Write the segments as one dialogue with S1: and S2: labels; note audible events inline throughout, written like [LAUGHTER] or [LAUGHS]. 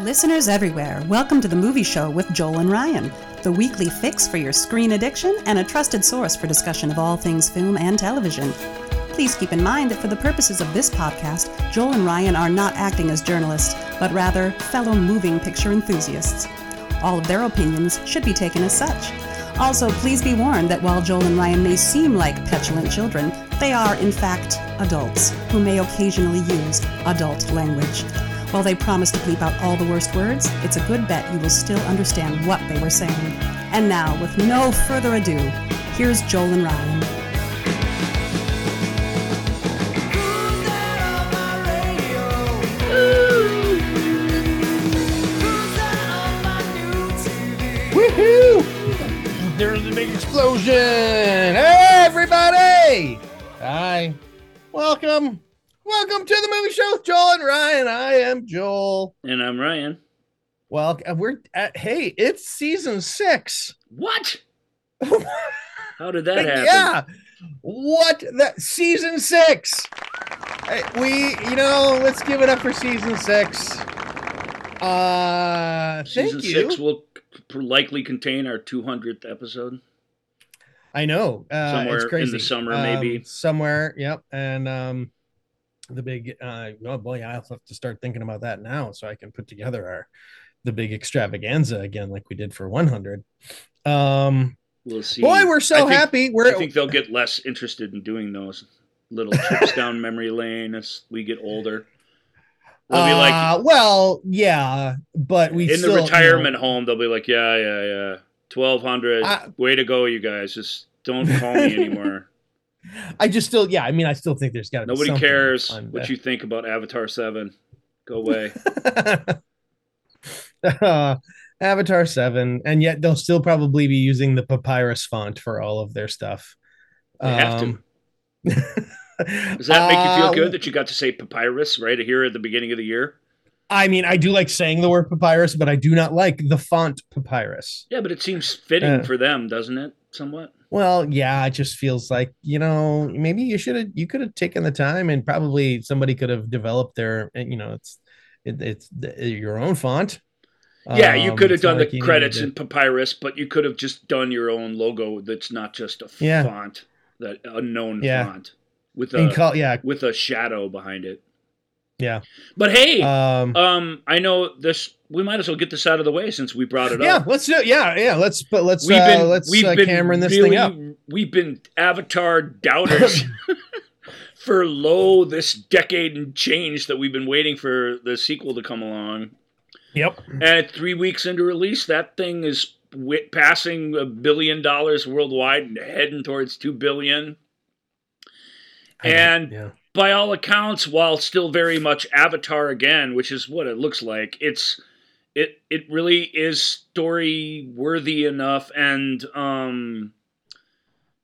S1: Listeners everywhere, welcome to the movie show with Joel and Ryan, the weekly fix for your screen addiction and a trusted source for discussion of all things film and television. Please keep in mind that for the purposes of this podcast, Joel and Ryan are not acting as journalists, but rather fellow moving picture enthusiasts. All of their opinions should be taken as such. Also, please be warned that while Joel and Ryan may seem like petulant children, they are, in fact, adults who may occasionally use adult language. While they promise to bleep out all the worst words, it's a good bet you will still understand what they were saying. And now, with no further ado, here's Joel and Ryan.
S2: Woohoo! There's a big explosion! Everybody! Hi. Welcome. Show with Joel and Ryan. I am Joel.
S3: And I'm Ryan.
S2: Well, we're at, hey, it's season six.
S3: What? [LAUGHS] How did that happen?
S2: Yeah. What that season six? We, you know, let's give it up for season six. Uh,
S3: Season
S2: thank you.
S3: six will likely contain our 200th episode.
S2: I know. Uh,
S3: Somewhere
S2: it's
S3: in the summer,
S2: Um,
S3: maybe.
S2: somewhere. Yep. And um, the big. Uh, oh boy, I'll have to start thinking about that now, so I can put together our the big extravaganza again, like we did for 100. Um,
S3: We'll see.
S2: boy, we're so
S3: think-
S2: happy. We're
S3: I think they'll get less interested in doing those little trips [LAUGHS] down memory lane as we get older. They'll be like
S2: uh, well, yeah, but we
S3: in
S2: still,
S3: the
S2: you
S3: retirement
S2: know,
S3: home. They'll be like, yeah, yeah, yeah, twelve hundred. Way to go, you guys! Just don't call me [LAUGHS] anymore.
S2: I just still, yeah. I mean, I still think there's got to be
S3: Nobody cares what you think about Avatar Seven. Go away. [LAUGHS]
S2: uh, Avatar 7, and yet they'll still probably be using the papyrus font for all of their stuff.
S3: They have to.
S2: Um, [LAUGHS]
S3: Does that make you feel
S2: uh,
S3: good that you got to say papyrus right here at the beginning of the year?
S2: I mean, I do like saying the word papyrus, but I do not like the font papyrus.
S3: Yeah, but it seems fitting
S2: Uh.
S3: for them, doesn't it? Somewhat.
S2: Well, yeah, it just feels like, you know, maybe you should have, you could have taken the time and probably somebody could have developed their, you know, it's, it, it's the, your own font.
S3: Yeah, you
S2: Um,
S3: could have done
S2: like
S3: the credits in papyrus, but you could have just done your own logo that's not just a
S2: Yeah.
S3: font, that unknown
S2: Yeah.
S3: font with a
S2: col- yeah,
S3: with a shadow behind it.
S2: Yeah.
S3: But hey,
S2: Um,
S3: um, I know this. We might as well get this out of the way since we brought it
S2: yeah,
S3: up.
S2: Yeah, let's do it. Yeah, yeah. Let's but let's
S3: We've
S2: uh,
S3: been
S2: let's
S3: we've
S2: uh,
S3: been
S2: Cameron this
S3: really,
S2: thing up.
S3: We've been Avatar doubters [LAUGHS] for low this decade and change that we've been waiting for the sequel to come along.
S2: Yep.
S3: And three weeks into release, that thing is passing a billion dollars worldwide and heading towards two billion. And
S2: yeah.
S3: By all accounts, while still very much Avatar again, which is what it looks like, it's it it really is story worthy enough and um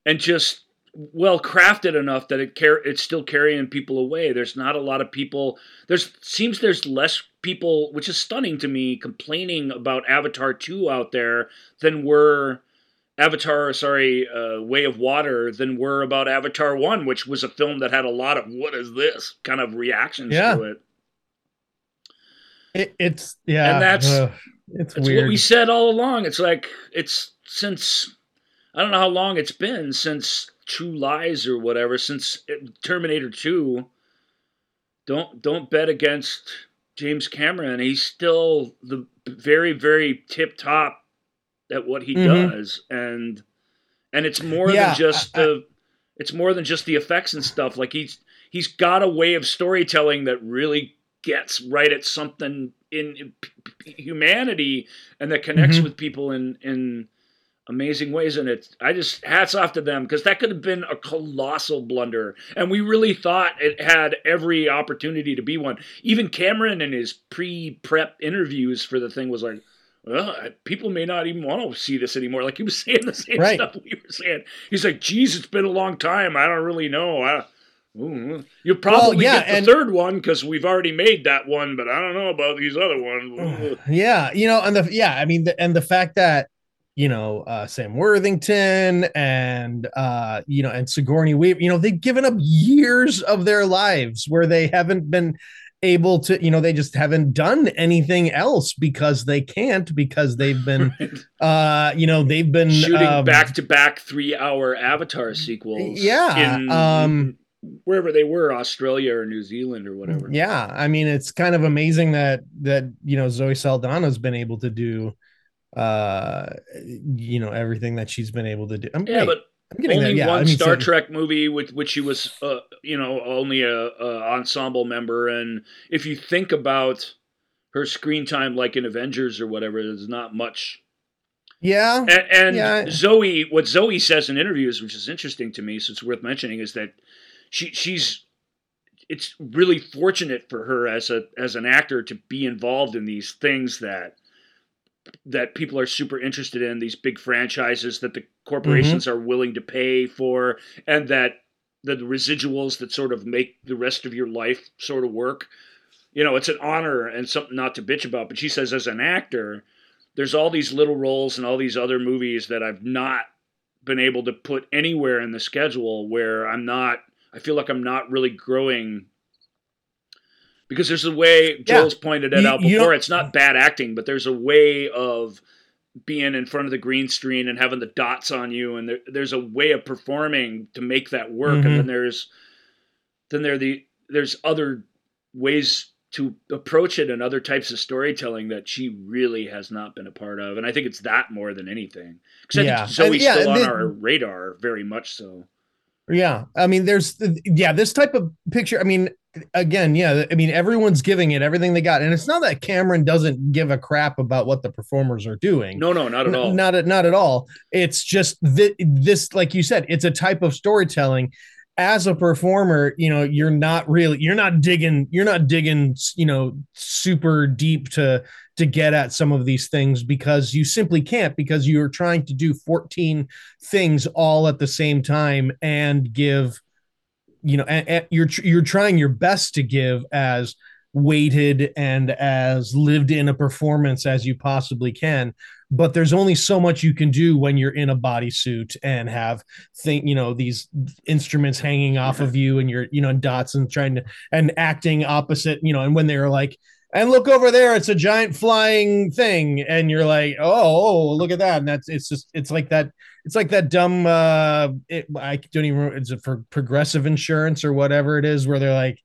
S3: and just well crafted enough that it care it's still carrying people away. There's not a lot of people. There's seems there's less people, which is stunning to me, complaining about Avatar two out there than were Avatar, sorry, uh, Way of Water than were about Avatar one, which was a film that had a lot of what is this kind of reactions
S2: Yeah.
S3: to it.
S2: It, it's yeah.
S3: And that's-
S2: ugh, it's
S3: It's
S2: weird.
S3: what we said all along. It's like it's since I don't know how long it's been since True Lies or whatever, since Terminator Two. Don't don't bet against James Cameron. He's still the very very tip top at what he
S2: Mhm.
S3: does, and and it's more
S2: Yeah,
S3: than just
S2: I- I-
S3: the it's more than just the effects and stuff. Like he's he's got a way of storytelling that really gets right at something in, in p- p- humanity and that connects
S2: Mhm.
S3: with people in in amazing ways and it's i just hats off to them because that could have been a colossal blunder and we really thought it had every opportunity to be one even cameron in his pre-prep interviews for the thing was like well, people may not even want to see this anymore. Like he was [LAUGHS] saying the same
S2: Right.
S3: stuff we were saying. He's like, "Geez, it's been a long time. I don't really know. I, Ooh, You'll probably
S2: yeah,
S3: get the
S2: and-
S3: third one because we've already made that one, but I don't know about these other ones. [SIGHS]
S2: yeah you know and the yeah i mean the, and the fact that you know uh sam worthington and uh you know and sigourney weaver you know they've given up years of their lives where they haven't been able to you know they just haven't done anything else because they can't because they've been [LAUGHS] uh you know they've been
S3: shooting
S2: um,
S3: back to back three hour Avatar sequels.
S2: Yeah,
S3: in
S2: um,
S3: wherever they were, Australia or New Zealand or whatever.
S2: yeah i mean it's kind of amazing that that you know zoe saldana's been able to do uh you know everything that she's been able to do I'm,
S3: Yeah, but only.
S2: Yeah,
S3: one
S2: I mean,
S3: Star
S2: so-
S3: Trek movie with which she was, uh, you know, only a, a ensemble member. And if you think about her screen time, like in Avengers or whatever, there's not much.
S2: yeah
S3: And, and
S2: Yeah.
S3: Zoe, what Zoe says in interviews, which is interesting to me, so it's worth mentioning, is that she she's it's really fortunate for her as a as an actor to be involved in these things that that people are super interested in these big franchises that the corporations mm-hmm. are willing to pay for and that the residuals that sort of make the rest of your life sort of work. You know it's an honor and something not to bitch about but she says as an actor there's all these little roles and all these other movies that I've not been able to put anywhere in the schedule where I'm not I feel like I'm not really growing because there's a way
S2: Yeah.
S3: Joel's pointed it
S2: You-
S3: out before it's not bad acting but there's a way of being in front of the green screen and having the dots on you and there, there's a way of performing to make that work
S2: Mhm.
S3: and then there's then there the there's other ways to approach it and other types of storytelling that she really has not been a part of and i think it's that more than anything because i
S2: Yeah.
S3: think zoe's
S2: yeah,
S3: still on
S2: the-
S3: our radar very much so
S2: Yeah, I mean, there's yeah, this type of picture. I mean, again, yeah, I mean, everyone's giving it everything they got, and it's not that Cameron doesn't give a crap about what the performers are doing.
S3: no no not at all
S2: Not at not at all. It's just thi- this, like you said, it's a type of storytelling. As a performer, you know, you're not really, you're not digging, you're not digging, you know, super deep to to get at some of these things because you simply can't because you're trying to do 14 things all at the same time and give, you know, and, and you're you're trying your best to give as weighted and as lived in a performance as you possibly can but there's only so much you can do when you're in a bodysuit and have think you know these instruments hanging off of you and you're you know dots and trying to and acting opposite you know and when they're like and look over there it's a giant flying thing. And you're like oh, look at that. And that's it's just it's like that it's like that dumb uh it, i don't even remember it's for progressive insurance or whatever it is where they're like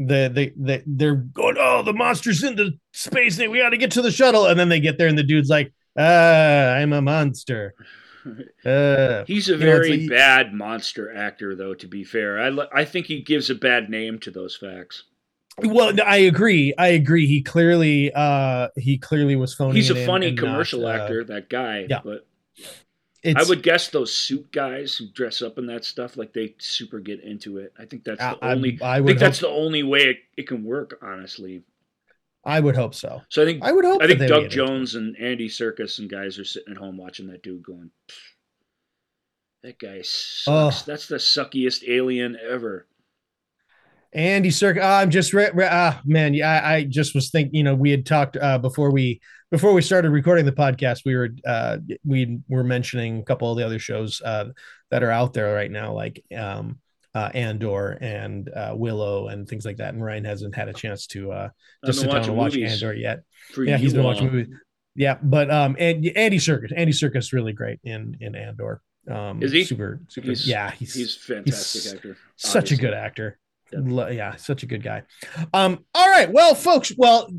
S2: the the, the they're going oh the monster's into space and we got to get to the shuttle. And then they get there and the dude's like ah i'm a monster uh, [LAUGHS]
S3: he's a
S2: You know,
S3: very
S2: like-
S3: bad monster actor though to be fair i i think he gives a bad name to those facts
S2: well i agree i agree he clearly uh he clearly was phoning
S3: he's a funny
S2: and not,
S3: commercial
S2: uh,
S3: actor that guy
S2: yeah.
S3: but
S2: it's,
S3: I would guess those suit guys who dress up in that stuff, like they super get into it. I think that's the
S2: I,
S3: only.
S2: I, I
S3: I think
S2: hope,
S3: that's the only way it, it can work, honestly.
S2: I would hope so
S3: So I think
S2: i would hope
S3: I think Doug. Jones and Andy Serkis and guys are sitting at home watching that dude going, that guy sucks.
S2: Oh.
S3: That's the suckiest alien ever.
S2: Andy Serkis. I'm just re- re- ah man. Yeah, I, I just was thinking. You know, we had talked uh, before we before we started recording the podcast. We were uh, we were mentioning a couple of the other shows uh, that are out there right now, like um, uh, Andor and uh, Willow and things like that. And Ryan hasn't had a chance to uh,
S3: I've
S2: sit down and watch Andor yet. Yeah, he's been watching movies. Yeah, but um, and Andy Serkis, Andy Serkis, really great in in Andor. Um,
S3: Is he?
S2: super super?
S3: He's-
S2: yeah, he's
S3: He's a fantastic
S2: he's
S3: actor.
S2: such a good actor.
S3: Yeah.
S2: Such a good guy. Um, all right, well, folks. Well,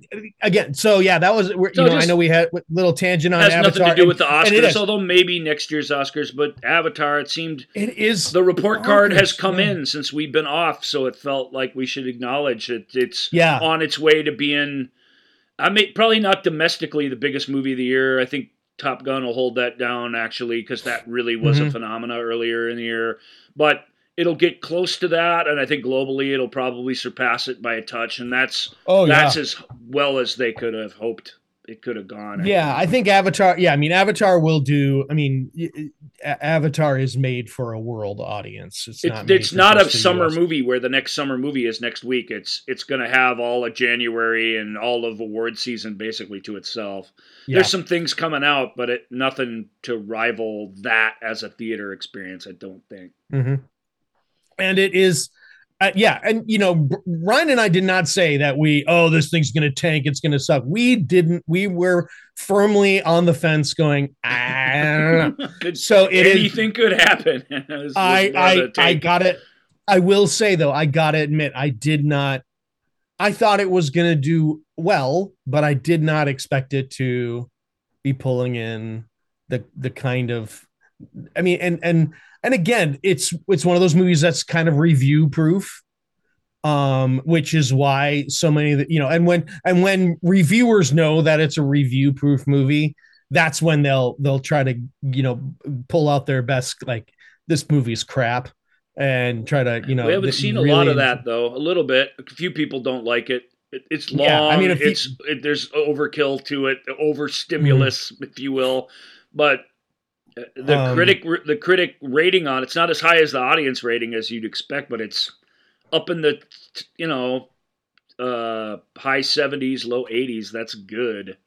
S2: again, so yeah, that was we're,
S3: So
S2: you know I know we had a little tangent on Avatar.
S3: has
S2: Avatar.
S3: nothing to do
S2: and
S3: with the Oscars, although maybe next year's Oscars. But Avatar, it seemed
S2: it is
S3: the report card has come
S2: yeah.
S3: in since we've been off, so it felt like we should acknowledge that it's
S2: yeah,
S3: on its way to being. I mean, probably not domestically the biggest movie of the year. I think Top Gun will hold that down actually because that really was a
S2: Mhm.
S3: phenomena earlier in the year. But it'll get close to that, and I think globally it'll probably surpass it by a touch. And that's
S2: oh yeah.
S3: that's as well as they could have hoped it could have gone.
S2: Yeah, I think Avatar. Yeah, I mean, Avatar will do. I mean, Avatar is made for a world audience. It's
S3: It's
S2: not.
S3: it's not a summer
S2: US.
S3: movie where the next summer movie is next week. It's it's going to have all of January and all of award season basically to itself.
S2: Yeah.
S3: There's some things coming out, but it nothing to rival that as a theater experience. I don't think.
S2: hmm And it is, uh, yeah, and you know, Ryan and I did not say that we, oh, this thing's going to tank, it's going to suck. We didn't. We were firmly on the fence, going, I don't know. [LAUGHS]
S3: Could-
S2: so it is.
S3: anything could happen. [LAUGHS] Was
S2: I I I got it. I will say though, I gotta admit, I did not. I thought it was gonna do well, but I did not expect it to be pulling in the the kind of. I mean, and and and again, it's it's one of those movies that's kind of review proof, um, which is why so many that you know, and when and when reviewers know that it's a review proof movie, that's when they'll they'll try to you know pull out their best like this movie's crap and try to you know
S3: we haven't seen a lot of that though. A little bit. A few people don't like it. It- It's long.
S2: Yeah, I mean, you-
S3: it's it, there's overkill to it, overstimulus, if you will. But the
S2: Um,
S3: critic, the critic rating on it's not as high as the audience rating as you'd expect, but it's up in the you know uh high 70s, low 80s. That's good.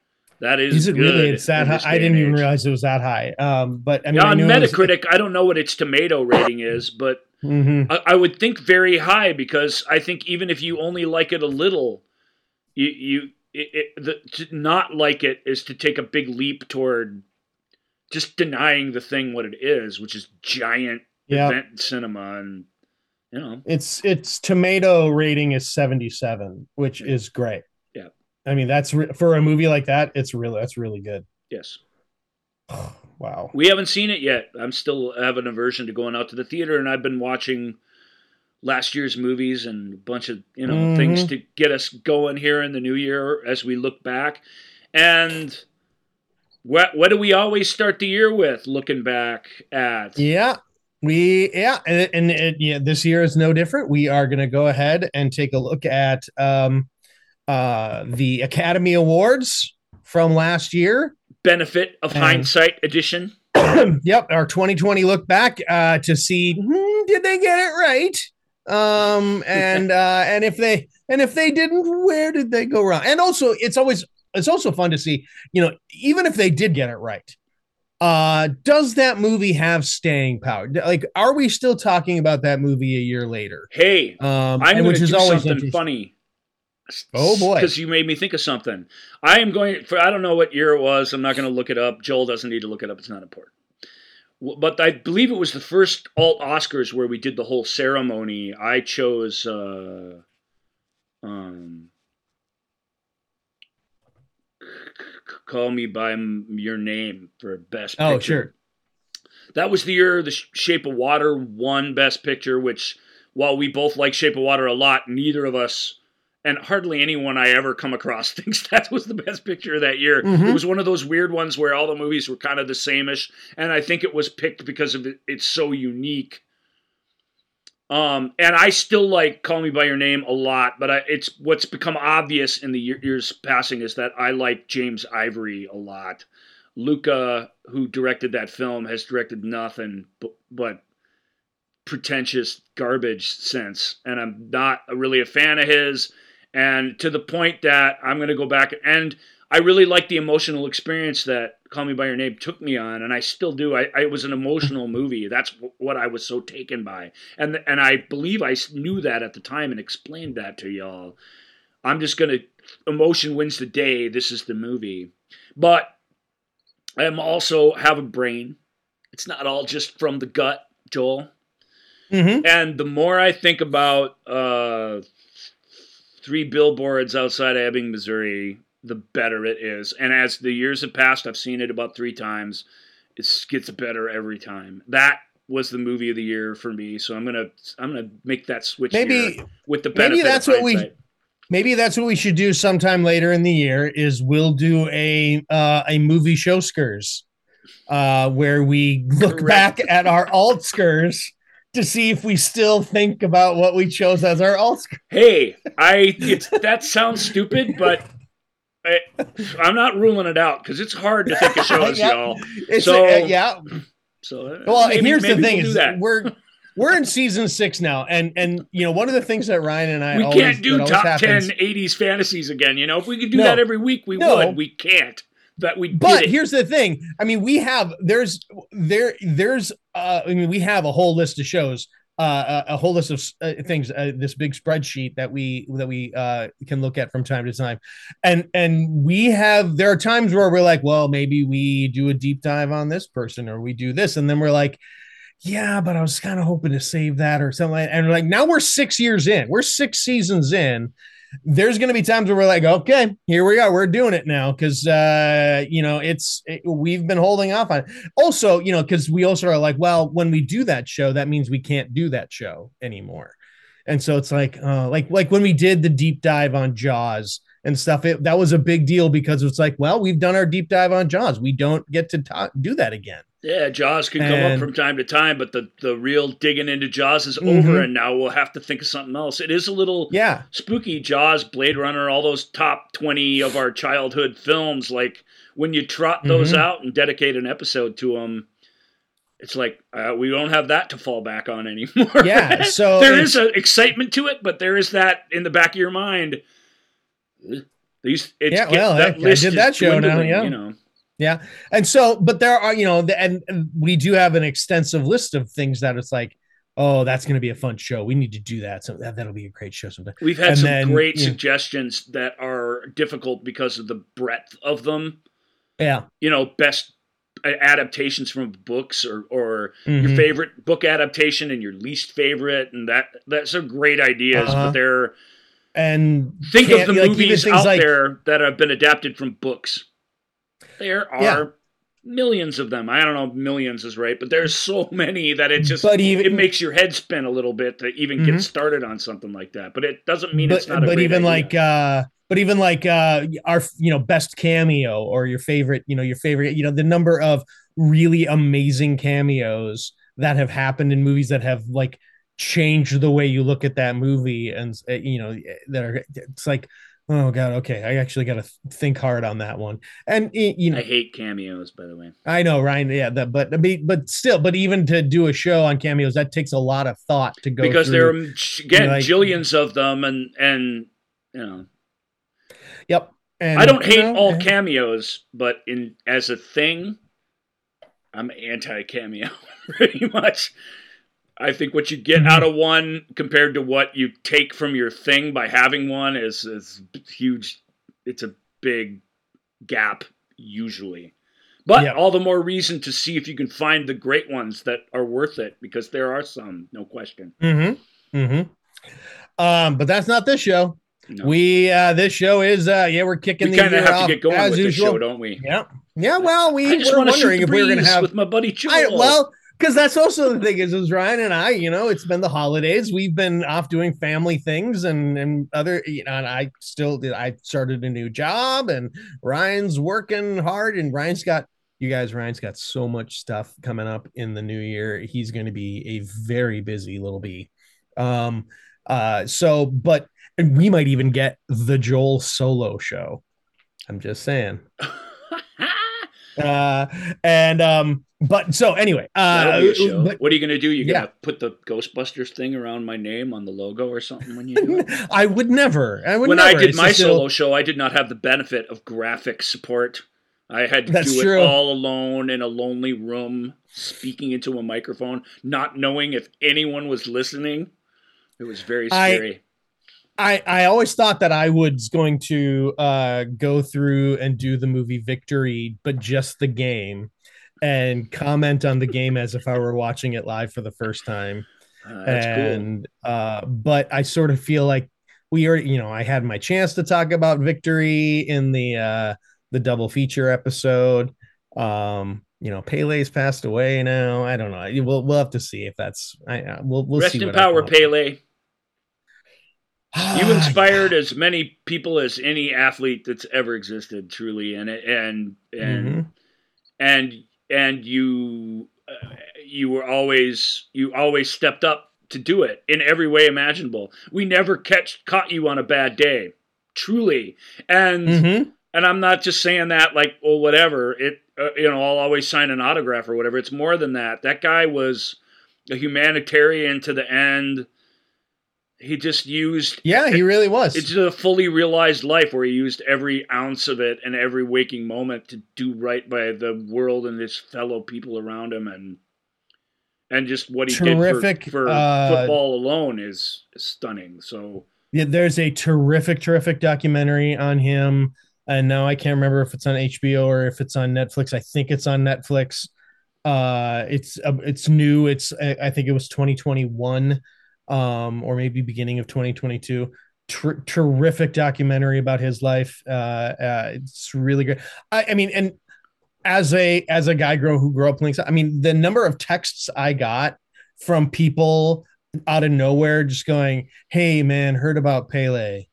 S3: That is.
S2: Is it really? It's that high. I didn't even realize it was that high. Um, but I mean,
S3: Yeah,
S2: I
S3: on
S2: was-
S3: Metacritic, I don't know what its tomato rating is, but
S2: Mhm.
S3: I, I would think very high because I think even if you only like it a little, you you it, it, the, to not like it is to take a big leap toward just denying the thing what it is, which is giant
S2: Yeah,
S3: event cinema, and you know,
S2: it's its tomato rating is seventy seven, which is great.
S3: Yeah.
S2: I mean that's re- for a movie like that. It's really that's really good.
S3: yes, [SIGHS]
S2: wow.
S3: we haven't seen it yet. I'm still have an aversion to going out to the theater, and I've been watching last year's movies and a bunch of you know
S2: Mhm.
S3: things to get us going here in the new year as we look back and what what do we always start the year with looking back at
S2: Yeah. We yeah, and, and it, yeah, this year is no different. We are going to go ahead and take a look at um, uh, the Academy Awards from last year.
S3: benefit of
S2: And-
S3: hindsight edition [CLEARS THROAT]
S2: yep, our 2020 look back uh, to see hmm, did they get it right, um, and uh, and if they and if they didn't, where did they go wrong? And also, it's always it's also fun to see, you know, even if they did get it right, uh, does that movie have staying power? Like, are we still talking about that movie a year later?
S3: hey
S2: Um,
S3: i'm going
S2: which
S3: to
S2: is
S3: do
S2: always
S3: something funny
S2: Oh, boy.
S3: because you made me think of something i am going for i don't know what year it was i'm not going to look it up joel doesn't need to look it up it's not important but I believe it was the first alt Oscars where we did the whole ceremony. I chose uh, um, "Call Me by M- Your Name" for best.
S2: Oh, sure.
S3: That was the year The Shape of Water won Best Picture, which, while we both like Shape of Water a lot, neither of us, and hardly anyone I ever come across, [LAUGHS] thinks that was the best picture of that year.
S2: Mhm.
S3: It was one of those weird ones where all the movies were kind of the same-ish, and I think it was picked because of it, it's so unique. Um, and I still like Call Me by Your Name a lot, but I, it's what's become obvious in the year, years passing is that I like James Ivory a lot. Luca, who directed that film, has directed nothing but, but pretentious garbage since, and I'm not really a fan of his. And to the point that I'm going to go back and I really like the emotional experience that Call Me by Your Name took me on, and I still do. I, I it was an emotional [LAUGHS] movie. That's w- what I was so taken by, and and I believe I knew that at the time and explained that to y'all. I'm just gonna emotion wins the day. This is the movie, but I am also have a brain. It's not all just from the gut, Joel.
S2: Mhm.
S3: And the more I think about uh, three billboards outside Ebbing, Missouri, the better it is. And as the years have passed, I've seen it about three times. It gets better every time. That was the movie of the year for me. So I'm gonna I'm gonna make that switch
S2: Maybe
S3: with the benefit.
S2: maybe that's what we maybe that's what we should do sometime later in the year is we'll do a uh, a movie show skurs uh, where we look
S3: Correct.
S2: back at our alt skurs to see if we still think about what we chose as our alt.
S3: Hey, I it's that sounds stupid, but I, I'm not ruling it out because it's hard to think of [LAUGHS] shows,
S2: Yep.
S3: y'all.
S2: It's
S3: So-
S2: uh, yeah.
S3: So uh,
S2: Well,
S3: maybe-
S2: here's the thing: is
S3: that.
S2: we're we're in season six now, and and you know one of the things that Ryan and I
S3: we
S2: always,
S3: can't do top
S2: happens-
S3: 10 80s fantasies again you know if we could do
S2: No.
S3: that every week we
S2: No.
S3: would we can't that we
S2: But here's the thing. I mean, we have there's there there's uh I mean we have a whole list of shows uh, a whole list of uh, things, uh, this big spreadsheet that we that we uh, can look at from time to time, and and we have there are times where we're like, well, maybe we do a deep dive on this person or we do this, and then we're like, yeah, but I was kind of hoping to save that or something. Like, and like now we're six years in, we're six seasons in, there's going to be times where we're like, okay, here we are, we're doing it now because uh, you know it's it, we've been holding off on. It. Also, you know, because we also are like, well, when we do that show, that means we can't do that show anymore, and so it's like, uh, like like when we did the deep dive on Jaws and stuff, it, that was a big deal because it's like, well, we've done our deep dive on Jaws, we don't get to talk, do that again.
S3: Yeah, Jaws can come and, up from time to time, but the the real digging into Jaws is mm-hmm. over, and now we'll have to think of something else. It is a little
S2: yeah
S3: spooky. Jaws, Blade Runner, all those top twenty of our childhood films. Like when you trot those mm-hmm. out and dedicate an episode to them, it's like uh, we don't have that to fall back on [LAUGHS] anymore.
S2: Yeah, so [LAUGHS]
S3: there is an excitement to it, but there is that in the back of your mind. These,
S2: yeah, well, I, I did that show now. Yeah, you know. Yeah. And so, but there are, you know, and, and we do have an extensive list of things that it's like, oh, that's going to be a fun show. We need to do that. So that, that'll be a great show sometime.
S3: We've had and some then, great suggestions that are difficult because of the breadth of them.
S2: Yeah.
S3: You know, best adaptations from books or, or mm-hmm. your favorite book adaptation and your least favorite. And that, that's a great ideas, uh-huh. but they're,
S2: and
S3: think of the like, movies out like, there that have been adapted from books there are yeah. millions of them. I don't know, if millions is right, but there's so many that it just but even, it makes your head spin a little bit to even mm-hmm. get started on something like that. But it doesn't mean
S2: but,
S3: it's not.
S2: but even
S3: idea.
S2: like. uh but even like uh our you know best cameo or your favorite you know your favorite you know the number of really amazing cameos that have happened in movies that have like changed the way you look at that movie and uh, you know that are it's like Oh god, okay. I actually got to think hard on that one. And eh, you know,
S3: I hate cameos, by the way.
S2: I know, Ryan. Yeah, that, but but still, but even to do a show on cameos, that takes a lot of thought to go
S3: because through. there are again like, jillions of them, and and you know.
S2: Yep. And,
S3: I don't hate know, all eh. cameos, but in as a thing, I'm anti cameo [LAUGHS] pretty much. I think what you get mm-hmm. out of one compared to what you take from your thing by having one is is huge. It's a big gap usually. But all the more reason to see if you can find the great ones that are worth it because there are some, no question.
S2: Mm-hmm. Mm-hmm. Um, but that's not this show. No. We uh this show is uh yeah we're kicking
S3: we kind of have to get going with usual. the show, don't we?
S2: Yeah, yeah. Well, we I just were wondering if we were going to have
S3: with my buddy Joel.
S2: I, well, because that's also the thing is, is Ryan and I, you know, it's been the holidays. We've been off doing family things and and other, you know, and I still did. I started a new job, and Ryan's working hard, and Ryan's got you guys. Ryan's got so much stuff coming up in the new year. He's going to be a very busy little bee. Um, uh, so, but and we might even get the Joel solo show. I'm just saying. [LAUGHS] uh, and um, but so anyway, uh,
S3: but, what are you gonna do? You gonna put the Ghostbusters thing around my name on the logo or something when you do it? [LAUGHS]
S2: I would never. I would never
S3: when
S2: never.
S3: I did it's my solo show, I did not have the benefit of graphic support. I had to do true. it all alone in a lonely room, speaking into a microphone, not knowing if anyone was listening. It was very scary.
S2: I, I I always thought that I was going to uh, go through and do the movie Victory, but just the game, and comment on the game as if I were watching it live for the first time.
S3: Uh, and
S2: cool. uh, but I sort of feel like we are, you know, I had my chance to talk about Victory in the uh, the double feature episode. Um, you know, Pele's passed away now. I don't know. We'll we'll have to see if that's. I uh, we'll we'll
S3: rest
S2: see
S3: in power, Pele. [SIGHS] you inspired as many people as any athlete that's ever existed, truly, and and and mm-hmm. and and you uh, you were always you always stepped up to do it in every way imaginable. We never catch caught you on a bad day, truly, and mm-hmm. and I'm not just saying that like well whatever it uh, you know I'll always sign an autograph or whatever. It's more than that. That guy was a humanitarian to the end he just used
S2: yeah he really was
S3: it's a fully realized life where he used every ounce of it and every waking moment to do right by the world and his fellow people around him and and just what he
S2: Terrific,
S3: did for, for
S2: uh,
S3: football alone is, is stunning. So
S2: Yeah, there's a terrific, terrific documentary on him. And now I can't remember if it's on HBO or if it's on Netflix. I think it's on Netflix. Uh, it's uh, it's new. It's I I think it was 2021, um, or maybe beginning of 2022. Ter- terrific documentary about his life. Uh, uh, it's really great. I, I mean, and as a as a guy grow who grew up playing, I mean, the number of texts I got from people out of nowhere just going, "Hey, man, heard about Pele."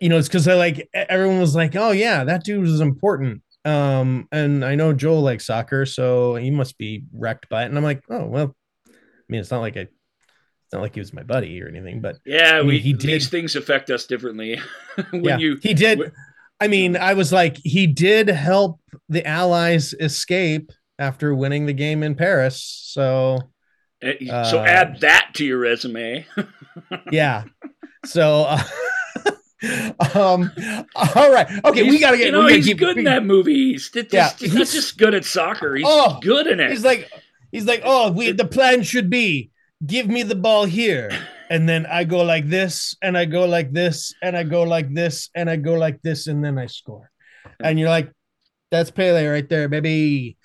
S2: You know, it's because I like everyone was like, "Oh yeah, that dude was important." Um, and I know Joel likes soccer, so he must be wrecked by it. And I'm like, "Oh well." I mean, it's not like I, not like he was my buddy or anything, but
S3: yeah,
S2: mean,
S3: we
S2: he did-
S3: these things affect us differently. [LAUGHS] when
S2: yeah,
S3: you
S2: he did.
S3: when-
S2: I mean, I was like, he did help the Allies escape after winning the game in Paris. So
S3: eh, so
S2: uh,
S3: add that to your resume. [LAUGHS]
S2: yeah. So uh, [LAUGHS] um all right. Okay, we gotta get
S3: you know he's
S2: keep-
S3: good in that movie. He's, he's,
S2: Yeah,
S3: he's not just good at soccer. He's
S2: Oh,
S3: good in it.
S2: He's like he's like, oh, we the plan should be give me the ball here. And then I go like this, and I go like this, and I go like this, and I go like this, and then I score. And you're like, that's Pele right there, baby.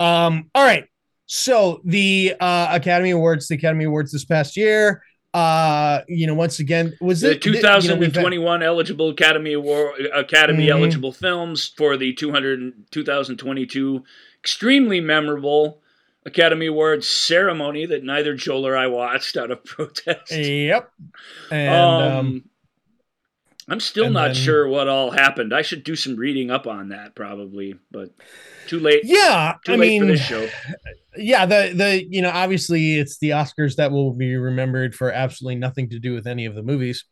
S2: Um, all right. So the uh Academy Awards, the Academy Awards this past year. Uh, you know, once again, was
S3: the
S2: it you know,
S3: 2021 eligible Academy Award Academy
S2: Mhm.
S3: eligible films for the 200 2022 extremely memorable Academy Awards ceremony that neither Joel or I watched out of [LAUGHS] protest.
S2: Yep. And
S3: um,
S2: um,
S3: I'm still not
S2: then-
S3: sure what all happened. I should do some reading up on that probably, but too late.
S2: yeah,
S3: Too
S2: I
S3: late
S2: mean,
S3: for this show. [SIGHS]
S2: yeah the the you know obviously it's the oscars that will be remembered for absolutely nothing to do with any of the movies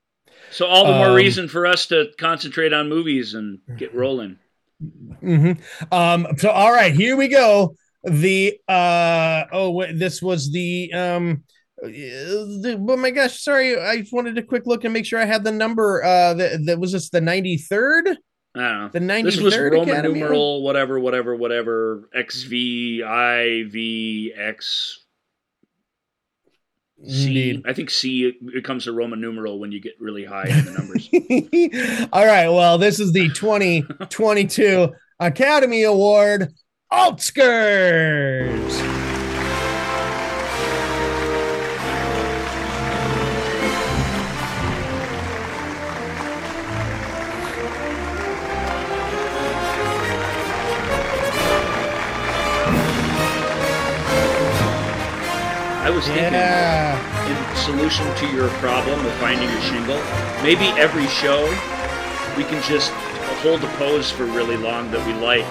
S3: So all the more
S2: um,
S3: reason for us to concentrate on movies and get [LAUGHS] rolling.
S2: hmm um so all right here we go the uh oh wait, this was the um the, oh my gosh sorry i just wanted a quick look and make sure i had the number uh that, that was this the 93rd
S3: I don't know.
S2: the 93rd
S3: This was Roman
S2: Academy
S3: numeral, whatever, whatever, whatever. XV, IV, X, C.
S2: Indeed.
S3: I think C becomes a Roman numeral when you get really high in the numbers. [LAUGHS]
S2: All right. Well, this is the 2022 [LAUGHS] Academy Award Outskirts.
S3: I was thinking,
S2: Yeah.
S3: in solution to your problem of finding your shingle, maybe every show we can just hold a pose for really long that we like,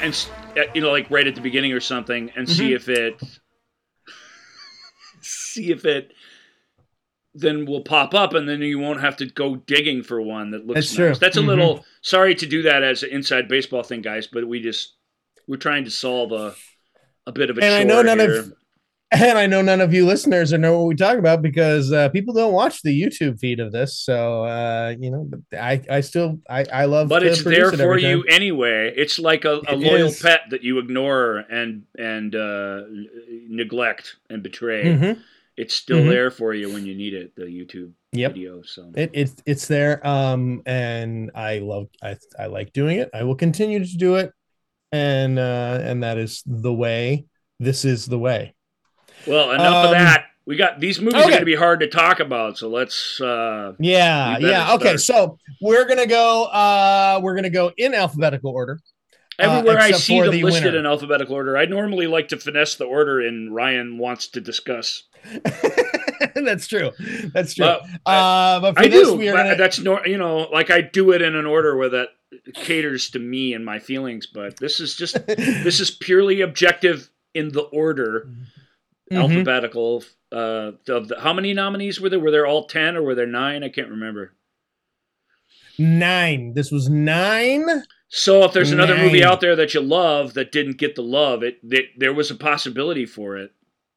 S3: and uh, you know, like right at the beginning or something, and see
S2: Mm-hmm.
S3: if it, see if it, then will pop up, and then you won't have to go digging for one that looks.
S2: That's
S3: nice.
S2: true.
S3: That's a
S2: Mhm.
S3: little sorry to do that as an inside baseball thing, guys, but we just we're trying to solve a a bit of a
S2: And I know none
S3: here.
S2: of and I know none of you listeners are know what we talk about because uh, people don't watch the YouTube feed of this. So uh, you know, I I still I I love.
S3: but it's there
S2: it
S3: for you anyway. It's like a, a
S2: It
S3: loyal
S2: is.
S3: pet that you ignore and and uh, neglect and betray.
S2: Mhm.
S3: It's still
S2: Mhm.
S3: there for you when you need it. The YouTube
S2: Yep.
S3: video. So
S2: It, it's it's there um and i love i i like doing it i will continue to do it and uh and that is the way this is the way
S3: well, enough of
S2: Um,
S3: that. We got these movies are going to be hard to talk about. So let's. Uh,
S2: yeah yeah okay
S3: start.
S2: so we're gonna go uh we're gonna go in alphabetical order
S3: Everywhere I see them
S2: the
S3: listed
S2: winner.
S3: in alphabetical order, I normally like to finesse the order in Ryan wants to discuss. [LAUGHS]
S2: that's true that's true
S3: But
S2: uh but for
S3: I
S2: this
S3: do.
S2: we are
S3: but
S2: gonna
S3: That's no, you know, like I do it in an order where that caters to me and my feelings. But this is just [LAUGHS] this is purely objective in the order
S2: Mhm.
S3: alphabetical. Uh, of the, how many nominees were there? Were there all ten or were there nine? I can't remember.
S2: nine this was nine
S3: So if there's another movie out there that you love that didn't get the love, it, it there was a possibility for it,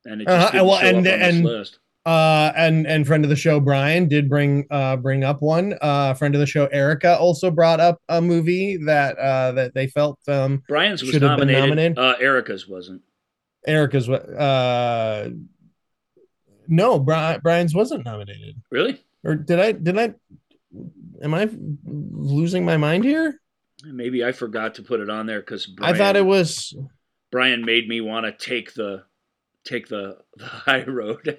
S3: and it just
S2: Uh-huh,
S3: didn't
S2: well,
S3: show
S2: and-
S3: up on this
S2: and-
S3: list.
S2: uh and and friend of the show brian did bring uh bring up one uh friend of the show erica also brought up a movie that uh that they felt um
S3: Brian's was
S2: should have been
S3: nominated.
S2: nominated.
S3: Uh, Erica's wasn't.
S2: Erica's uh no, Bri- Brian's wasn't nominated.
S3: Really?
S2: Or did I did I am I losing my mind here?
S3: Maybe I forgot to put it on there because
S2: I thought it was
S3: Brian made me want to take the take the, [LAUGHS] the high road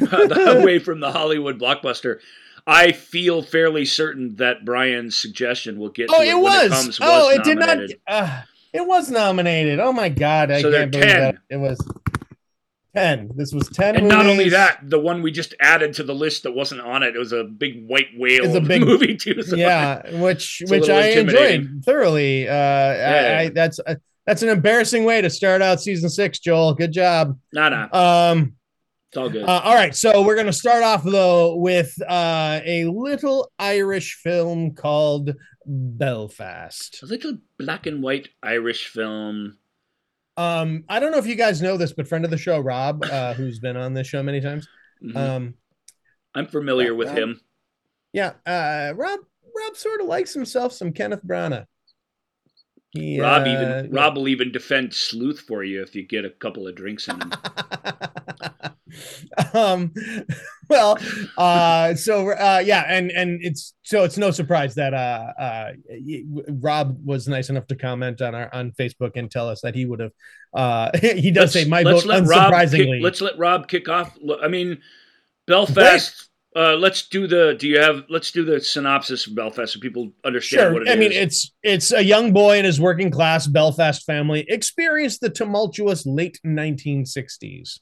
S3: [LAUGHS] away [LAUGHS] from the Hollywood blockbuster. I feel fairly certain that Brian's suggestion will get.
S2: Oh,
S3: it,
S2: it,
S3: was.
S2: it
S3: comes, was.
S2: Oh, it
S3: nominated.
S2: did not. Uh, it was nominated. Oh my god! I
S3: So
S2: can't believe
S3: 10.
S2: that it was ten. This was ten.
S3: And not only that, the one we just added to the list that wasn't on it, it was a big white whale
S2: It's a [LAUGHS] big-
S3: movie too. so-
S2: yeah, [LAUGHS] which which I enjoyed thoroughly. Uh,
S3: Yeah.
S2: I, I, that's uh, that's an embarrassing way to start out season six, Joel. Good job.
S3: Nah, nah,
S2: Um,
S3: it's all good.
S2: uh, all right, so we're gonna start off though with uh, a little Irish film called Belfast.
S3: a little black and white Irish film.
S2: Um, I don't know if you guys know this, but friend of the show, Rob, uh, who's been on this show many times.
S3: Mhm.
S2: Um,
S3: I'm familiar with
S2: uh,
S3: him.
S2: yeah, uh, Rob, Rob sort of likes himself some Kenneth Branagh. He,
S3: Rob
S2: uh,
S3: even Rob will even defend Sleuth for you if you get a couple of drinks in him. [LAUGHS] [LAUGHS]
S2: um well uh so uh yeah and and it's so it's no surprise that uh uh rob was nice enough to comment on our on facebook and tell us that he would have uh [LAUGHS] he does say my vote
S3: let
S2: unsurprisingly
S3: kick, let's let Rob kick off. I mean, Belfast. Uh, let's do the. Do you have? Let's do the synopsis of Belfast so people understand
S2: Sure.
S3: what it is.
S2: I mean, it's it's a young boy and his working class Belfast family experienced the tumultuous late 1960s.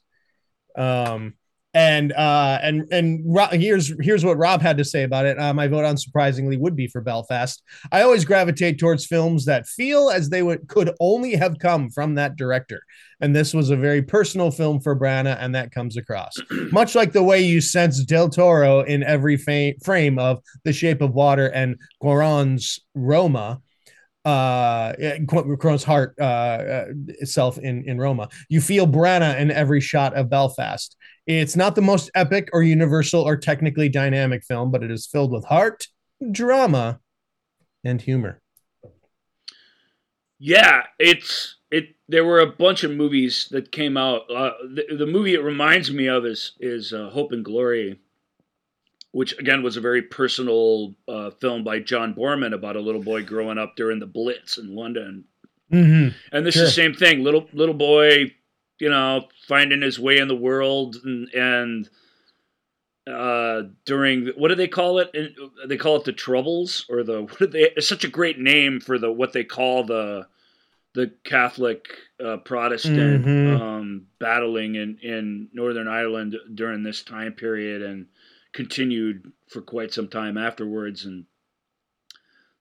S2: Um, and uh, and and Ro- here's here's what Rob had to say about it. Uh, my vote, unsurprisingly, would be for Belfast. I always gravitate towards films that feel as they would could only have come from that director, and this was a very personal film for Branagh, and that comes across. [CLEARS THROAT] Much like the way you sense Del Toro in every fa- frame of The Shape of Water and Cuarón's Roma, uh, Cuarón's heart uh, uh, itself in in Roma. You feel Branagh in every shot of Belfast. It's not the most epic or universal or technically dynamic film, but it is filled with heart, drama, and humor.
S3: Yeah, it's it. There were a bunch of movies that came out. Uh, the, the movie it reminds me of is is uh, Hope and Glory, which again was a very personal uh, film by John Boorman about a little boy growing up during the Blitz in London.
S2: Mm-hmm.
S3: And this
S2: Sure.
S3: is the same thing. Little little boy, you know, finding his way in the world and and uh during what do they call it they call it the troubles or the [LAUGHS] what they it's such a great name for the what they call the the catholic uh, protestant
S2: Mhm.
S3: um battling in in northern ireland during this time period and continued for quite some time afterwards and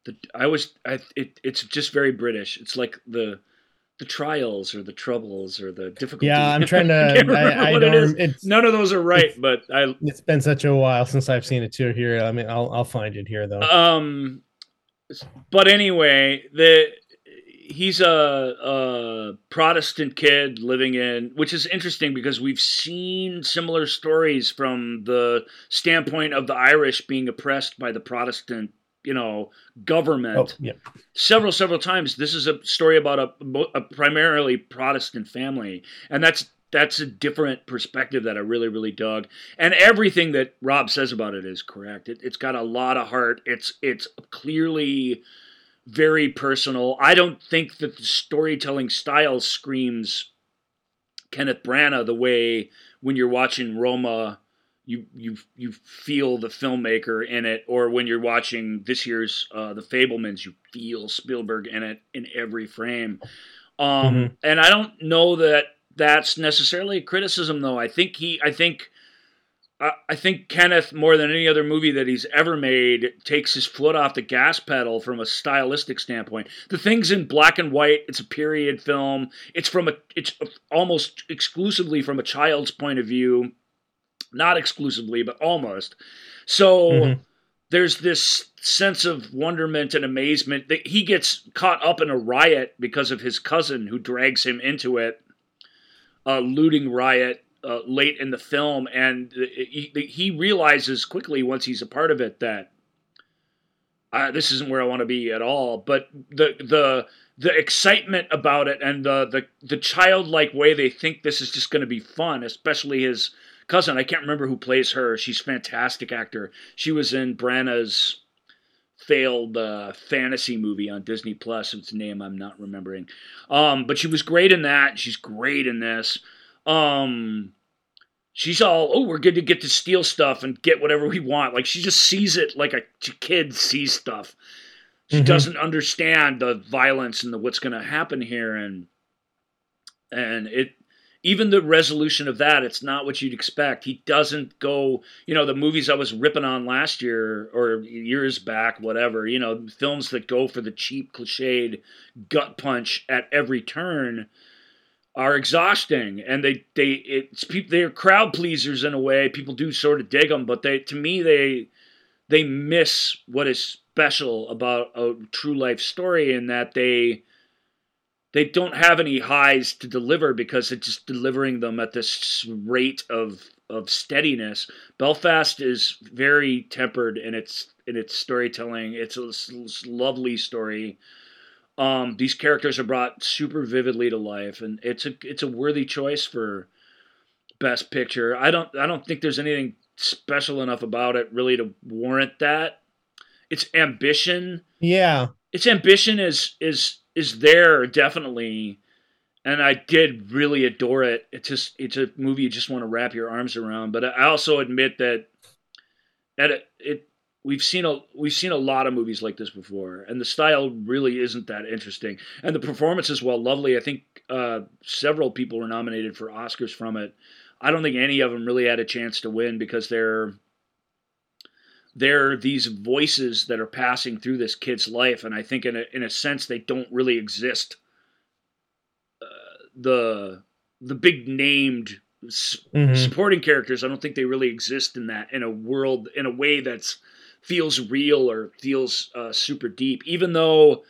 S3: the i was i it, it's just very british it's like the the trials or the troubles or the difficulties.
S2: Yeah, I'm [LAUGHS] trying to. I, I
S3: what
S2: don't.
S3: None of those are right, but I
S2: it's been such a while since I've seen it too. Here, I mean, I'll I'll find it here though.
S3: um but anyway, the he's a, a Protestant kid living in which is interesting because we've seen similar stories from the standpoint of the Irish being oppressed by the Protestant, you know, government.
S2: oh, yeah.
S3: several several times this is a story about a, a primarily protestant family and that's that's a different perspective that i really really dug and everything that rob says about it is correct it, it's got a lot of heart it's it's clearly very personal i don't think that the storytelling style screams kenneth branagh the way when you're watching roma you you you feel the filmmaker in it, or when you're watching this year's uh, The Fabelmans, you feel Spielberg in it in every frame. Um,
S2: Mhm.
S3: And I don't know that that's necessarily a criticism, though. I think he, I think, I, I think Kenneth more than any other movie that he's ever made takes his foot off the gas pedal from a stylistic standpoint. The thing's in black and white. It's a period film. It's from a, it's almost exclusively from a child's point of view not exclusively, but almost. So
S2: Mhm.
S3: there's this sense of wonderment and amazement that he gets caught up in a riot because of his cousin who drags him into it, a looting riot uh, late in the film, and he, he realizes quickly once he's a part of it that uh, this isn't where I want to be at all. But the the the excitement about it and the the the childlike way they think this is just going to be fun, especially his cousin. I can't remember who plays her. She's fantastic actor. She was in Branagh's failed uh, fantasy movie on Disney Plus. Its name I'm not remembering. Um, but she was great in that. She's great in this. Um, she's all, oh, we're good to get to steal stuff and get whatever we want. Like she just sees it like a kid sees stuff. She mm-hmm. doesn't understand the violence and the what's going to happen here, and and it even the resolution of that, it's not what you'd expect. He doesn't go, you know, the movies I was ripping on last year or years back, whatever, you know, films that go for the cheap, cliched gut punch at every turn are exhausting and they they it's people they're crowd pleasers in a way people do sort of dig them but they to me they they miss what is special about a true life story in that they they don't have any highs to deliver because it's just delivering them at this rate of of steadiness. Belfast is very tempered in its in its storytelling. It's a, it's a lovely story. Um, these characters are brought super vividly to life, and it's a it's a worthy choice for best picture. I don't I don't think there's anything special enough about it really to warrant that. Its ambition,
S2: yeah,
S3: its ambition is is is there definitely and I did really adore it. It's just it's a movie you just want to wrap your arms around. But I also admit that at it, it we've seen a we've seen a lot of movies like this before, and the style really isn't that interesting. And the performances, while lovely, I think uh, several people were nominated for Oscars from it. I don't think any of them really had a chance to win because they're they're these voices that are passing through this kid's life, and I think in a in a sense they don't really exist. Uh, the the big named mm-hmm. supporting characters, I don't think they really exist in that in a world in a way that's feels real or feels uh, super deep, even though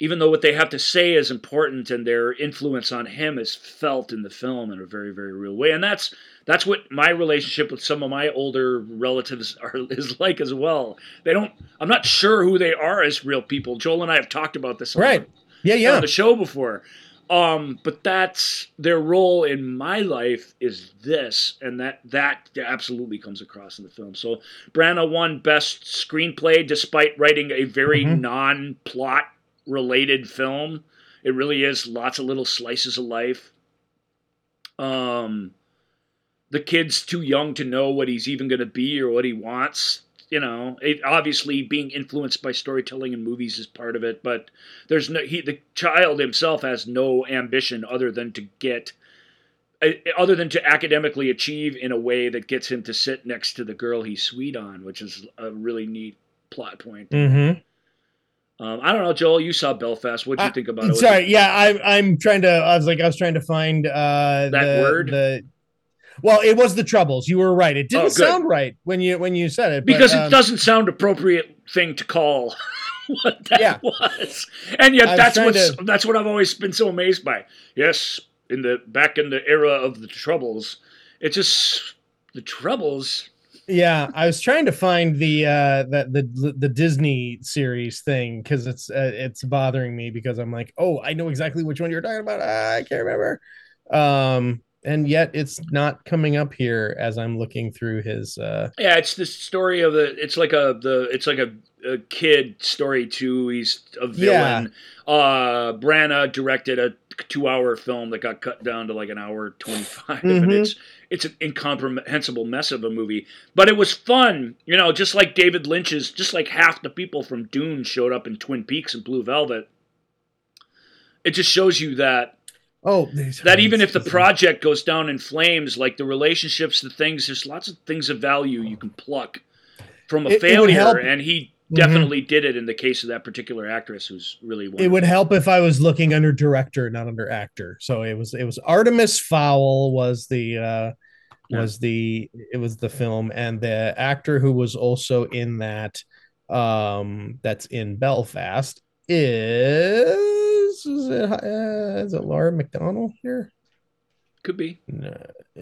S3: even though what they have to say is important and their influence on him is felt in the film in a very very real way. And that's that's what my relationship with some of my older relatives are [LAUGHS] is like as well. They don't i'm not sure who they are as real people. Joel and i have talked about this
S2: right. yeah yeah
S3: on the show before um but that's their role in my life is this and that that absolutely comes across in the film so Branagh won best screenplay despite writing a very mm-hmm. non-plot related film. It really is lots of little slices of life. Um, the kid's too young to know what he's even going to be or what he wants. You know, it, obviously being influenced by storytelling and movies is part of it, but there's no he. The child himself has no ambition other than to get, uh, other than to academically achieve in a way that gets him to sit next to the girl he's sweet on, which is a really neat plot point.
S2: Mm-hmm.
S3: Um, I don't know, Joel. You saw Belfast. What do you think about it?
S2: Sorry, yeah, I'm I'm trying to. I was like, I was trying to find uh,
S3: that
S2: the,
S3: word.
S2: The well, it was the troubles. You were right. It didn't oh, sound right when you when you said it
S3: because but, um, it doesn't sound appropriate thing to call [LAUGHS] what that yeah. was. And yet, that's what to... that's what I've always been so amazed by. Yes, in the back in the era of the troubles, it just the troubles
S2: yeah, I was trying to find the uh the the, the Disney series thing because it's uh, it's bothering me because I'm like, oh, I know exactly which one you're talking about. Ah, I can't remember. Um, and yet it's not coming up here as I'm looking through his. uh
S3: Yeah, it's the story of the. It's like a the. It's like a, a kid story too. He's a villain. Yeah. Uh, Branagh directed a two-hour film that got cut down to like an hour 25 mm-hmm. and it's it's an incomprehensible mess of a movie but it was fun you know just like david lynch's just like half the people from dune showed up in twin peaks and blue velvet it just shows you that
S2: oh
S3: that even if the [LAUGHS] project goes down in flames like the relationships the things there's lots of things of value you can pluck from a it, failure it and he Mm-hmm. definitely mm-hmm. did it in the case of that particular actress who's really
S2: wonderful. it would help if i was looking under director not under actor so it was it was artemis fowl was the uh yeah. was the it was the film and the actor who was also in that um that's in belfast is is it, uh, is it laura McDonald here
S3: Could be.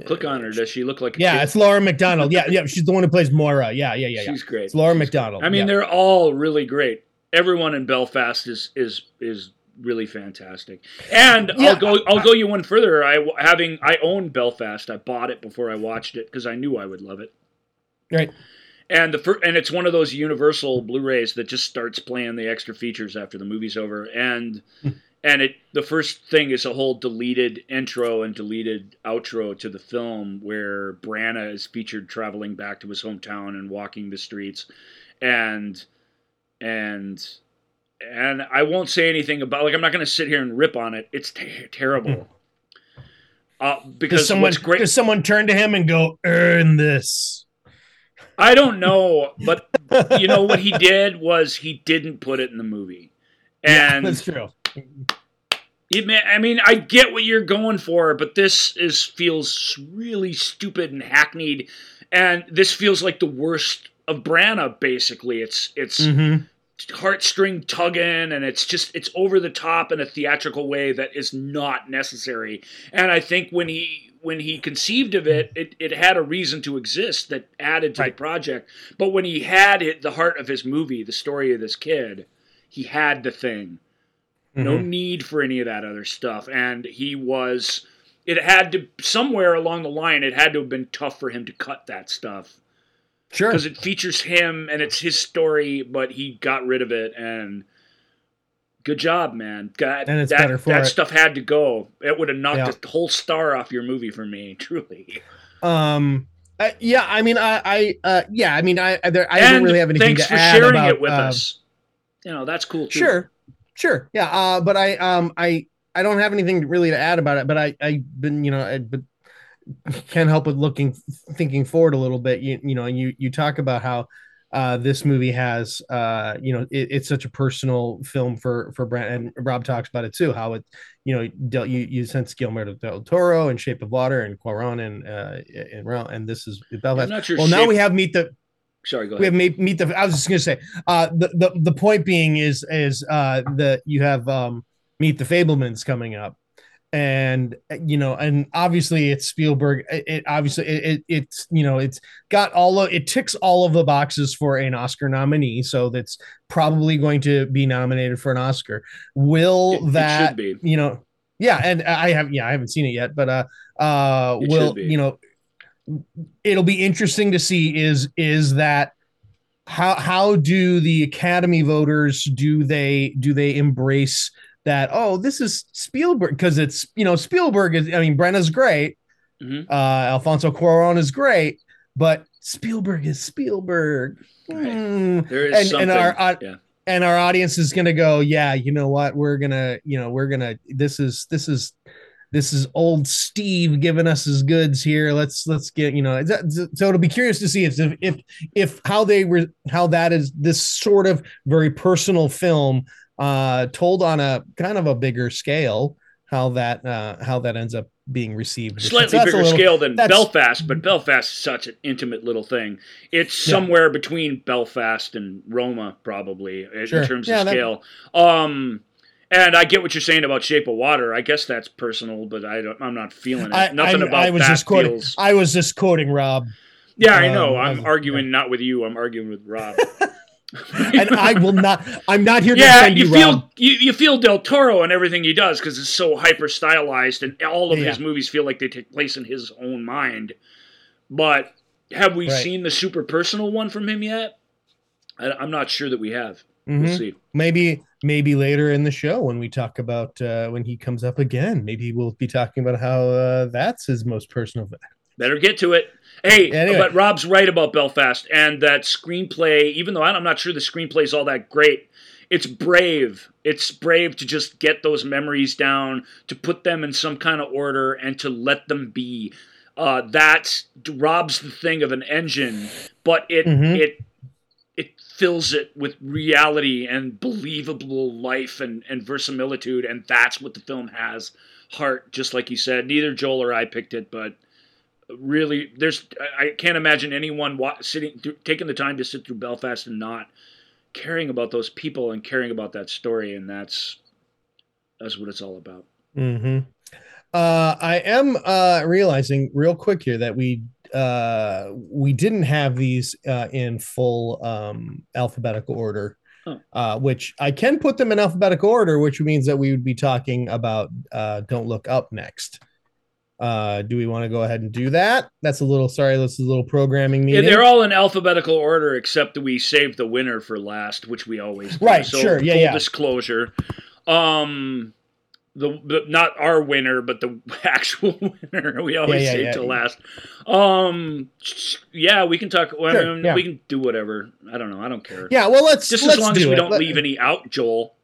S3: Click on her. Does she look like?
S2: yeah, it's Laura McDonald. Yeah, yeah, she's the one who plays Moira. Yeah, yeah, yeah, yeah.
S3: She's great.
S2: It's Laura McDonald.
S3: I mean,
S2: yeah.
S3: they're all really great. Everyone in Belfast is is is really fantastic. And
S2: Yeah,
S3: I'll go I'll go you one further. I having I own Belfast. I bought it before I watched it because I knew I would love it.
S2: right.
S3: And the fir- and it's one of those Universal Blu-rays that just starts playing the extra features after the movie's over. And and it the first thing is a whole deleted intro and deleted outro to the film where Branagh is featured traveling back to his hometown and walking the streets, and and and I won't say anything about like I'm not going to sit here and rip on it. It's ter- terrible. Uh, because
S2: Does someone
S3: great
S2: does someone turn to him and go, "Earn this"?
S3: I don't know, but [LAUGHS] you know what he did was he didn't put it in the movie, and
S2: That's true.
S3: It may, I mean I get what you're going for, but this is feels really stupid and hackneyed, and this feels like the worst of Branagh. Basically, it's it's
S2: Mm-hmm.
S3: heartstring tugging and it's just it's over the top in a theatrical way that is not necessary and i think when he when he conceived of it it, it had a reason to exist that added to
S2: Right.
S3: the project but when he had it the heart of his movie the story of this kid he had the thing no
S2: Mm-hmm.
S3: need for any of that other stuff and he was it had to somewhere along the line it had to have been tough for him to cut that stuff
S2: Sure.
S3: because it features him and it's his story, but he got rid of it and good job, man. God,
S2: And it's
S3: that,
S2: better for
S3: that
S2: it.
S3: stuff had to go. It would have knocked
S2: Yeah.
S3: the whole star off your movie for me, [LAUGHS] truly.
S2: Um. uh, yeah. I mean, I. I. Uh, yeah. I mean, I. I, there, I
S3: and
S2: don't really have anything
S3: thanks
S2: to
S3: for
S2: add
S3: sharing
S2: about,
S3: it with
S2: uh,
S3: us. You know, that's cool too.
S2: Sure. Sure. Yeah. Uh. But I. Um. I. I don't have anything really to add about it. But I. I've been. You know. I. But can't help but looking, thinking forward a little bit. You. You know. You. You talk about how. Uh, this movie has, uh, you know, it, it's such a personal film for for Brent, and Rob talks about it too. How it, you know, del- you you sense Guillermo del Toro and Shape of Water and Cuarón and uh, and and this is Belfast.
S3: I'm not sure.
S2: Well, now we have meet the
S3: Sorry, go ahead.
S2: we have meet, meet the. I was just gonna say, uh, the the the point being is is uh the you have um meet the Fabelmans coming up, and you know, and obviously it's Spielberg. It, it obviously it, it it's you know it's got all of it ticks all of the boxes for an Oscar nominee, so that's probably going to be nominated for an Oscar. Will
S3: It-
S2: that
S3: should be.
S2: you know? Yeah, and I have yeah I haven't seen it yet, but uh uh
S3: It
S2: will
S3: be.
S2: you know it'll be interesting to see is is that how how do the academy voters do they do they embrace that oh this is spielberg because it's you know spielberg is i mean Branagh's great
S3: Mhm.
S2: uh alfonso Cuarón is great but spielberg is spielberg
S3: Right.
S2: Hmm.
S3: There is
S2: and- and our- our-
S3: yeah.
S2: and our audience is going to go yeah you know what we're going to you know we're going to this is this is this is old steve giving us his goods here let's let's get you know so it'll be curious to see if if if how they were how that is this sort of very personal film uh told on a kind of a bigger scale how that uh how that ends up being received
S3: Slightly
S2: So that's a
S3: bigger
S2: little-
S3: scale than Belfast, but Belfast is such an intimate little thing. It's
S2: Yeah.
S3: somewhere between Belfast and Roma, probably in
S2: Sure.
S3: terms
S2: Yeah,
S3: of
S2: that-
S3: scale. Um, and I get what you're saying about Shape of Water. I guess that's personal, but I don't, I'm not feeling it.
S2: I,
S3: Nothing
S2: I,
S3: about
S2: I was
S3: that
S2: just quoting
S3: feels.
S2: i was just quoting rob
S3: Yeah, I know.
S2: um,
S3: I'm arguing not with you. I'm arguing with Rob. [LAUGHS]
S2: and i will not i'm not here to
S3: yeah,
S2: defend
S3: you
S2: you,
S3: feel you, you feel Del Toro and everything he does because it's so hyper stylized, and all of
S2: Yeah.
S3: his movies feel like they take place in his own mind. But have we
S2: Right.
S3: seen the super personal one from him yet? I, I'm not sure that we have.
S2: Mhm.
S3: We'll see.
S2: maybe maybe later in the show when we talk about uh when he comes up again maybe we'll be talking about how uh that's his most personal
S3: Better get to it. Hey,
S2: Anyway.
S3: but Rob's right about Belfast and that screenplay. Even though I'm not sure the screenplay is all that great, it's brave. It's brave to just get those memories down, to put them in some kind of order, and to let them be. Uh, that robs the thing of an engine, but it
S2: Mhm.
S3: it it fills it with reality and believable life and, and verisimilitude, and that's what the film has. Heart, just like you said. Neither Joel or I picked it, but really there's I- can't imagine anyone sitting taking the time to sit through Belfast and not caring about those people and caring about that story and that's that's what it's all about.
S2: Mm-hmm. Uh, I am uh, realizing real quick here that we uh, we didn't have these uh, in full um, alphabetical order,
S3: Oh.
S2: uh, which I can put them in alphabetical order, which means that we would be talking about uh, "Don't Look Up" next. Uh, do we want to go ahead and do that? That's a little sorry. This is a little programming
S3: Yeah, they're all in alphabetical order except that we saved the winner for last, which we always do.
S2: Right,
S3: So,
S2: sure, yeah,
S3: full
S2: yeah.
S3: disclosure. Um the, the not our winner, but the [LAUGHS] actual winner. [LAUGHS] We always
S2: yeah,
S3: save
S2: yeah.
S3: till last. Um yeah, we can talk well, I mean,
S2: yeah.
S3: we can do whatever. I don't know. I don't care.
S2: yeah, well, let's
S3: Just
S2: let's
S3: as long as we
S2: it.
S3: don't
S2: Let-
S3: leave any out, Joel.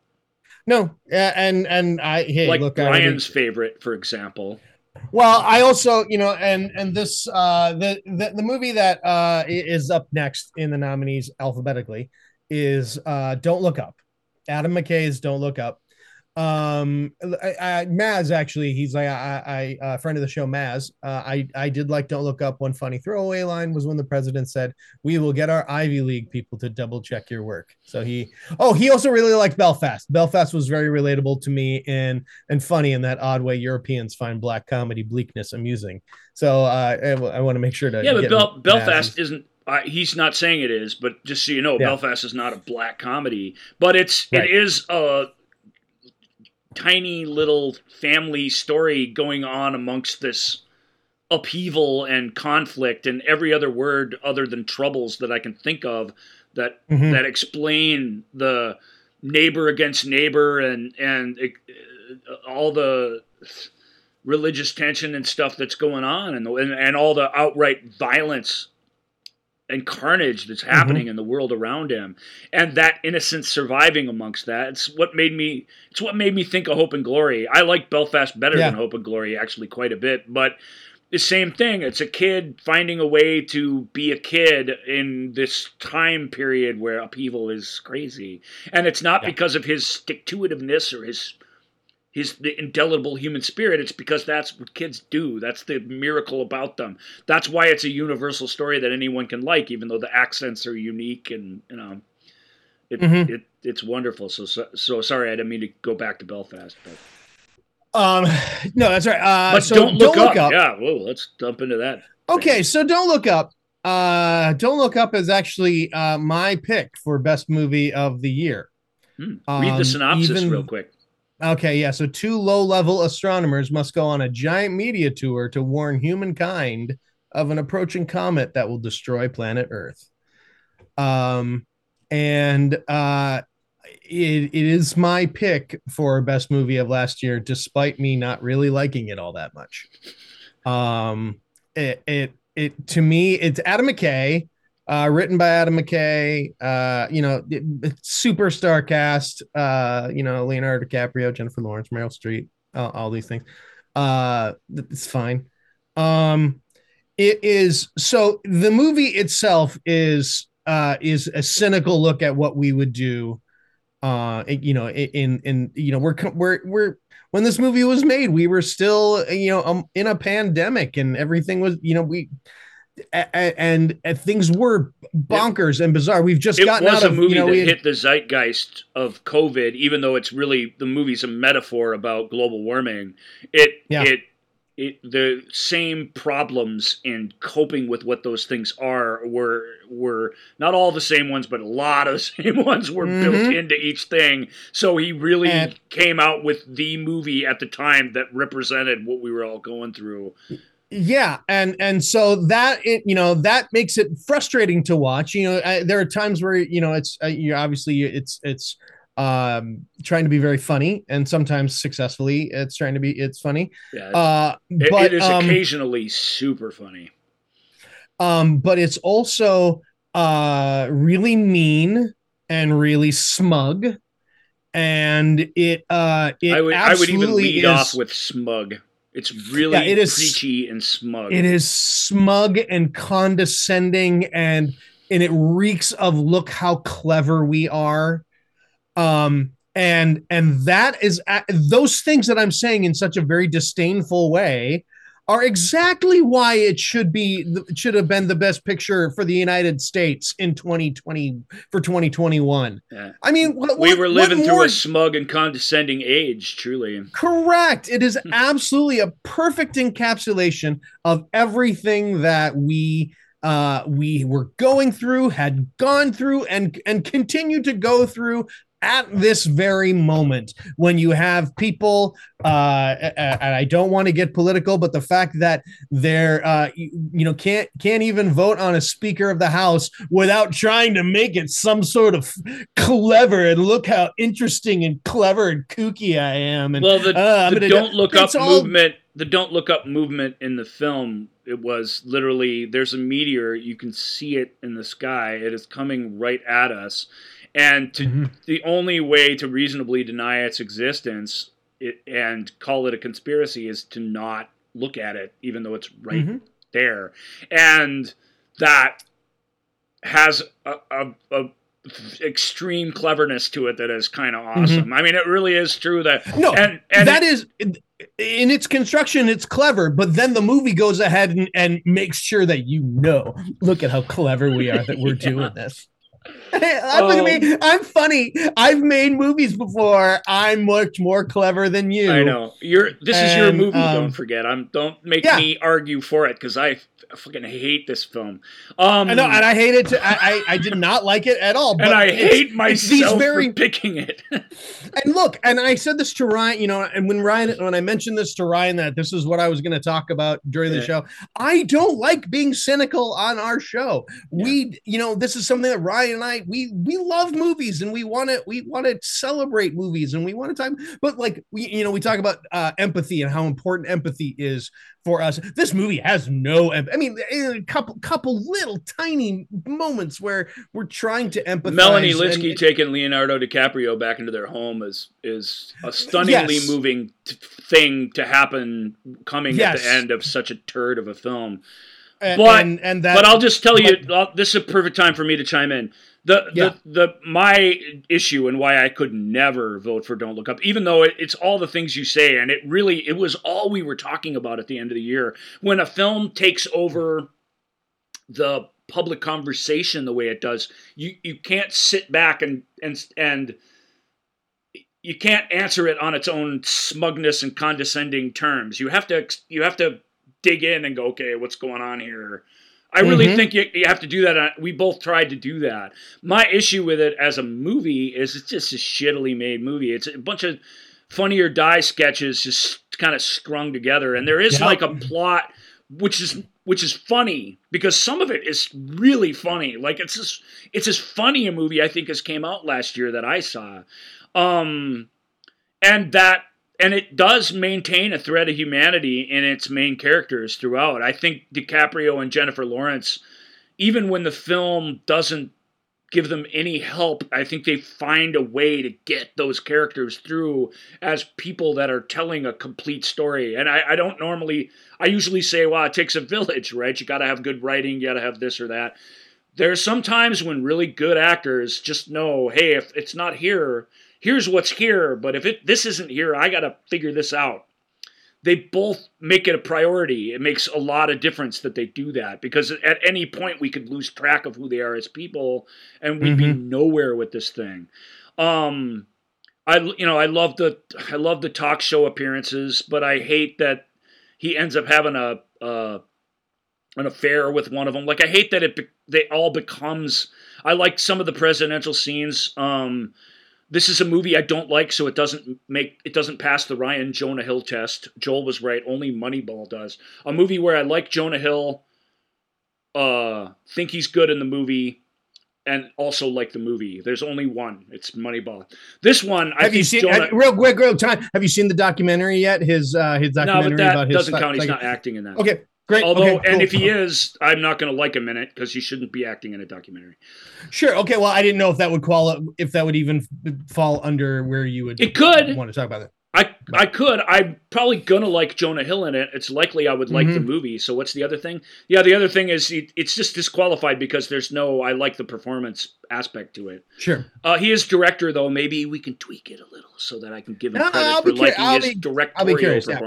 S2: No, uh, and and I hey
S3: like
S2: look, I
S3: Brian's favorite, for example.
S2: Well, I also, you know, and and this uh the the, the movie that uh is up next in the nominees alphabetically is uh Don't Look Up. Adam McKay's Don't Look Up. Um I, I, Maz actually, he's like I I uh, friend of the show Maz. Uh, I I did like Don't Look Up. One funny throwaway line was when the president said, "We will get our Ivy League people to double check your work." So he Oh, he also really liked Belfast. Belfast was very relatable to me and and funny in that odd way Europeans find black comedy bleakness amusing. So uh, I, want to make sure to
S3: Yeah, but Bel-
S2: Maz's-
S3: Belfast isn't. Uh, he's not saying it is, but just so you know,
S2: Yeah.
S3: Belfast is not a black comedy, but it's
S2: Right.
S3: it is a tiny little family story going on amongst this upheaval and conflict and every other word other than troubles that I can think of that
S2: Mhm.
S3: that explain the neighbor against neighbor and and uh, all the religious tension and stuff that's going on and, and and all the outright violence and carnage that's mm-hmm. happening in the world around him. And that innocence surviving amongst that it's what made me it's what made me think of hope and glory. I like belfast better
S2: Yeah.
S3: than hope and glory actually quite a bit but the same thing. It's a kid finding a way to be a kid in this time period where upheaval is crazy. And it's not
S2: Yeah.
S3: because of his stick to itiveness or his his the indelible human spirit it's because that's what kids do that's the miracle about them that's why it's a universal story that anyone can like even though the accents are unique and you know it,
S2: Mhm.
S3: it it's wonderful so, so so sorry i didn't mean to go back to belfast but,
S2: Um, no, that's right. Uh,
S3: but
S2: so
S3: don't, look, up. yeah whoa let's jump into that
S2: Okay, so don't look up. Uh, don't look up is actually uh my pick for best movie of the year.
S3: Hmm. read
S2: Um,
S3: the synopsis
S2: even-
S3: real quick
S2: Okay, yeah. So two low-level astronomers must go on a giant media tour to warn humankind of an approaching comet that will destroy planet Earth. Um, and uh, it, it is my pick for best movie of last year, despite me not really liking it all that much. Um, it it it to me, it's Adam McKay uh, written by Adam McKay. Uh, you know, it- superstar cast. Uh, you know, Leonardo DiCaprio, Jennifer Lawrence, Meryl Streep, all, all these things. Uh, it's fine. Um, it is so the movie itself is uh is a cynical look at what we would do. Uh, you know, in in you know we're we're we're when this movie was made, we were still you know um, in a pandemic and everything was you know we and, and things were bonkers and bizarre. We've just
S3: it
S2: gotten out
S3: a
S2: of
S3: movie
S2: you know
S3: that
S2: had-
S3: hit the zeitgeist of COVID, even though it's really the movie's a metaphor about global warming. It
S2: Yeah.
S3: it it the same problems in coping with what those things are were were not all the same ones, but a lot of the [LAUGHS] same ones were built
S2: Mhm.
S3: into each thing. So he really
S2: And-
S3: came out with the movie at the time that represented what we were all going through.
S2: Yeah and and so that it you know that makes it frustrating to watch you know I, there are times where you know it's uh, you obviously it's it's um trying to be very funny and sometimes successfully it's trying to be it's funny
S3: Yeah,
S2: uh
S3: it-
S2: but
S3: it is
S2: um,
S3: occasionally super funny.
S2: um but it's also uh really mean and really smug and it uh it
S3: I would I would even lead
S2: is-
S3: off with smug. It's really
S2: Yeah, it is-
S3: preachy and smug.
S2: It is smug and condescending and and it reeks of look how clever we are. Um and and that is those things that I'm saying in such a very disdainful way are exactly why it should be it should have been the best picture for the United States in 2020 for 2021.
S3: Yeah.
S2: I mean, what,
S3: we were living through
S2: more-
S3: a smug and condescending age, truly.
S2: Correct. It
S3: Hmm.
S2: absolutely a perfect encapsulation of everything that we uh we were going through, had gone through and and continue to go through at this very moment when you have people uh and I don't want to get political but the fact that they're uh you, know can't can't even vote on a speaker of the house without trying to make it some sort of clever and look how interesting and clever and kooky I am and
S3: Well, the,
S2: uh,
S3: the don't look up
S2: all-
S3: movement, the don't look up movement in the film, it was literally there's a meteor, you can see it in the sky, it is coming right at us, and to
S2: Mhm.
S3: the only way to reasonably deny its existence it, and call it a conspiracy is to not look at it, even though it's right
S2: Mhm.
S3: there, and that has a, a, a extreme cleverness to it that is kind of awesome. I mean, it really is true that
S2: Mm-hmm. No,
S3: and and
S2: that is in its construction it's clever but then the movie goes ahead and, and makes sure that you know look at how clever we are that we're [LAUGHS]
S3: Yeah.
S2: doing this [LAUGHS] look at me
S3: Um,
S2: i'm funny i've made movies before i'm much more clever than you
S3: I know you're. This is your movie.
S2: um,
S3: don't forget. I'm. Don't make
S2: Yeah.
S3: me argue for it because I fucking hate this film. Um,
S2: I know, and I hate it. Too. I, I I did not like it at all. [LAUGHS]
S3: and I hate myself
S2: very
S3: for picking it. [LAUGHS]
S2: and look, and I said this to Ryan, you know, and when Ryan, when I mentioned this to Ryan that this is what I was going to talk about during the
S3: Yeah.
S2: show, I don't like being cynical on our show. We, you know, this is something that Ryan and I, we we love movies and we want to we want to celebrate movies and we want to talk, but like we, you know, we talk about uh, empathy and how important empathy is for us. This movie has no, I mean, a couple couple little tiny moments where we're trying to empathize.
S3: Melanie
S2: and-
S3: taking Leonardo DiCaprio back into their home is is a stunningly
S2: Yes.
S3: moving t- thing to happen coming at the end of such a turd of a film.
S2: and,
S3: But-
S2: and, and that
S3: but I'll just tell you,
S2: but-
S3: I'll- this is a perfect time for me to chime in. The,
S2: Yeah.
S3: the the my issue and why I could never vote for Don't Look Up, even though it, it's all the things you say, and it really it was all we were talking about at the end of the year when a film takes over the public conversation the way it does. You you can't sit back and and and you can't answer it on its own smugness and condescending terms. You have to you have to dig in and go, okay, what's going on here? I really
S2: Mhm.
S3: think you, you have to do that. We both tried to do that. My issue with it as a movie is it's just a shittily made movie. It's a bunch of funny or die sketches just kind of strung together, and there is
S2: Yeah.
S3: like a plot which is which is funny because some of it is really funny. Like it's just, it's as funny a movie I think as came out last year that I saw, um, and that and it does maintain a thread of humanity in its main characters throughout. I think DiCaprio and Jennifer Lawrence, even when the film doesn't give them any help, I think they find a way to get those characters through as people that are telling a complete story. And I, I don't normally, I usually say, well, it takes a village, [LAUGHS] right? You got to have good writing, you got to have this or that. There's some times when really good actors just know, hey, if it's not here, here's what's here, but if it this isn't here, I got to figure this out. They both make it a priority. It makes a lot of difference that they do that because at any point we could lose track of who they are as people and we'd be nowhere with this thing. Um I you know, I love the I love the talk show appearances, but I hate that he ends up having a uh an affair with one of them. Like I hate that it be- they all becomes I like some of the presidential scenes um this is a movie I don't like, so it doesn't make it doesn't pass the Ryan Jonah Hill test. Joel was right; only Moneyball does. A movie where I like Jonah Hill, uh, think he's good in the movie, and also like the movie. There's only one. It's Moneyball. This one, I
S2: have you
S3: think
S2: seen
S3: Jonah.
S2: have- real quick, real time? Have you seen the documentary yet? His uh his
S3: no,
S2: documentary
S3: but that
S2: about his
S3: doesn't count. He's
S2: psych-
S3: not acting in that.
S2: Okay, great.
S3: Although,
S2: okay,
S3: and if he is, I'm not going to like him in it because he shouldn't be acting in a documentary.
S2: sure, okay. Well, I didn't know if that would qualify, if that would even fall under where you would
S3: It could.
S2: want to talk about it.
S3: I I could. I'm probably gonna like Jonah Hill in it. It's likely I would like the
S2: Mhm.
S3: movie. So what's the other thing? Yeah, the other thing is it, it's just disqualified because there's no I like the performance aspect to it.
S2: Sure.
S3: Uh, he is director though. Maybe we can tweak it a little so that I can give him
S2: No,
S3: credit
S2: I'll
S3: for
S2: be
S3: liking
S2: I'll
S3: his
S2: be-
S3: directorial
S2: curious, yeah.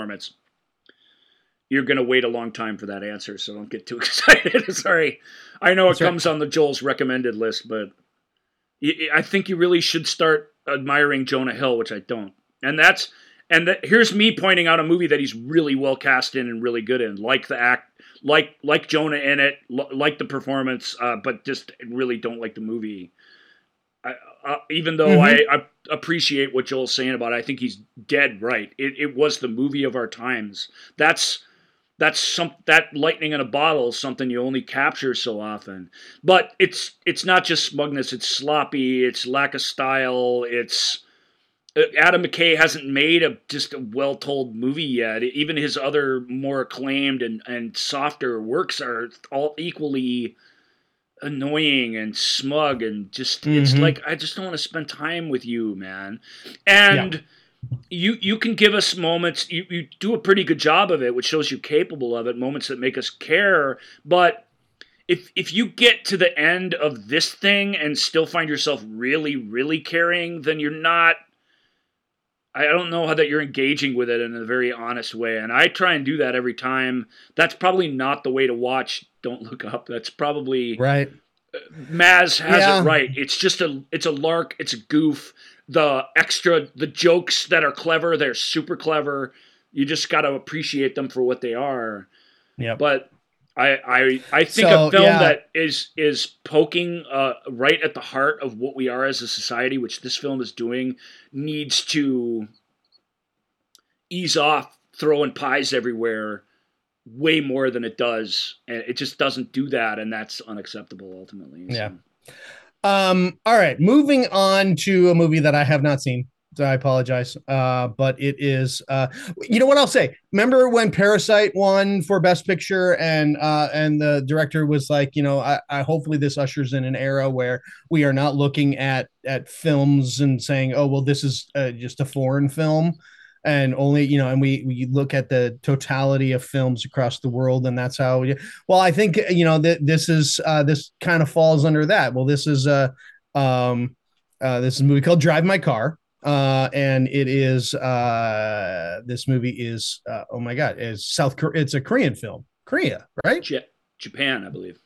S3: You're going to wait a long time for that answer, so don't get too [LAUGHS] excited. Sorry. I know That's it comes right. on the Joel's recommended list, but I think you really should start admiring Jonah Hill, which I don't. And that's and that, here's me pointing out a movie that he's really well cast in and really good in, like the act, like like Jonah in it, like the performance, uh, but just really don't like the movie. I, uh, even though mm-hmm. I, I, appreciate what Joel's saying about it, I think he's dead right. It, it was the movie of our times. That's that's some that lightning in a bottle is something you only capture so often. But it's it's not just smugness. It's sloppy. It's lack of style. It's uh, Adam McKay hasn't made a just a well told movie yet. Even his other more acclaimed and and softer works are all equally annoying and smug and just mm-hmm. it's like I just don't want to spend time with you, man. And. Yeah you you can give us moments you, you do a pretty good job of it which shows you capable of it moments that make us care. But if if you get to the end of this thing and still find yourself really really caring then you're not I don't know how that you're engaging with it in a very honest way. And I try and do that every time. That's probably not the way to watch don't look up. That's probably
S2: right.
S3: Maz has yeah. it right. It's just a it's a lark, it's a goof the extra the jokes that are clever they're super clever you just got to appreciate them for what they are
S2: yeah
S3: but I, I I think so, a film yeah. that is is poking uh, right at the heart of what we are as a society, which this film is doing, needs to ease off throwing pies everywhere way more than it does, and it just doesn't do that, and that's unacceptable ultimately.
S2: So. Yeah. Um, all right, moving on to a movie that I have not seen. So I apologize. Uh, but it is uh you know what I'll say. Remember when Parasite won for Best Picture and uh and the director was like, you know, I, I hopefully this ushers in an era where we are not looking at at films and saying, oh well, this is uh, just a foreign film and only you know and we we look at the totality of films across the world and that's how we, well i think you know that this is uh this kind of falls under that. Well this is a um uh this is a movie called drive my car uh and it is uh this movie is uh, oh my god is south korea it's a korean film. Korea right?
S3: J- japan i believe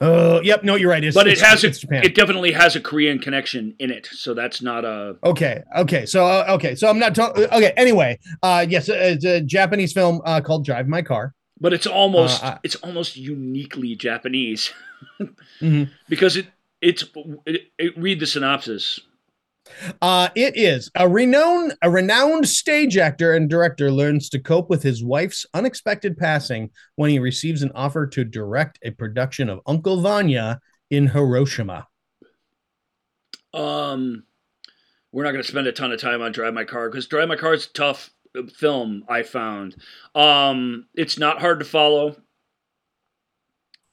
S2: Oh, yep. No, you're right.
S3: It's, but it has a, it definitely has a Korean connection in it, so that's not a.
S2: Okay. Okay. So uh, okay. So I'm not talking. Okay. Anyway, uh, yes, it's a Japanese film uh, called Drive My Car.
S3: But it's almost uh, it's almost uniquely Japanese, [LAUGHS] mm-hmm. because it it's it, it, read the synopsis.
S2: Uh, it is a renowned a renowned stage actor and director learns to cope with his wife's unexpected passing when he receives an offer to direct a production of Uncle Vanya in Hiroshima.
S3: Um, we're not going to spend a ton of time on Drive My Car because Drive My Car is a tough uh, film. I found um, it's not hard to follow.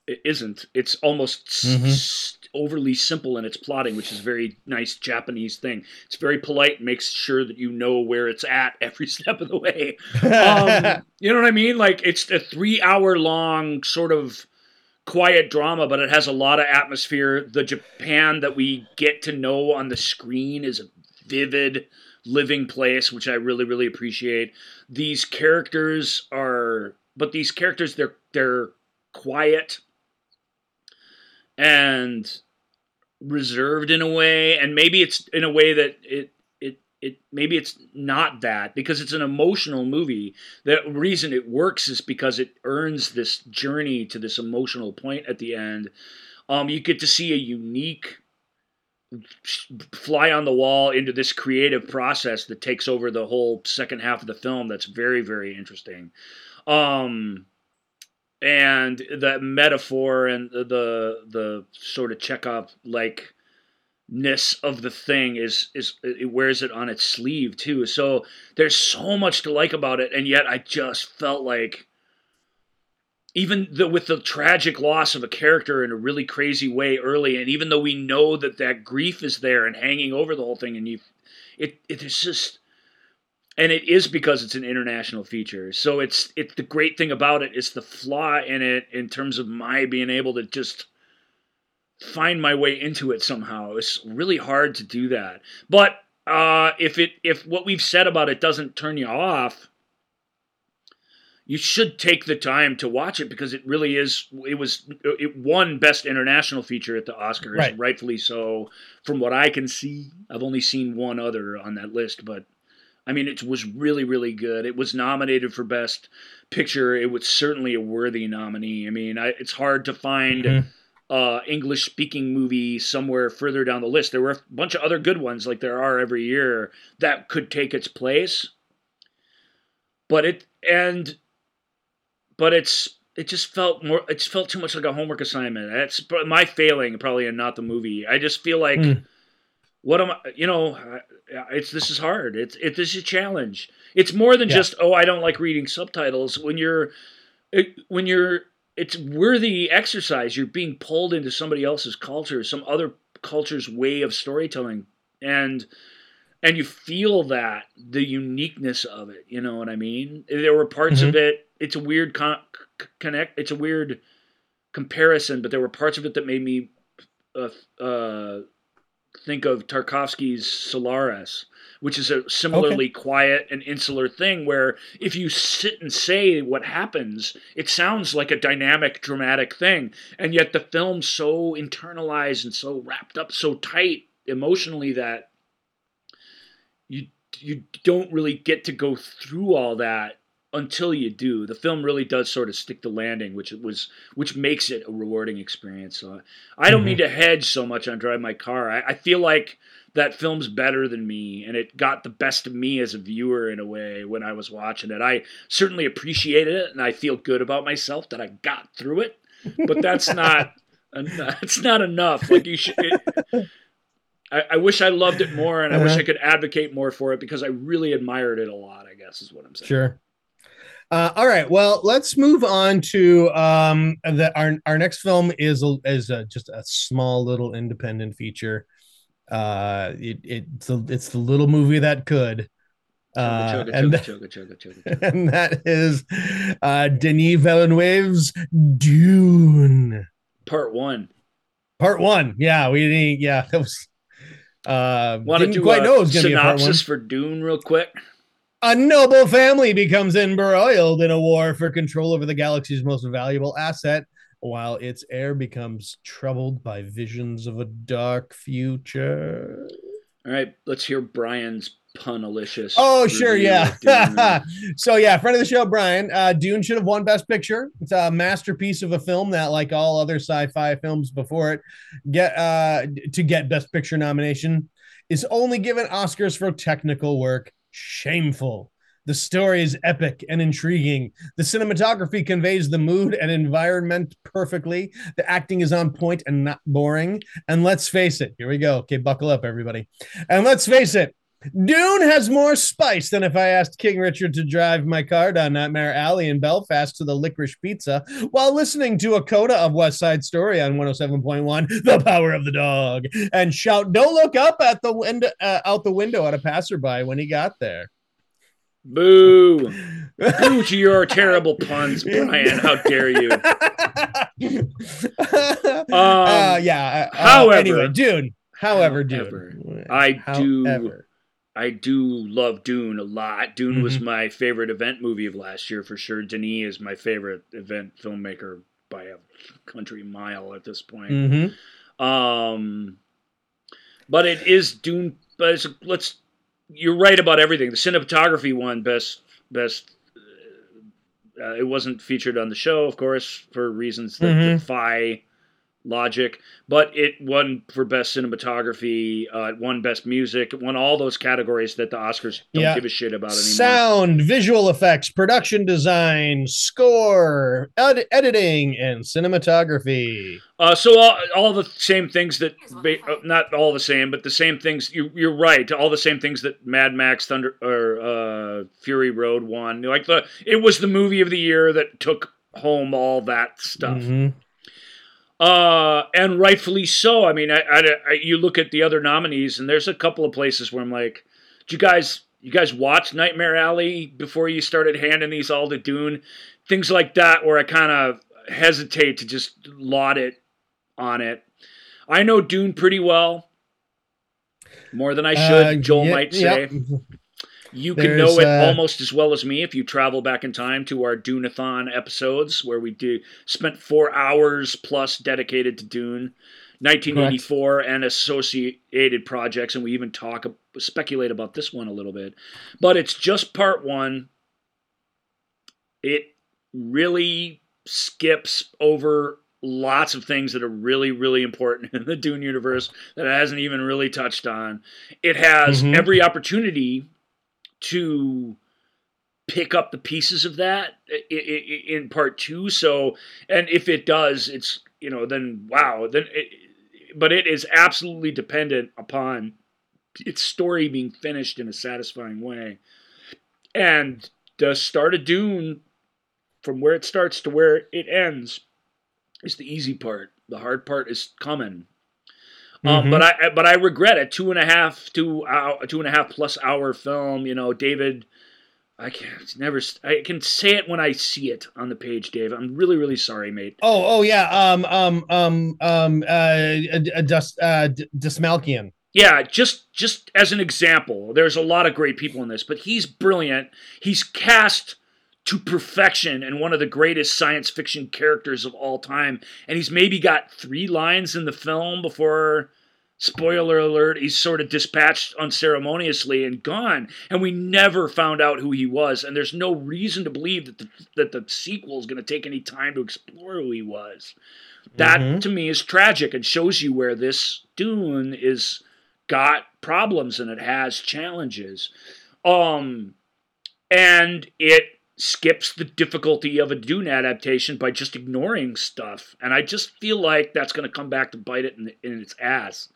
S3: It isn't. It's almost mm-hmm overly simple in its plotting, which is a very nice Japanese thing. It's very polite, makes sure that you know where it's at [LAUGHS] every step of the way. Um, [LAUGHS] you know what I mean? Like it's a three hour long sort of quiet drama, but it has a lot of atmosphere. The Japan that we get to know on the screen is a vivid, living place, which I really, really appreciate. These characters are, but these characters they're they're quiet and reserved in a way and maybe it's in a way that it it it maybe it's not that because it's an emotional movie. The reason it works is because it earns this journey to this emotional point at the end. Um you get to see a unique fly on the wall into this creative process that takes over the whole second half of the film that's very very interesting. Um and that metaphor and the the, the sort of Chekhov like ness of the thing is is it wears it on its sleeve too. So there's so much to like about it, and yet I just felt like even the, with the tragic loss of a character in a really crazy way early, and even though we know that that grief is there and hanging over the whole thing, and you, it it is just and it is because it's an international feature. So it's it's the great thing about it, is the flaw in it in terms of my being able to just find my way into it somehow. It's really hard to do that. But uh, if it if what we've said about it doesn't turn you off, you should take the time to watch it because it really is. It was it won best international feature at the Oscars,
S2: Right.
S3: rightfully so. From what I can see, I've only seen one other on that list, but I mean, it was really really good. It was nominated for best picture. It was certainly a worthy nominee. I mean, I, it's hard to find.
S2: Mhm.
S3: Uh, English speaking movie somewhere further down the list. There were a bunch of other good ones, like there are every year, that could take its place. But it and but it's it just felt more it felt too much like a homework assignment that's my failing probably and not the movie i just feel like
S2: Hmm.
S3: What am i you know it's this is hard. It's it this is a challenge. It's more than
S2: Yeah.
S3: just oh i don't like reading subtitles. When you're it, when you're it's worthy exercise. You're being pulled into somebody else's culture some other culture's way of storytelling. And and you feel that the uniqueness of it. You know what i mean? There were parts of it it's a weird con- connect it's a weird comparison but there were parts of it that made me uh, uh, think of tarkovsky's solaris which is a similarly quiet and insular thing where if you sit and say what happens it sounds like a dynamic dramatic thing. And yet the film's so internalized and so wrapped up so tight emotionally that you you don't really get to go through all that until you do. The film really does sort of stick the landing, which it was, which makes it a rewarding experience. So I don't
S2: Mhm.
S3: mean to hedge so much on Drive My Car. I, I feel like that film's better than me, and it got the best of me as a viewer in a way when I was watching it. I certainly appreciated it, and I feel good about myself that I got through it. But that's not. [LAUGHS] That's not enough. Like you should. It, I, I wish I loved it more, and I wish
S2: Uh-huh.
S3: I could advocate more for it because I really admired it a lot. I guess is what I'm saying.
S2: Sure. Uh, all right. Well, let's move on to um, the our our next film is a, is a, just a small little independent feature. Uh, it, it's a, it's the little movie that could. Uh, and, [LAUGHS] and that is uh, Denis Villeneuve's Dune.
S3: Part one.
S2: Part one. Yeah, we didn't. Yeah, that was. Uh,
S3: Want to do
S2: quite
S3: a
S2: know it was going to be a part one.
S3: synopsis for Dune real quick?
S2: A noble family becomes embroiled in a war for control over the galaxy's most valuable asset, while its heir becomes troubled by visions of a dark future.
S3: All right, let's hear Brian's punalicious.
S2: Oh, sure, yeah. [LAUGHS] so, yeah, friend of the show, Brian. Uh, Dune should have won Best Picture. It's a masterpiece of a film that, like all other sci-fi films before it, get uh, to get Best Picture nomination is only given Oscars for technical work. Shameful. The story is epic and intriguing. The cinematography conveys the mood and environment perfectly. The acting is on point and not boring. And let's face it, here we go. Okay, buckle up, everybody. And let's face it, Dune has more spice than if I asked King Richard to drive my car down Nightmare Alley in Belfast to the Licorice Pizza while listening to a coda of West Side Story on 107.1, The Power of the Dog, and shout, "Don't look up at the window, uh, out the window at a passerby when he got there."
S3: Boo! [LAUGHS] Boo to your terrible puns, Brian. How dare you? [LAUGHS]
S2: uh, yeah. uh,
S3: however-
S2: anyway, Dune. However,
S3: However,
S2: Dune.
S3: I do-
S2: However.
S3: I do love Dune a lot. Dune was
S2: Mhm.
S3: my favorite event movie of last year for sure. Denis is my favorite event filmmaker by a country mile at this point.
S2: Mhm.
S3: Um, but it is Dune. But it's, let's. You're right about everything. The cinematography won best best. Uh, it wasn't featured on the show, of course, for reasons that
S2: Mhm.
S3: defy logic. But it won for best cinematography. Uh, it won best music. It won all those categories that the Oscars don't
S2: Yeah.
S3: give a shit about anymore.
S2: Sound, visual effects, production design, score, ed- editing, and cinematography.
S3: Uh, so all, all the same things that ba- uh, not all the same, but the same things. You, you're right. All the same things that Mad Max Thunder or uh, Fury Road won. Like the it was the movie of the year that took home all that stuff.
S2: Mhm.
S3: Uh, and rightfully so. I mean, I, I, I- you look at the other nominees, and there's a couple of places where I'm like, did you guys you guys watch Nightmare Alley before you started handing these all to Dune? Things like that, where I kind of hesitate to just laud it on it. I know Dune pretty well, more than I should.
S2: Uh,
S3: Joel
S2: yeah-
S3: might say.
S2: yeah.
S3: You can know it uh, almost as well as me if you travel back in time to our Duneathon episodes where we do spent four hours plus dedicated to Dune, 1984 correct. and associated projects, and we even talk speculate about this one a little bit. But it's just part one. It really skips over lots of things that are really, really important [LAUGHS] in the Dune universe that it hasn't even really touched on. It has mm-hmm. every opportunity to pick up the pieces of that in part two. So, and if it does, it's, you know, then wow, then, it, but it is absolutely dependent upon its story being finished in a satisfying way. And the start of Dune, from where it starts to where it ends, is the easy part. The hard part is coming. Um, mm-hmm. but I but I regret it. Two and a half, two hour, two and a half plus hour film. You know, David. I can't never. I can say it when I see it on the page, Dave. I'm really, really sorry, mate.
S2: Oh, oh yeah. Um, um, um, um. Uh, just uh, Dastmalchian.
S3: Yeah, just just as an example, there's a lot of great people in this, but he's brilliant. He's cast to perfection and one of the greatest science fiction characters of all time. And he's maybe got three lines in the film before, spoiler alert, he's sort of dispatched unceremoniously and gone. And we never found out who he was. And there's no reason to believe that the, that the sequel is going to take any time to explore who he was. That mm-hmm. to me is tragic and shows you where this Dune is got problems and it has challenges. Um, and it skips the difficulty of a Dune adaptation by just ignoring stuff. And I just feel like that's going to come back to bite it in, in, its ass.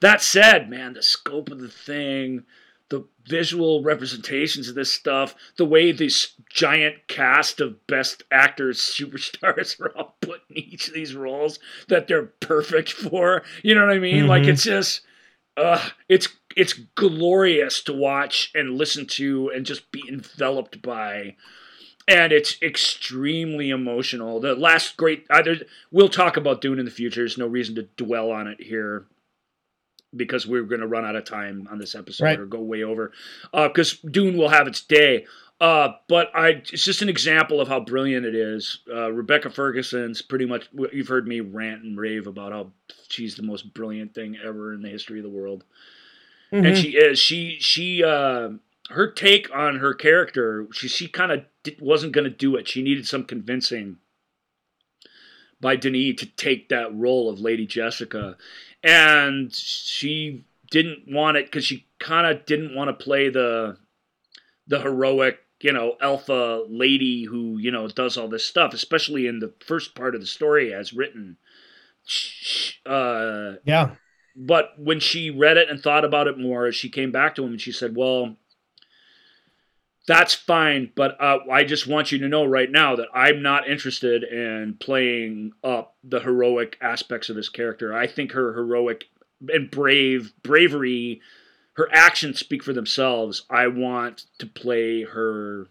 S3: That said, man, the scope of the thing, the visual representations of this stuff, the way this giant cast of best actors, [LAUGHS] superstars are all put in each of these roles that they're perfect for. You know what I mean? Mm-hmm. Like it's just uh it's it's glorious to watch and listen to and just be enveloped by and it's extremely emotional. The last great either we'll talk about Dune in the future. There's no reason to dwell on it here because we're going to run out of time on this episode right. or go way over. Because uh, Dune will have its day. Uh, but I, it's just an example of how brilliant it is. Uh, Rebecca Ferguson's pretty much. You've heard me rant and rave about how she's the most brilliant thing ever in the history of the world, mm-hmm. and she is. She she uh, her take on her character. She she kind of wasn't going to do it. She needed some convincing by Denis to take that role of Lady Jessica, and she didn't want it because she kind of didn't want to play the the heroic you know alpha lady who you know does all this stuff especially in the first part of the story as written uh,
S2: yeah
S3: but when she read it and thought about it more she came back to him and she said well that's fine, but uh, I just want you to know right now that I'm not interested in playing up the heroic aspects of this character. I think her heroic and brave bravery, her actions speak for themselves. I want to play her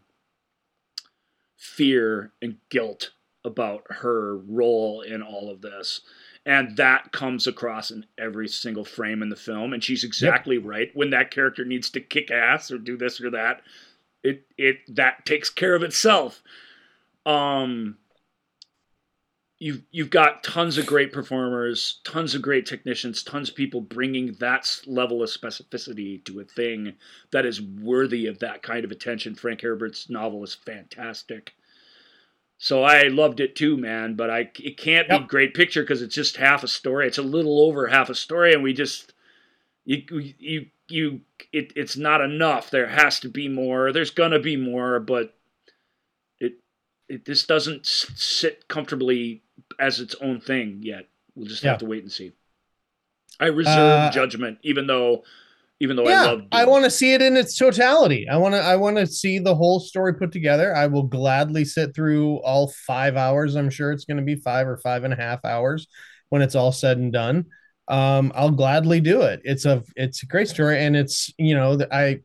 S3: fear and guilt about her role in all of this. And that comes across in every single frame in the film. And she's exactly yep. right. When that character needs to kick ass or do this or that, it it that takes care of itself. Um, you've you've got tons of great performers, tons of great technicians, tons of people bringing that level of specificity to a thing that is worthy of that kind of attention. Frank Herbert's novel is fantastic. So I loved it too, man. But I it can't yep. be great picture because it's just half a story. It's a little over half a story, and we just you you you it, it's not enough. There has to be more. There's gonna be more, but it it this doesn't sit comfortably as its own thing yet. We'll just yeah. have to wait and see. I reserve uh, judgment, even though even though yeah, I love.
S2: I want to see it in its totality. I want to. I want to see the whole story put together. I will gladly sit through all five hours. I'm sure it's going to be five or five and a half hours when it's all said and done um, I'll gladly do it. It's a it's a great story, and it's you know I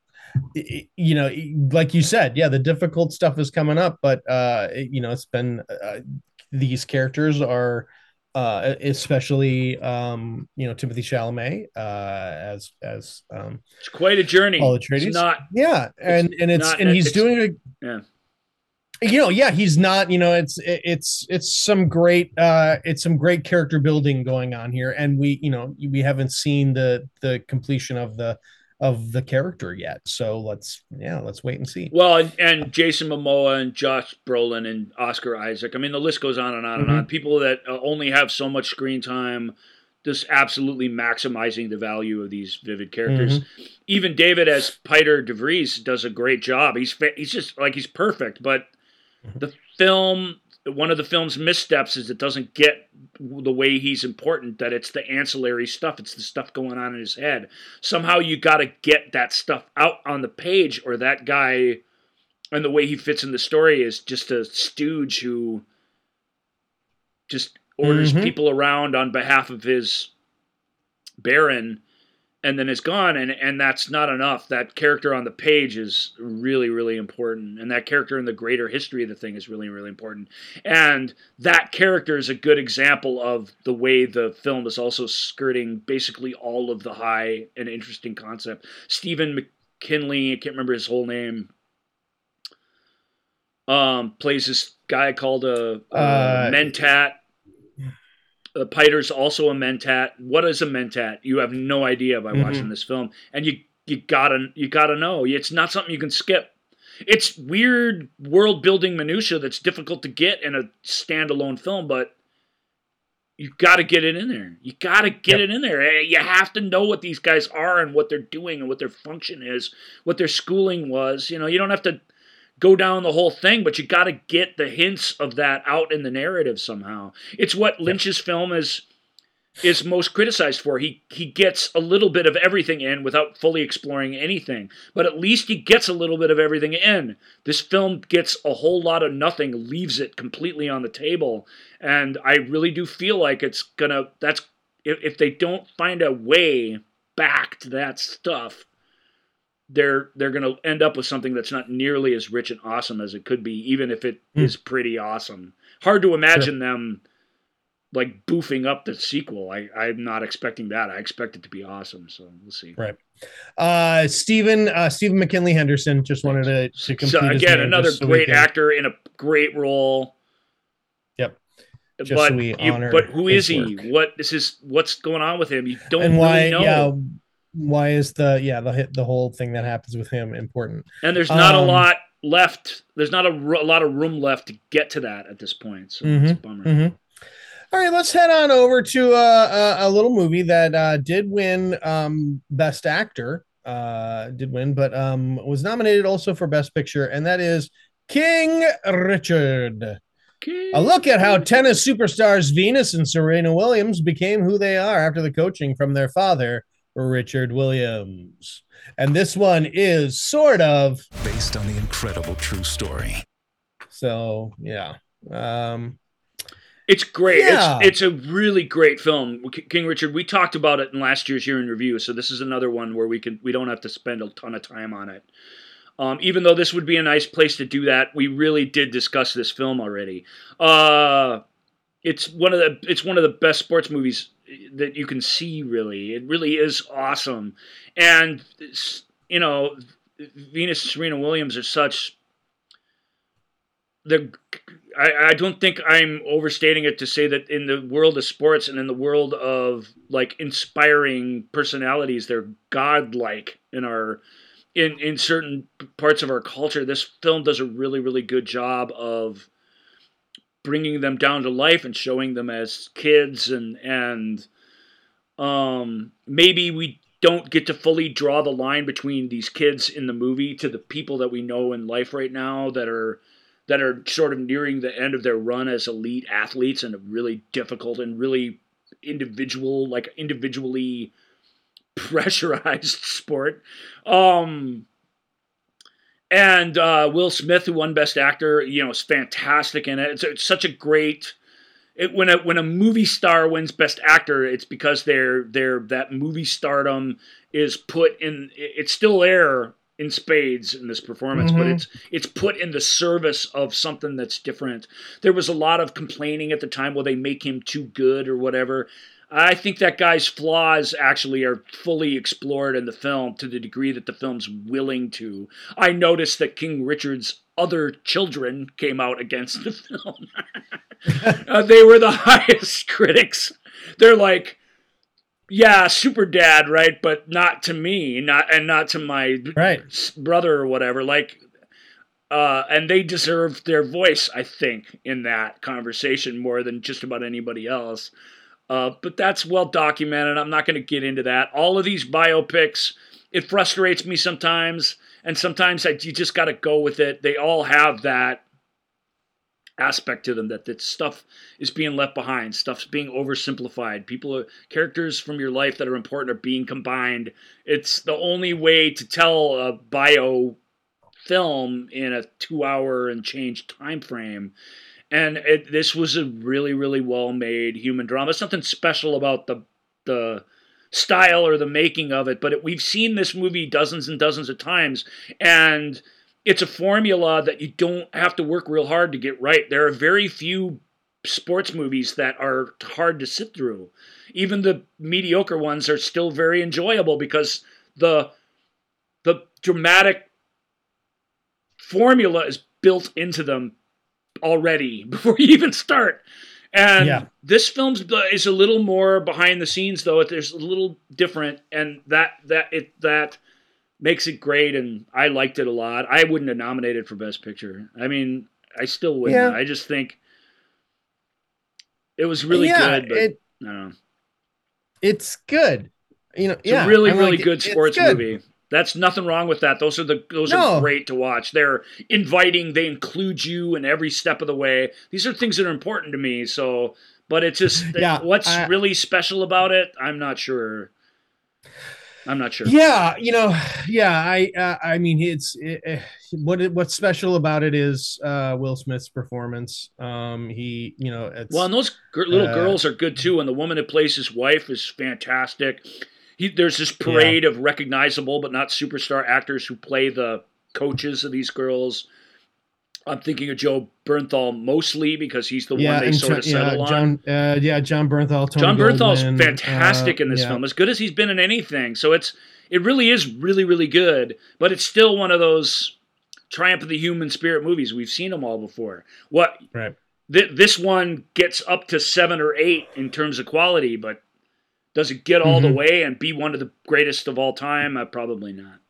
S2: you know like you said yeah the difficult stuff is coming up but uh you know it's been uh, these characters are uh, especially um, you know Timothée Chalamet uh, as as um,
S3: it's quite a journey.
S2: Paul Atreides.
S3: It's not
S2: yeah, and and it's and he's doing a
S3: yeah.
S2: You know yeah he's not you know it's it's it's some great uh it's some great character building going on here and we you know we haven't seen the the completion of the of the character yet so let's yeah let's wait and see
S3: Well, and, and Jason Momoa and Josh Brolin and Oscar Isaac. I mean, the list goes on and on and
S2: Mm-hmm.
S3: on. People that uh, only have so much screen time, just absolutely maximizing the value of these vivid characters.
S2: Mm-hmm.
S3: Even David as Piter DeVries does a great job. He's he's just like he's perfect, but
S2: Mm-hmm.
S3: The film. One of the film's missteps is it doesn't get the way he's important. That it's the ancillary stuff. It's the stuff going on in his head. Somehow you got to get that stuff out on the page, or that guy and the way he fits in the story is just a stooge who just orders
S2: Mhm.
S3: people around on behalf of his baron and then it's gone and and that's not enough. That character on the page is really really important and that character in the greater history of the thing is really really important. And that character is a good example of the way the film is also skirting basically all of the high and interesting concept. Stephen mckinley i can't remember his whole name um plays this guy called a, a
S2: Uh,
S3: mentat uh, Piter's also a mentat. What is a mentat? You have no idea by
S2: Mhm.
S3: watching this film, and you you gotta you gotta know. It's not something you can skip. It's weird world building minutia that's difficult to get in a standalone film, but you got to get it in there. You got to get
S2: Yep.
S3: it in there. Eh, You have to know what these guys are and what they're doing and what their function is, what their schooling was. You know, you don't have to go down the whole thing, but you got to get the hints of that out in the narrative somehow. It's what Lynch's film is is most criticized for. He he gets a little bit of everything in without fully exploring anything, but at least he gets a little bit of everything in. This film gets a whole lot of nothing, leaves it completely on the table, and I really do feel like it's gonna. That's if if they don't find a way back to that stuff they're they're going to end up with something that's not nearly as rich and awesome as it could be, even if it is
S2: Hmm.
S3: pretty awesome. Hard to imagine them like boofing up the sequel. I I'm not expecting that. I expect it to be awesome. So we'll see.
S2: Right. uh stephen uh stephen mckinley henderson just wanted to, to complete
S3: So again, another
S2: so
S3: great actor in a great role.
S2: Yep. Just
S3: but
S2: so we
S3: you, but who is he?
S2: work.
S3: What is his? What's going on with him? You don't
S2: and why
S3: really know.
S2: yeah why is the yeah the the whole thing that happens with him important
S3: And there's not a
S2: Um,
S3: lot left. There's not a, lot of room left to get to that at this point. So it's a bummer.
S2: Mhm. All right, let's head on over to uh, a, a little movie that uh, did win um, Best Actor. Uh, did win, but um, was nominated also for Best Picture, and that is King Richard. A look at how tennis superstars Venus and Serena Williams became who they are after the coaching from their father, Richard Williams. And this one is sort of
S4: based on the incredible true story.
S2: so, yeah. Um,
S3: It's great.
S2: Yeah.
S3: It's it's a really great film. King Richard. We talked about it in last year's year in review, so this is another one where we can we don't have to spend a ton of time on it. Um, even though this would be a nice place to do that, we really did discuss this film already. Uh, it's one of the it's one of the best sports movies that you can see. Really, it really is awesome, and you know, Venus Serena Williams are such the I, I don't think I'm overstating it to say that in the world of sports and in the world of like inspiring personalities, they're godlike in our in in certain parts of our culture. This film does a really really good job of bringing them down to life and showing them as kids and and um maybe we don't get to fully draw the line between these kids in the movie to the people that we know in life right now that are that are sort of nearing the end of their run as elite athletes in a really difficult and really individual like individually [LAUGHS] pressurized sport. Um and uh, Will Smith, who won Best Actor, you know, is fantastic in it. It's, it's such a great. It, when a when a movie star wins Best Actor, it's because they're they're that movie stardom is put in. It's still there in spades in this performance, but
S2: Mhm.
S3: it's it's put in the service of something that's different. There was a lot of complaining at the time, will they make him too good or whatever. I think that guy's flaws actually are fully explored in the film to the degree that the film's willing to. I noticed that King Richard's other children came out against the film. [LAUGHS] Uh, they were the [LAUGHS] highest critics. They're like, yeah, super dad, right? But not to me, not and not to my
S2: Right.
S3: brother or whatever. Like, uh, and they deserve their voice, I think, in that conversation more than just about anybody else. Uh, but that's well documented. I'm not going to get into that. All of these biopics, it frustrates me sometimes, and sometimes I, you just got to go with it. They all have that aspect to them that that stuff is being left behind stuff's being oversimplified people are characters from your life that are important are being combined it's the only way to tell a bio film in a two hour and change time frame and it, this was a really really well made human drama nothing special about the the style or the making of it but it, we've seen this movie dozens and dozens of times and it's a formula that you don't have to work real hard to get right. There are very few sports movies that are hard to sit through. Even the mediocre ones are still very enjoyable because the the dramatic formula is built into them already [LAUGHS] before you even start. And
S2: Yeah.
S3: this film is a little more behind the scenes though. There's a little different and that that it that makes it great and I liked it a lot. I wouldn't have nominated for best picture. I mean, I still wouldn't.
S2: Yeah.
S3: I just think it was really
S2: yeah,
S3: good, but
S2: it,
S3: I don't know.
S2: it's good. You know,
S3: It's
S2: yeah,
S3: a really,
S2: I'm
S3: really
S2: like,
S3: good sports
S2: good.
S3: movie. That's nothing wrong with that. Those are the those
S2: No.
S3: are great to watch. They're inviting. They include you in every step of the way. These are things that are important to me. So, but it's just [LAUGHS]
S2: Yeah,
S3: what's
S2: I-
S3: really special about it. I'm not sure. I'm not sure.
S2: Yeah, you know, yeah, I, uh, I mean, it's it, eh, what what's special about it is uh, Will Smith's performance. Um, he, you know, it's
S3: Well, and those gr- little
S2: Uh,
S3: girls are good too, and the woman that plays his wife is fantastic. He, there's this parade of recognizable but not superstar actors who play the coaches of these girls. I'm thinking of Joe Bernthal mostly because he's the
S2: yeah,
S3: one they sort
S2: John-
S3: of settle
S2: yeah,
S3: on.
S2: Uh, yeah, Jon Bernthal. Tony
S3: Jon Bernthal's
S2: Goldwyn,
S3: fantastic
S2: uh,
S3: in this
S2: yeah.
S3: film, as good as he's been in anything. So it's it really is really really good, but it's still one of those triumph of the human spirit movies. We've seen them all before. What
S2: Right.
S3: th- this one gets up to seven or eight in terms of quality, but does it get all the
S2: Mhm.
S3: way and be one of the greatest of all time? Uh, probably not.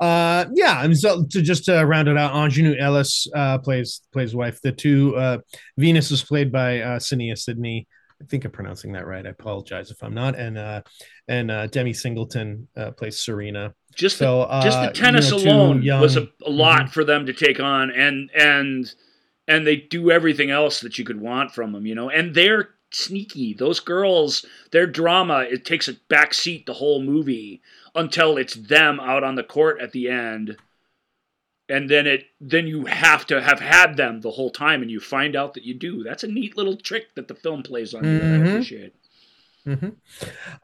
S2: Uh, yeah, and so to just to round it out, Aunjanue Ellis uh, plays plays wife. The two uh, Venus is played by uh, Saniyya Sidney. I think I'm pronouncing that right. I apologize if I'm not. And uh, and uh, Demi Singleton uh, plays Serena.
S3: Just
S2: So
S3: the,
S2: uh,
S3: just the tennis
S2: you know,
S3: alone
S2: young-
S3: was a, a lot
S2: Mhm.
S3: for them to take on, and and and they do everything else that you could want from them, you know. And they're sneaky. Those girls, their drama, it takes a back seat the whole movie until it's them out on the court at the end. And then it then you have to have had them the whole time, and you find out that you do. That's a neat little trick that the film plays on you that I appreciate.
S2: Mhm.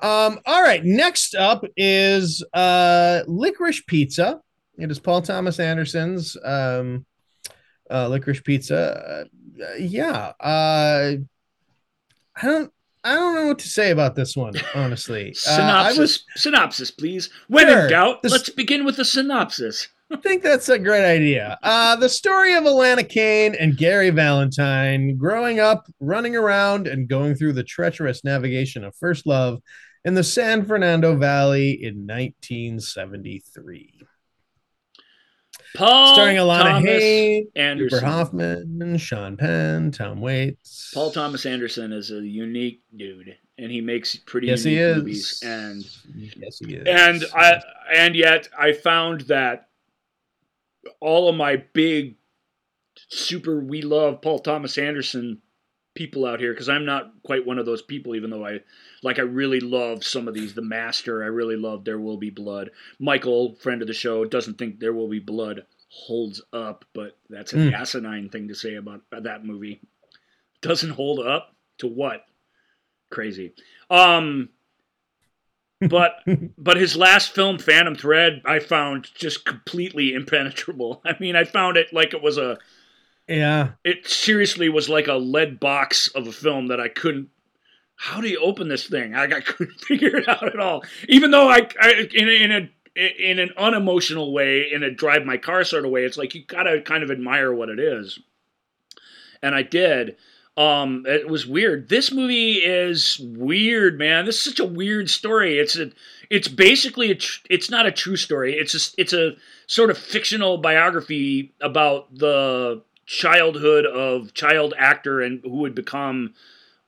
S2: Um, all right. Next up is uh, Licorice Pizza. It is Paul Thomas Anderson's um, uh, Licorice Pizza. Uh, yeah. Uh, I don't. I don't know what to say about this one, honestly. [LAUGHS] Uh,
S3: Synopsis,
S2: was
S3: synopsis, please. When
S2: Sure.
S3: in doubt,
S2: This-
S3: let's begin with the synopsis.
S2: I think that's a great idea. Uh, the story of Alana Kane and Gary Valentine growing up, running around, and going through the treacherous navigation of first love in the San Fernando Valley in 1973.
S3: Paul
S2: Starring Alana
S3: Thomas
S2: Hayes, Cooper
S3: Anderson.
S2: Hoffman, Sean Penn, Tom Waits.
S3: Paul Thomas Anderson is a unique dude, and he makes pretty
S2: Yes, he
S3: unique
S2: is.
S3: movies. And
S2: yes, he is.
S3: and I and yet I found that all of my big super we love Paul Thomas Anderson people out here because I'm not quite one of those people even though I like I really love some of these. The master I really love there will be blood. Michael friend of the show doesn't think there will be blood holds up but that's an
S2: Mm.
S3: asinine thing to say about that movie. Doesn't hold up to what? Crazy. Um [LAUGHS] but but his last film, Phantom Thread, I found just completely impenetrable. [LAUGHS] I mean, I found it like it was a
S2: Yeah.
S3: it seriously was like a lead box of a film that I couldn't. How do you open this thing? I, I [LAUGHS] couldn't figure it out at all. Even though I, I in in a in an unemotional way, in a drive my car sort of way, it's like you gotta kind of admire what it is, and I did. Um, it was weird. This movie is weird, man. This is such a weird story. It's a, it's basically a, tr- it's not a true story. It's a, it's a sort of fictional biography about the childhood of child actor and who would become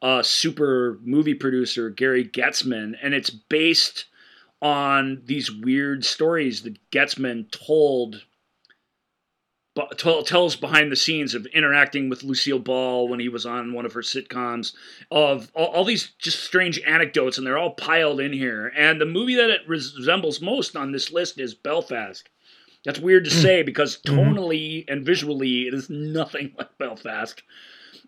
S3: a super movie producer Gary Goetzman, and it's based on these weird stories that Getzman told tells behind the scenes of interacting with Lucille Ball when he was on one of her sitcoms, of all, all these just strange anecdotes, and they're all piled in here. And the movie that it resembles most on this list is Belfast. That's weird to mm-hmm. say because mm-hmm. tonally and visually, it is [LAUGHS] nothing like Belfast.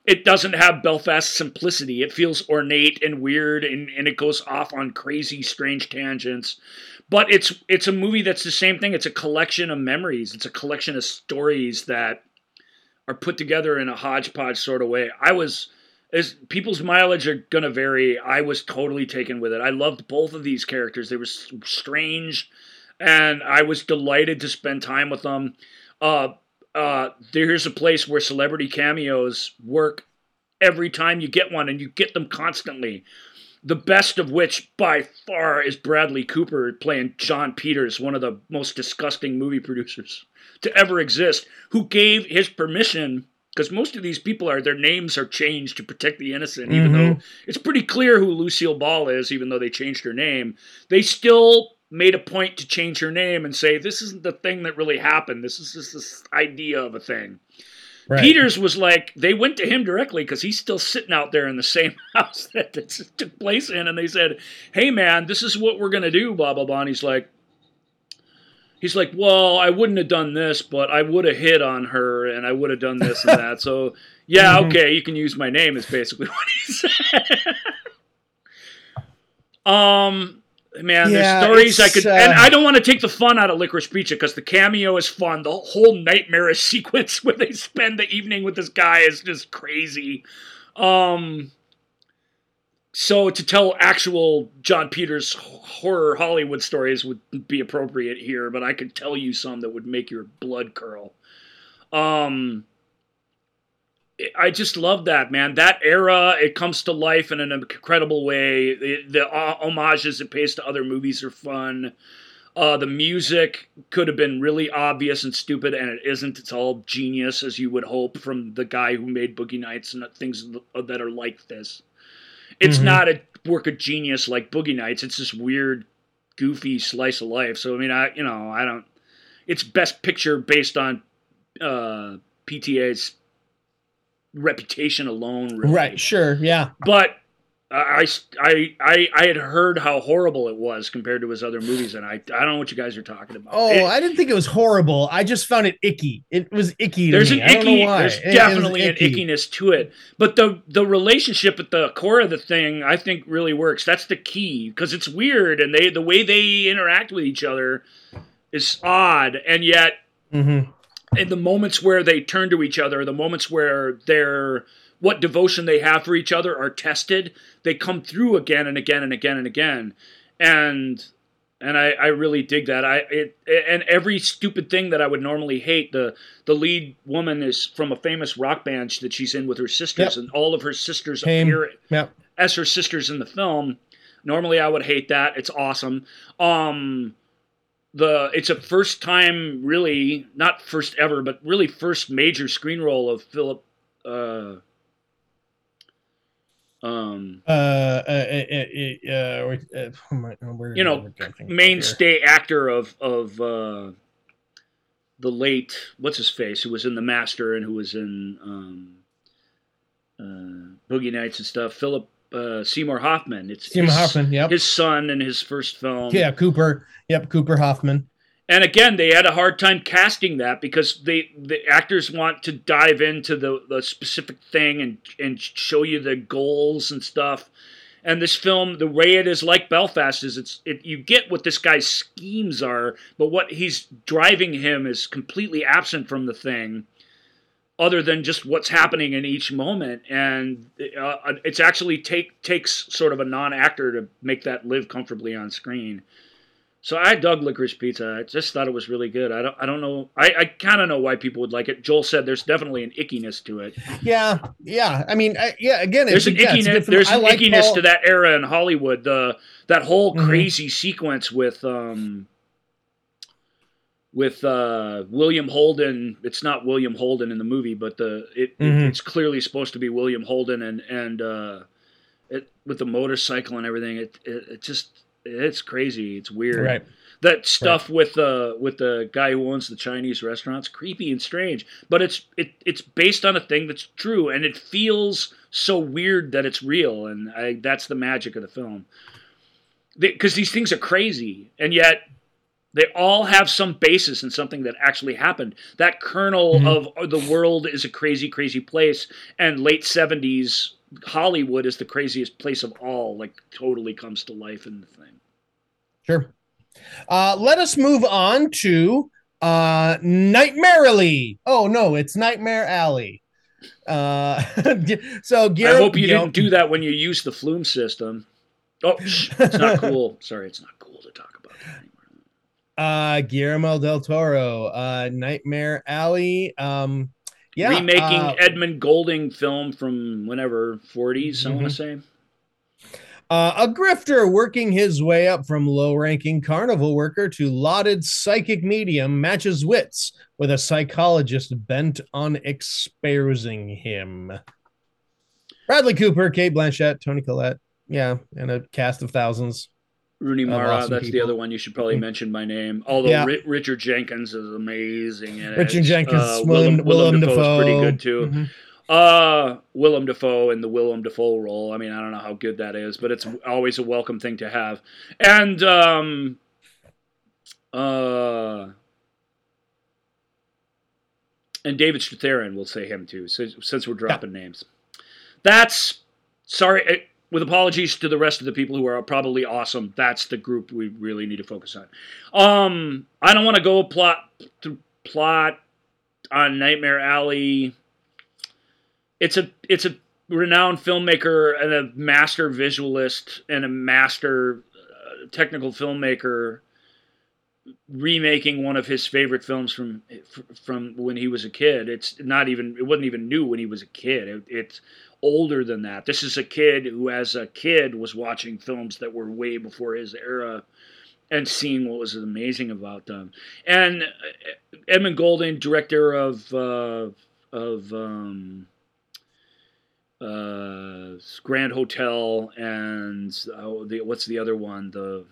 S3: It doesn't have Belfast simplicity. It feels ornate and weird, and, and it goes off on crazy, strange tangents. But it's it's a movie that's the same thing. It's a collection of memories. It's a collection of stories that are put together in a hodgepodge sort of way. I was as people's mileage are gonna vary. I was totally taken with it. I loved both of these characters. They were strange, and I was delighted to spend time with them. Uh, uh, there's a place where celebrity cameos work every time you get one, and you get them constantly. The best of which, by far, is Bradley Cooper playing Jon Peters, one of the most disgusting movie producers to ever exist, who gave his permission because most of these people are their names are changed to protect the innocent, even though it's pretty clear who Lucille Ball is, even though they changed her name. They still made a point to change her name and say this isn't the thing that really happened. This is just this idea of a thing.
S2: Right.
S3: Peters was like, they went to him directly because he's still sitting out there in the same [LAUGHS] house that this took place in, and they said, "Hey, man, this is what we're gonna do." Blah blah blah. And he's like, he's like, "Well, I wouldn't have done this, but I would have hit on her, and I would have done this and that." [LAUGHS] So, yeah,
S2: Mhm.
S3: okay, you can use my name. Is basically [LAUGHS] what he said. um, man,
S2: Yeah,
S3: there's stories I could,
S2: uh,
S3: and I don't want to take the fun out of Licorice Pizza because the cameo is fun. The whole nightmarish [LAUGHS] sequence where they spend the evening with this guy is just crazy. Um, so to tell actual Jon Peters horror Hollywood stories would be appropriate here, but I could tell you some that would make your blood curl. Um, I just love that man. That era, it comes to life in an incredible way. The, the uh, homages it pays to other movies are fun. Uh, the music could have been really obvious and stupid, and it isn't. It's all genius, as you would hope from the guy who made Boogie Nights and things that are like this. It's
S2: Mhm.
S3: not a work of genius like Boogie Nights. It's this weird, goofy slice of life. So I mean, I you know I don't. It's best picture based on uh, PTA's reputation alone, really.
S2: Right. Sure. Yeah.
S3: But I, I, I, I had heard how horrible it was compared to his other movies, and I, I don't know what you guys are talking about.
S2: Oh,
S3: It-
S2: I didn't think it was horrible. I just found it icky. It was icky.
S3: There's
S2: me.
S3: an
S2: I don't know
S3: icky, there's
S2: It- it
S3: definitely an
S2: icky.
S3: ickiness to it. But the the relationship at the core of the thing, I think, really works. That's the key because it's weird, and they the way they interact with each other is odd, and yet
S2: Mhm.
S3: In the moments where they turn to each other, the moments where they're what devotion they have for each other are tested, they come through again and again and again and again, and and I, I really dig that. I it and every stupid thing that I would normally hate. The the lead woman is from a famous rock band that she's in with her sisters,
S2: Yep.
S3: and all of her sisters
S2: Same.
S3: appear
S2: Yep.
S3: as her sisters in the film. Normally, I would hate that. It's awesome. Um, the it's a first time, really not first ever, but really first major screen role of Philip. Uh, um,
S2: Uh, uh, uh, uh, uh, wait, uh, oh my- oh, where-
S3: You know, mainstay actor of of uh, the late what's his face who was in The Master and who was in um, uh, Boogie Nights and stuff. Philip uh, Seymour Hoffman. It's
S2: Seymour
S3: his-
S2: Hoffman. Yep.
S3: his son in his first film.
S2: yeah. Cooper. Yep. Cooper Hoffman.
S3: And again, they had a hard time casting that because they the actors want to dive into the, the specific thing and and show you the goals and stuff. And this film, the way it is like Belfast, is it's it, you get what this guy's schemes are, but what he's driving him is completely absent from the thing, other than just what's happening in each moment. And uh, it's actually take takes sort of a non actor to make that live comfortably on screen. So I dug Licorice Pizza. I just thought it was really good. I don't. I don't know. I, I kind of know why people would like it. Joel said there's definitely an ickiness to it.
S2: Yeah, yeah. I mean, I, yeah. Again,
S3: there's an
S2: yeah,
S3: ickiness. There's an like ickiness Paul... to that era in Hollywood. The that whole mm-hmm. crazy sequence with um with uh William Holden. It's not William Holden in the movie, but the it, mm-hmm. it it's clearly supposed to be William Holden and and uh it with the motorcycle and everything. It it, it just it's crazy. It's weird.
S2: Right.
S3: That stuff right. with the with the guy who owns the Chinese restaurants, creepy and strange. But it's it it's based on a thing that's true, and it feels so weird that it's real, and I, that's the magic of the film. Because these things are crazy, and yet they all have some basis in something that actually happened. That kernel mm-hmm. of the world is a crazy, crazy place, and late seventies Hollywood is the craziest place of all. Like totally comes to life in the thing.
S2: Sure. Uh, let us move on to uh, Nightmarily. Oh no, it's Nightmare Alley. Uh, [LAUGHS] so
S3: Garrett, I hope you didn't do that when you used the flume system. Oh, it's not cool. [LAUGHS] Sorry, it's not cool to talk about that anymore.
S2: Uh, Guillermo del Toro, uh, Nightmare Alley. Um, yeah,
S3: remaking uh, Edmund Goulding film from whenever 40s. Mm-hmm. I want to say.
S2: Uh, a grifter working his way up from low ranking carnival worker to lauded psychic medium matches wits with a psychologist bent on exposing him. Bradley Cooper, Cate Blanchett, Toni Collette. Yeah, and a cast of thousands.
S3: Rooney Mara, that's people. the other one you should probably mm-hmm. mention by name. Although yeah. R- Richard Jenkins is amazing in
S2: Richard. Jenkins, uh, Willem, Willem,
S3: Willem Dafoe is pretty good too. Mm-hmm. Uh, Willem Dafoe in the Willem Dafoe role. I mean, I don't know how good that is, but it's always a welcome thing to have. And um, uh, and David Strathairn, we'll say him too, so, since we're dropping yeah. names. That's sorry with apologies to the rest of the people who are probably awesome, that's the group we really need to focus on. Um, I don't want to go plot plot on Nightmare Alley. It's a it's a renowned filmmaker and a master visualist and a master uh, technical filmmaker remaking one of his favorite films from from when he was a kid. It's not even it wasn't even new when he was a kid. It, it's older than that. This is a kid who, as a kid, was watching films that were way before his era and seeing what was amazing about them. And uh, Edmund Goulding, director of uh, of um, uh, Grand Hotel and uh, the what's the other one? The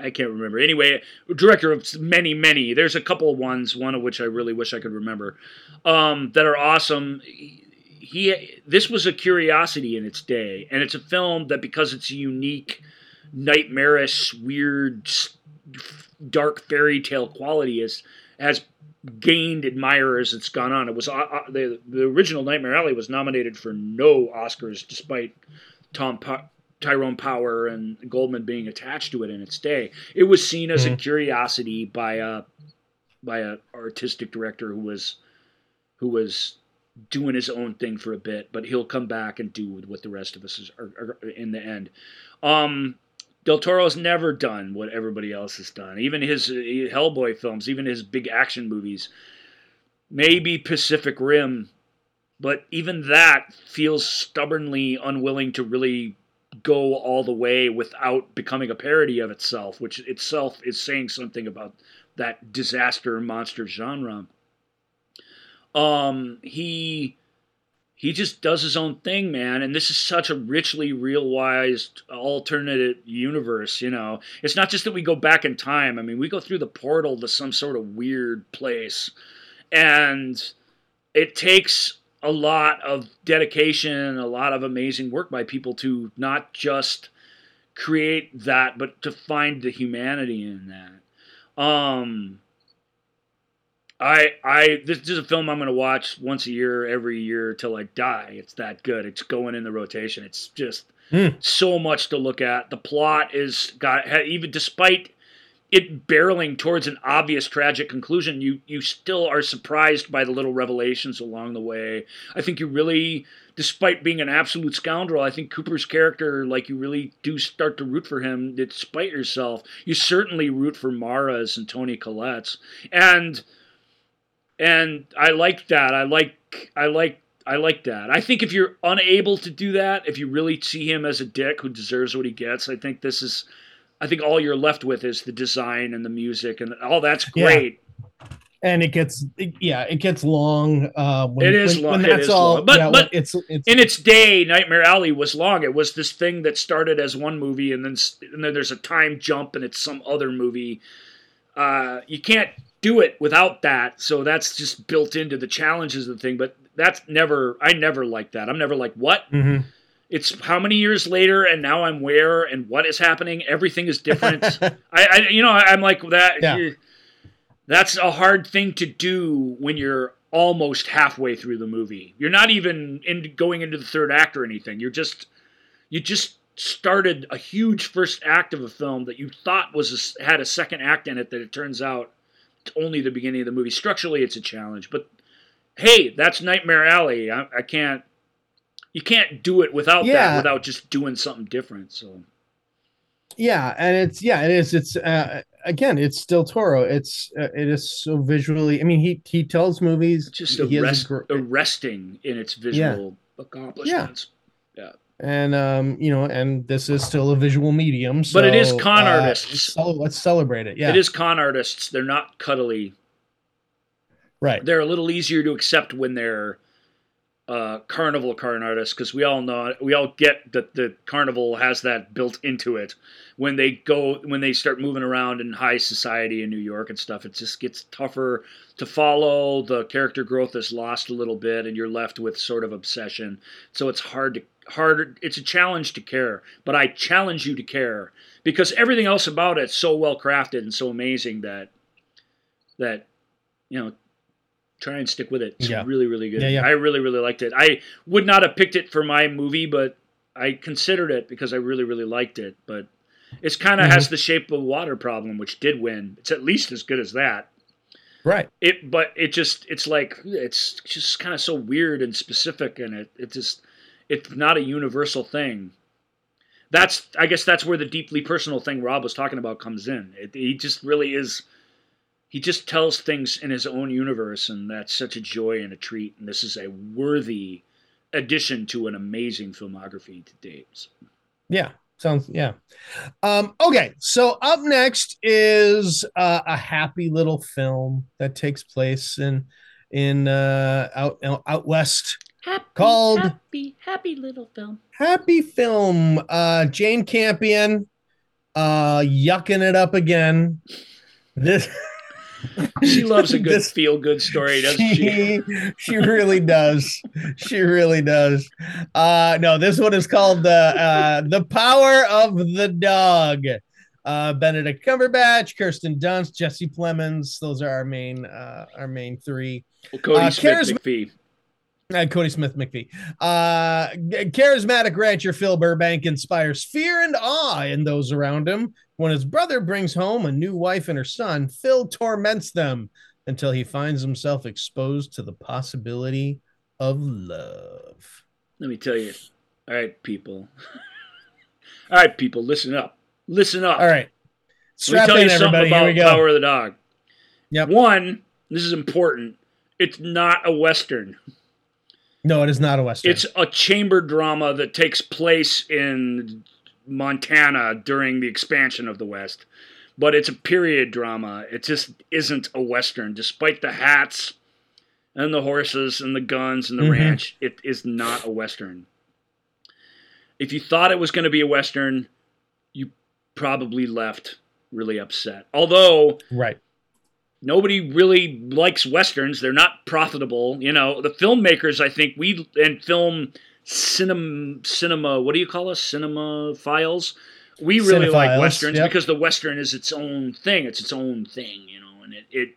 S3: I can't remember. Anyway, director of many, many. There's a couple of ones, one of which I really wish I could remember, um, that are awesome. He, this was a curiosity in its day, and it's a film that because it's a unique, nightmarish, weird, dark fairy tale quality, is has gained admirers. It's gone on. It was uh, uh, the the original Nightmare Alley was nominated for no Oscars, despite Tom Tyrone Power and Goldman being attached to it in its day. It was seen as mm-hmm. a curiosity by a by a artistic director who was who was doing his own thing for a bit, but he'll come back and do what the rest of us is are, are in the end. Um, Del Toro's never done what everybody else has done. Even his Hellboy films, even his big action movies, maybe Pacific Rim, but even that feels stubbornly unwilling to really go all the way without becoming a parody of itself, which itself is saying something about that disaster monster genre. Um, he he just does his own thing, man. And this is such a richly realized alternative universe, you know. It's not just that we go back in time. I mean, we go through the portal to some sort of weird place. And it takes a lot of dedication, a lot of amazing work by people to not just create that, but to find the humanity in that. Um, I I this is a film I'm going to watch once a year, every year till I die. It's that good. It's going in the rotation. It's just
S2: Mm.
S3: so much to look at. The plot is got even despite it barreling towards an obvious tragic conclusion, you you still are surprised by the little revelations along the way. I think you really, despite being an absolute scoundrel, I think Cooper's character, like you really do start to root for him despite yourself. You certainly root for Mara's and Toni Collette's, and and I like that. I like I like I like that. I think if you're unable to do that, if you really see him as a dick who deserves what he gets, I think this is I think all you're left with is the design and the music and all that's
S2: Yeah.
S3: great.
S2: and it gets yeah it gets long uh when,
S3: It is
S2: when,
S3: long-
S2: when that's
S3: is
S2: all
S3: long. But-
S2: yeah,
S3: but
S2: it's it's
S3: In its day, Nightmare Alley was long. It was this thing that started as one movie and then and then there's a time jump and it's some other movie. Uh, you can't do it without that, so that's just built into the challenges of the thing. But that's never I never like that. I'm never like what
S2: Mhm.
S3: It's how many years later and now i'm where and what is happening. Everything is different. [LAUGHS] I, I you know i'm like that.
S2: Yeah.
S3: that's a hard thing to do when you're almost halfway through the movie. You're not even in going into the third act or anything. You're just you just started a huge first act of a film that you thought was a had a second act in it that it turns out it's only the beginning of the movie. Structurally it's a challenge but hey that's nightmare alley. I, I can't you can't do it without
S2: Yeah.
S3: that without just doing something different so.
S2: Yeah and it's yeah it is it's uh again it's still toro. It's uh, it is so visually i mean he he tells movies.
S3: It's just
S2: he has a
S3: arrest,
S2: gr-
S3: arresting in its visual accomplishments. Yeah.
S2: and um you know and this is still a visual medium so,
S3: But it is con
S2: uh,
S3: artists.
S2: so let's celebrate it yeah.
S3: It is con artists. They're not cuddly.
S2: Right.
S3: They're a little easier to accept when they're uh, carnival con artists because we all know we all get that the carnival has that built into it. When they go when they start moving around in high society in New York and stuff, it just gets tougher to follow. The character growth is lost a little bit, and you're left with sort of obsession. So it's hard to harder. It's a challenge to care, but I challenge you to care because everything else about it's so well crafted and so amazing that that you know try and stick with it. It's
S2: Yeah.
S3: really, really good.
S2: Yeah, yeah.
S3: I really, really liked it. I would not have picked it for my movie, but I considered it because I really, really liked it. But it's kind of
S2: Mhm.
S3: has the shape of water problem, which did win. It's at least as good as that.
S2: right
S3: It, but it just, it's like it's just kind of so weird and specific, and it, it just, it's not a universal thing. That's, I guess, that's where the deeply personal thing Rob was talking about comes in. It, he just really is he just tells things in his own universe, and that's such a joy and a treat. And this is a worthy addition to an amazing filmography to date. So,
S2: Yeah, sounds yeah. Um, okay, so up next is uh, a happy little film that takes place in in uh, out out west.
S3: happy,
S2: Called-
S3: happy, happy little film.
S2: Happy film. Uh, Jane Campion, uh, yucking it up again. This [LAUGHS] [LAUGHS]
S3: She loves a good feel good story, doesn't she?
S2: she? [LAUGHS] she really does. She really does. Uh no this one is called the uh the power of the dog. Uh benedict cumberbatch kirsten dunst jesse plemons. Those are our main uh our main three.
S3: Well, Cody
S2: Uh,
S3: Smith McPhee.
S2: Uh, Kodi Smit-McPhee. Uh, charismatic rancher Phil Burbank inspires fear and awe in those around him. When his brother brings home a new wife and her son, Phil torments them until he finds himself exposed to the possibility of love.
S3: Let me tell you. All right, people. [LAUGHS] All right, people, listen up. Listen up.
S2: All right.
S3: Let me
S2: Strap
S3: tell
S2: in,
S3: you something
S2: everybody. Here
S3: about
S2: we go.
S3: Power of the Dog.
S2: Yep.
S3: One, this is important. It's not a western.
S2: No, it is not a Western.
S3: It's a chamber drama that takes place in Montana during the expansion of the West. But it's a period drama. It just isn't a Western. Despite the hats and the horses and the guns and the
S2: Mhm.
S3: ranch, it is not a Western. If you thought it was going to be a Western, you probably left really upset. Although
S2: right.
S3: Nobody really likes westerns they're not profitable you know the filmmakers i think we and film cinema cinema what do you call us cinema files we really like westerns
S2: yep.
S3: because the western is its own thing it's its own thing you know and it, it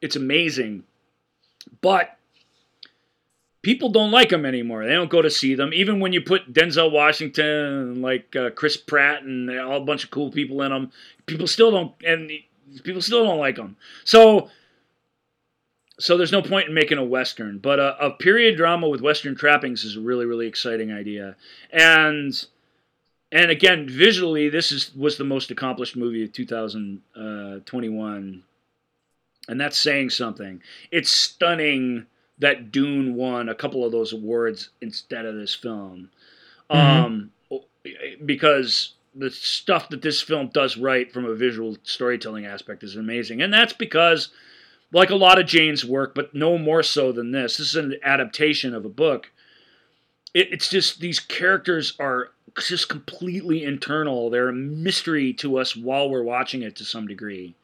S3: It's amazing. But people don't like them anymore. They don't go to see them. Even when you put Denzel Washington and like uh, Chris Pratt and all a bunch of cool people in them, people still don't and people still don't like them. So so there's no point in making a western, but a, a period drama with western trappings is a really really exciting idea. And and again, visually, this is was the most accomplished movie of 2021, and that's saying something. It's stunning that Dune won a couple of those awards instead of this film,
S2: Mhm.
S3: um, because the stuff that this film does right from a visual storytelling aspect is amazing, and that's because, like a lot of Jane's work, but no more so than this. This is an adaptation of a book. It, it's just these characters are just completely internal. They're a mystery to us while we're watching it to some degree.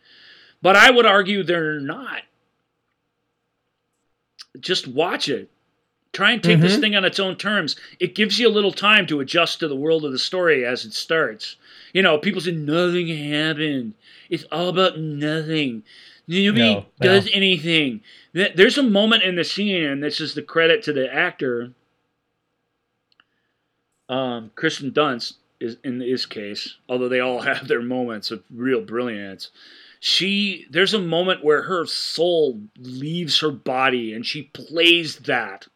S3: But I would argue they're not. Just watch it. Try and take this
S2: Mhm.
S3: thing on its own terms. It gives you a little time to adjust to the world of the story as it starts. You know, people say nothing happened. It's all about nothing. Nobody
S2: No, no.
S3: does anything. There's a moment in the scene, and this is the credit to the actor, um, Kirsten Dunst is in his case, although they all [LAUGHS] have their moments of real brilliance. She there's a moment where her soul leaves her body and she plays that.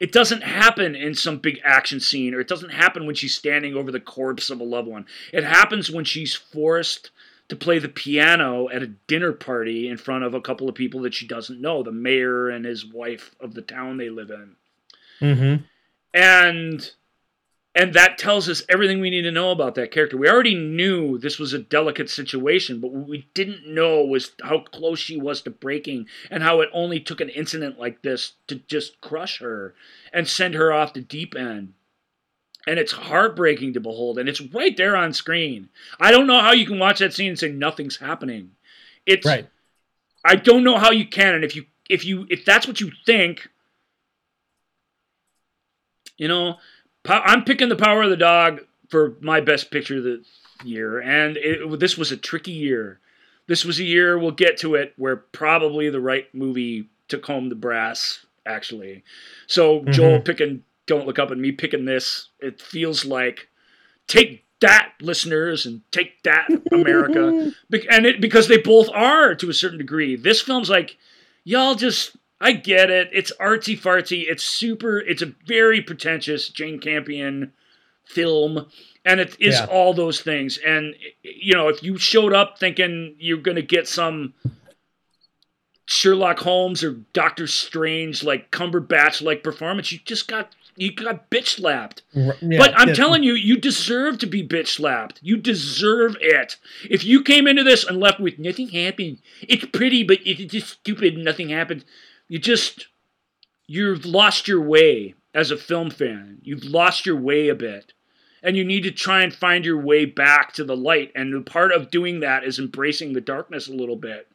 S3: It doesn't happen in some big action scene, or it doesn't happen when she's standing over the corpse of a loved one. It happens when she's forced to play the piano at a dinner party in front of a couple of people that she doesn't know, the mayor and his wife of the town they live in
S2: Mm-hmm.
S3: and and that tells us everything we need to know about that character. We already knew this was a delicate situation, but what we didn't know was how close she was to breaking and how it only took an incident like this to just crush her and send her off the deep end. And it's heartbreaking to behold, and it's right there on screen. I don't know how you can watch that scene and say nothing's happening. It's
S2: Right.
S3: I don't know how you can, and if you if you if that's what you think, you know, I'm picking the Power of the Dog for my best picture of the year, and it, this was a tricky year. This was a year we'll get to it where probably the right movie took home the brass. Actually, so mm-hmm. Joel picking "Don't Look Up" and me picking this, it feels like take that, listeners, and take that, America, [LAUGHS] and it because they both are to a certain degree. This film's like y'all just I get it. It's artsy fartsy. It's super. It's a very pretentious Jane Campion film, and it is
S2: Yeah.
S3: all those things. And you know, if you showed up thinking you're gonna get some Sherlock Holmes or Doctor Strange like Cumberbatch like performance, you just got you got bitch slapped. But I'm telling you, you deserve to be bitch slapped. You deserve it. If you came into this and left with nothing happened, it's pretty, but it's just stupid nothing happened. You just, you've lost your way as a film fan. You've lost your way a bit. And you need to try and find your way back to the light. And the part of doing that is embracing the darkness a little bit.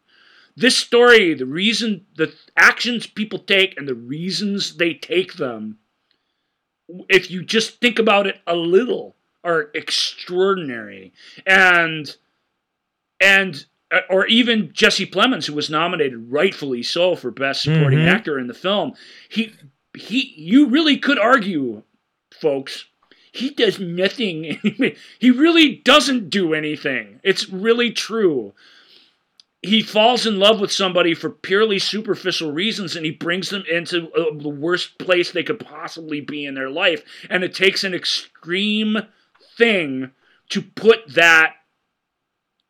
S3: This story, the reason, the actions people take and the reasons they take them if you just think about it a little, are extraordinary. And and or even Jesse Plemons, who was nominated rightfully so for best supporting
S2: Mhm.
S3: actor in the film, he he you really could argue, folks. He does nothing. [LAUGHS] he really doesn't do anything. It's really true he falls in love with somebody for purely superficial reasons and he brings them into uh, the worst place they could possibly be in their life and it takes an extreme thing to put that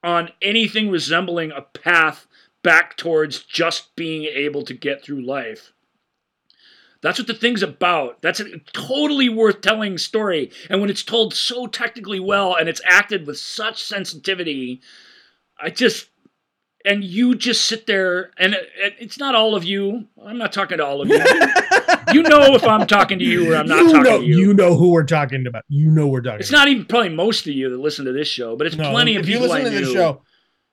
S3: on anything resembling a path back towards just being able to get through life that's what the thing's about. That's a totally worth telling story. And when it's told so technically well and it's acted with such sensitivity, I just and you just sit there and it, it- it's not all of you i'm not talking to all of you [LAUGHS] you know if i'm talking to you or i'm not
S2: you
S3: talking
S2: know,
S3: to you,
S2: you know who we're talking about. You know we're talking.
S3: it's not even probably most of you that listen to this show but it's
S2: No,
S3: plenty of people
S2: listen
S3: i
S2: to
S3: knew
S2: show,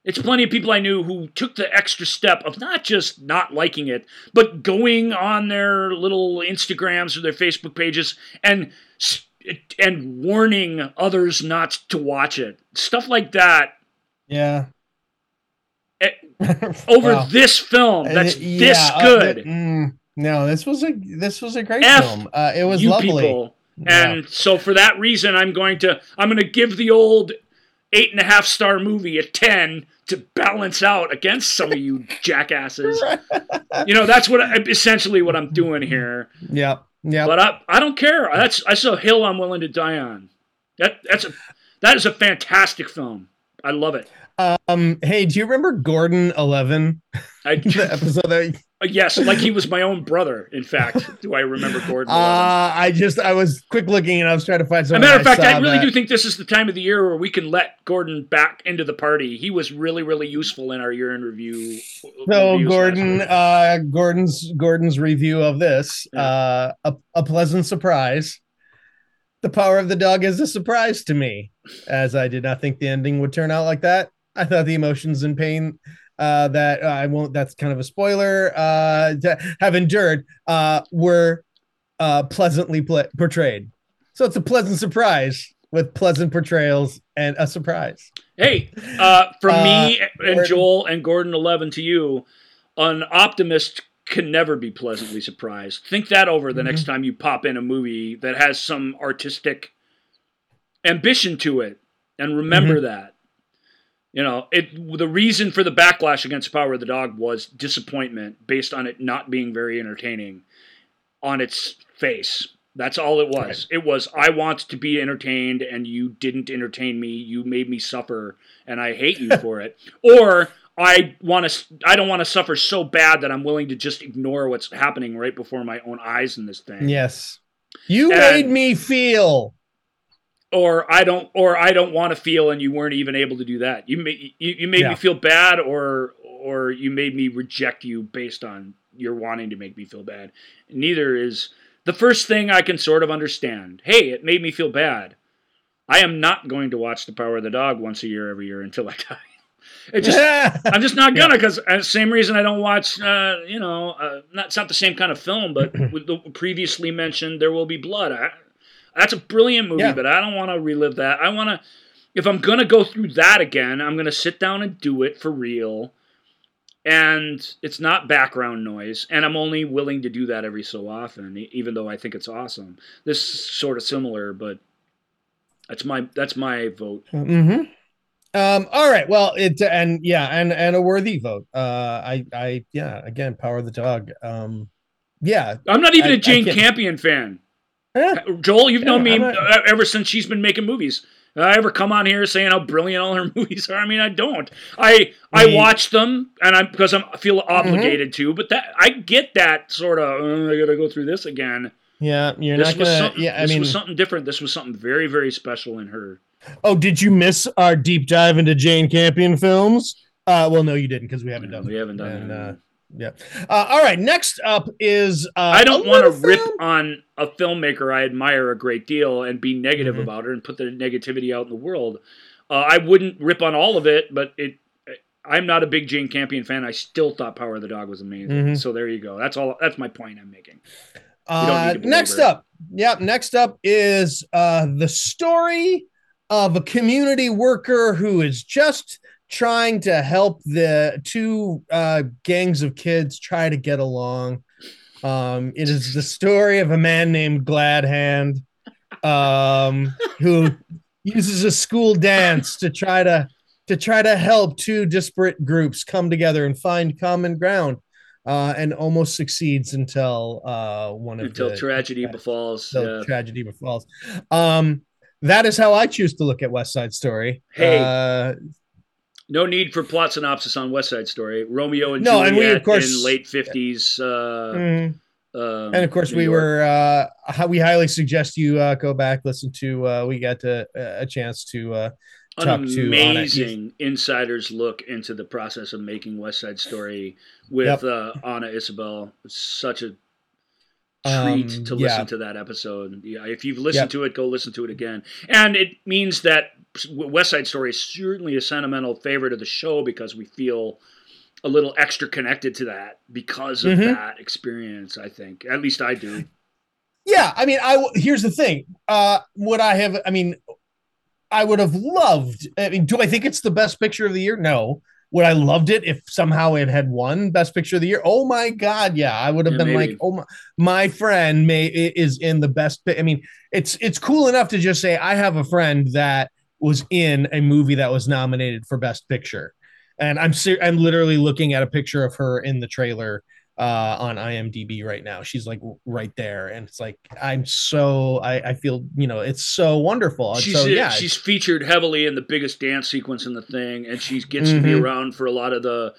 S3: it's plenty of people i knew who took the extra step of not just not liking it but going on their little instagrams or their facebook pages and and warning others not to watch it stuff like that
S2: yeah, [LAUGHS]
S3: over
S2: Wow.
S3: this film that's
S2: Uh,
S3: this
S2: yeah, uh,
S3: good.
S2: mm, no, this was a this was a great
S3: F
S2: film. Uh, it was lovely.
S3: people.
S2: Yeah.
S3: And so for that reason, I'm going to I'm going to give the old eight and a half star movie a ten to balance out against some of you [LAUGHS] jackasses. [LAUGHS] You know, that's what I, essentially what I'm doing here.
S2: Yeah, yeah.
S3: But I I don't care. That's that's a hill I'm willing to die on. That that's a that is a fantastic film. I love it.
S2: um. Hey, do you remember Gordon Eleven?
S3: I, [LAUGHS]
S2: The episode that
S3: yes, like he was my own brother. In fact, do I remember Gordon? [LAUGHS]
S2: Uh, I just I was quick looking and I was trying to find
S3: As a matter of fact, I
S2: saw
S3: really
S2: that-
S3: do think this is the time of the year where we can let Gordon back into the party. He was really, really useful in our year in review.
S2: So Gordon, uh, Gordon's Gordon's review of this,
S3: Yeah.
S2: uh, a, a pleasant surprise. The power of the dog is a surprise to me, as I did not think the ending would turn out like that. I thought the emotions and pain uh, that I won't. That's kind of a spoiler. Uh, to have endured uh, were uh, pleasantly pla portrayed. So it's a pleasant surprise with pleasant portrayals and a surprise.
S3: hey, uh, from
S2: Uh,
S3: me and
S2: Gordon.
S3: Joel and Gordon Eleven to you, an optimist can never be pleasantly surprised. Think that over the
S2: Mhm.
S3: next time you pop in a movie that has some artistic ambition to it, and remember
S2: Mm-hmm.
S3: that. You know, it the reason for the backlash against Power of the Dog was disappointment based on it not being very entertaining on its face. That's all it was. It was I want to be entertained and you didn't entertain me. You made me suffer and I hate you for it. [LAUGHS] Or I want to I don't want to suffer so bad that I'm willing to just ignore what's happening right before my own eyes in this thing.
S2: Yes, you
S3: And-
S2: made me feel.
S3: Or I don't or I don't want to feel and you weren't even able to do that. You made you, you made
S2: Yeah.
S3: me feel bad or or you made me reject you based on your wanting to make me feel bad. Neither is the first thing I can sort of understand. Hey, it made me feel bad. I am not going to watch The Power of the Dog once a year every year until I [LAUGHS] die. It just [LAUGHS] I'm just not gonna because uh, same reason I don't watch. Uh, you know, uh, not it's not the same kind of film, but [CLEARS THROAT] with the previously mentioned, there will be blood. I, that's a brilliant movie,
S2: Yeah.
S3: but I don't want to relive that. I want to. If I'm gonna go through that again, I'm gonna sit down and do it for real. And it's not background noise, and I'm only willing to do that every so often, even though I think it's awesome. This is sort of similar, but that's my that's my vote.
S2: hmm Um, all right. Well, it and yeah, and and a worthy vote. Uh, I I yeah. Again, power of the dog. Um, yeah.
S3: I'm not even
S2: I-
S3: a Jane Campion fan.
S2: Yeah.
S3: Joel, you've known me
S2: not-
S3: uh, ever since she's been making movies. I ever come on here saying how brilliant all her [LAUGHS] movies are? I mean, I don't. I I
S2: We-
S3: watch them, and I'm because I'm, I feel
S2: Mm-hmm.
S3: obligated to. But that I get that sort of. "Uh, I gotta go through this again.
S2: Yeah. You're
S3: this
S2: not gonna. Yeah. I
S3: this
S2: mean.
S3: was something different. This was something very very special in her.
S2: oh, did you miss our deep dive into Jane Campion films? Uh, well, no, you didn't because we haven't done.
S3: we haven't done
S2: And, uh, yeah. Uh, all right. Next up is. Uh,
S3: I don't want to rip on a filmmaker I admire a great deal and be negative
S2: Mhm.
S3: about her and put the negativity out in the world. Uh, I wouldn't rip on all of it, but it. I'm not a big Jane Campion fan. I still thought Power of the Dog was amazing.
S2: Mhm.
S3: So there you go. That's all. That's my point I'm making.
S2: Uh, next
S3: it.
S2: up, yep. Next up is uh, the story of a community worker who is just trying to help the two uh, gangs of kids try to get along. Um, it is the story of a man named Gladhand, um, who uses a school dance to try to to try to help two disparate groups come together and find common ground uh, and almost succeeds until uh, one of
S3: Until
S2: the,
S3: tragedy befalls.
S2: until
S3: yeah.
S2: tragedy befalls. Um, that is how I choose to look at West Side Story.
S3: Hey.
S2: Uh,
S3: No need for plot synopsis on West Side Story. Romeo and
S2: No,
S3: Juliet
S2: and we, of course-
S3: in late fifties. Uh,
S2: mm,
S3: um,
S2: and of course,
S3: New
S2: we
S3: York.
S2: were. Uh, we highly suggest you uh, go back listen to. Uh, we got to, a chance to. Uh, talk to
S3: amazing insider's look into the process of making West Side Story with
S2: Yep.
S3: uh, Ana Isabelle. It's such a treat
S2: Um,
S3: to
S2: yeah.
S3: listen to that episode. Yeah, if you've listened
S2: Yep.
S3: to it, go listen to it again. And it means that West Side Story is certainly a sentimental favorite of the show because we feel a little extra connected to that because of
S2: Mhm.
S3: that experience. I think, at least I do.
S2: Yeah, I mean, I here's the thing. Uh, would I have? I mean, I would have loved. I mean, do I think it's the best picture of the year? No. would I loved it if somehow it had won Best Picture of the Year? Oh my God, yeah, I would have
S3: Yeah,
S2: been
S3: maybe.
S2: like, oh my, my friend may is in the best. I mean, it's it's cool enough to just say I have a friend that was in a movie that was nominated for Best Picture, and I'm ser- I'm literally looking at a picture of her in the trailer uh, on IMDb right now. She's like right there, and it's like I'm so I, I feel you know it's so wonderful.
S3: She's
S2: so yeah,
S3: she's featured heavily in the biggest dance sequence in the thing, and she gets to be
S2: Mhm.
S3: around for a lot of the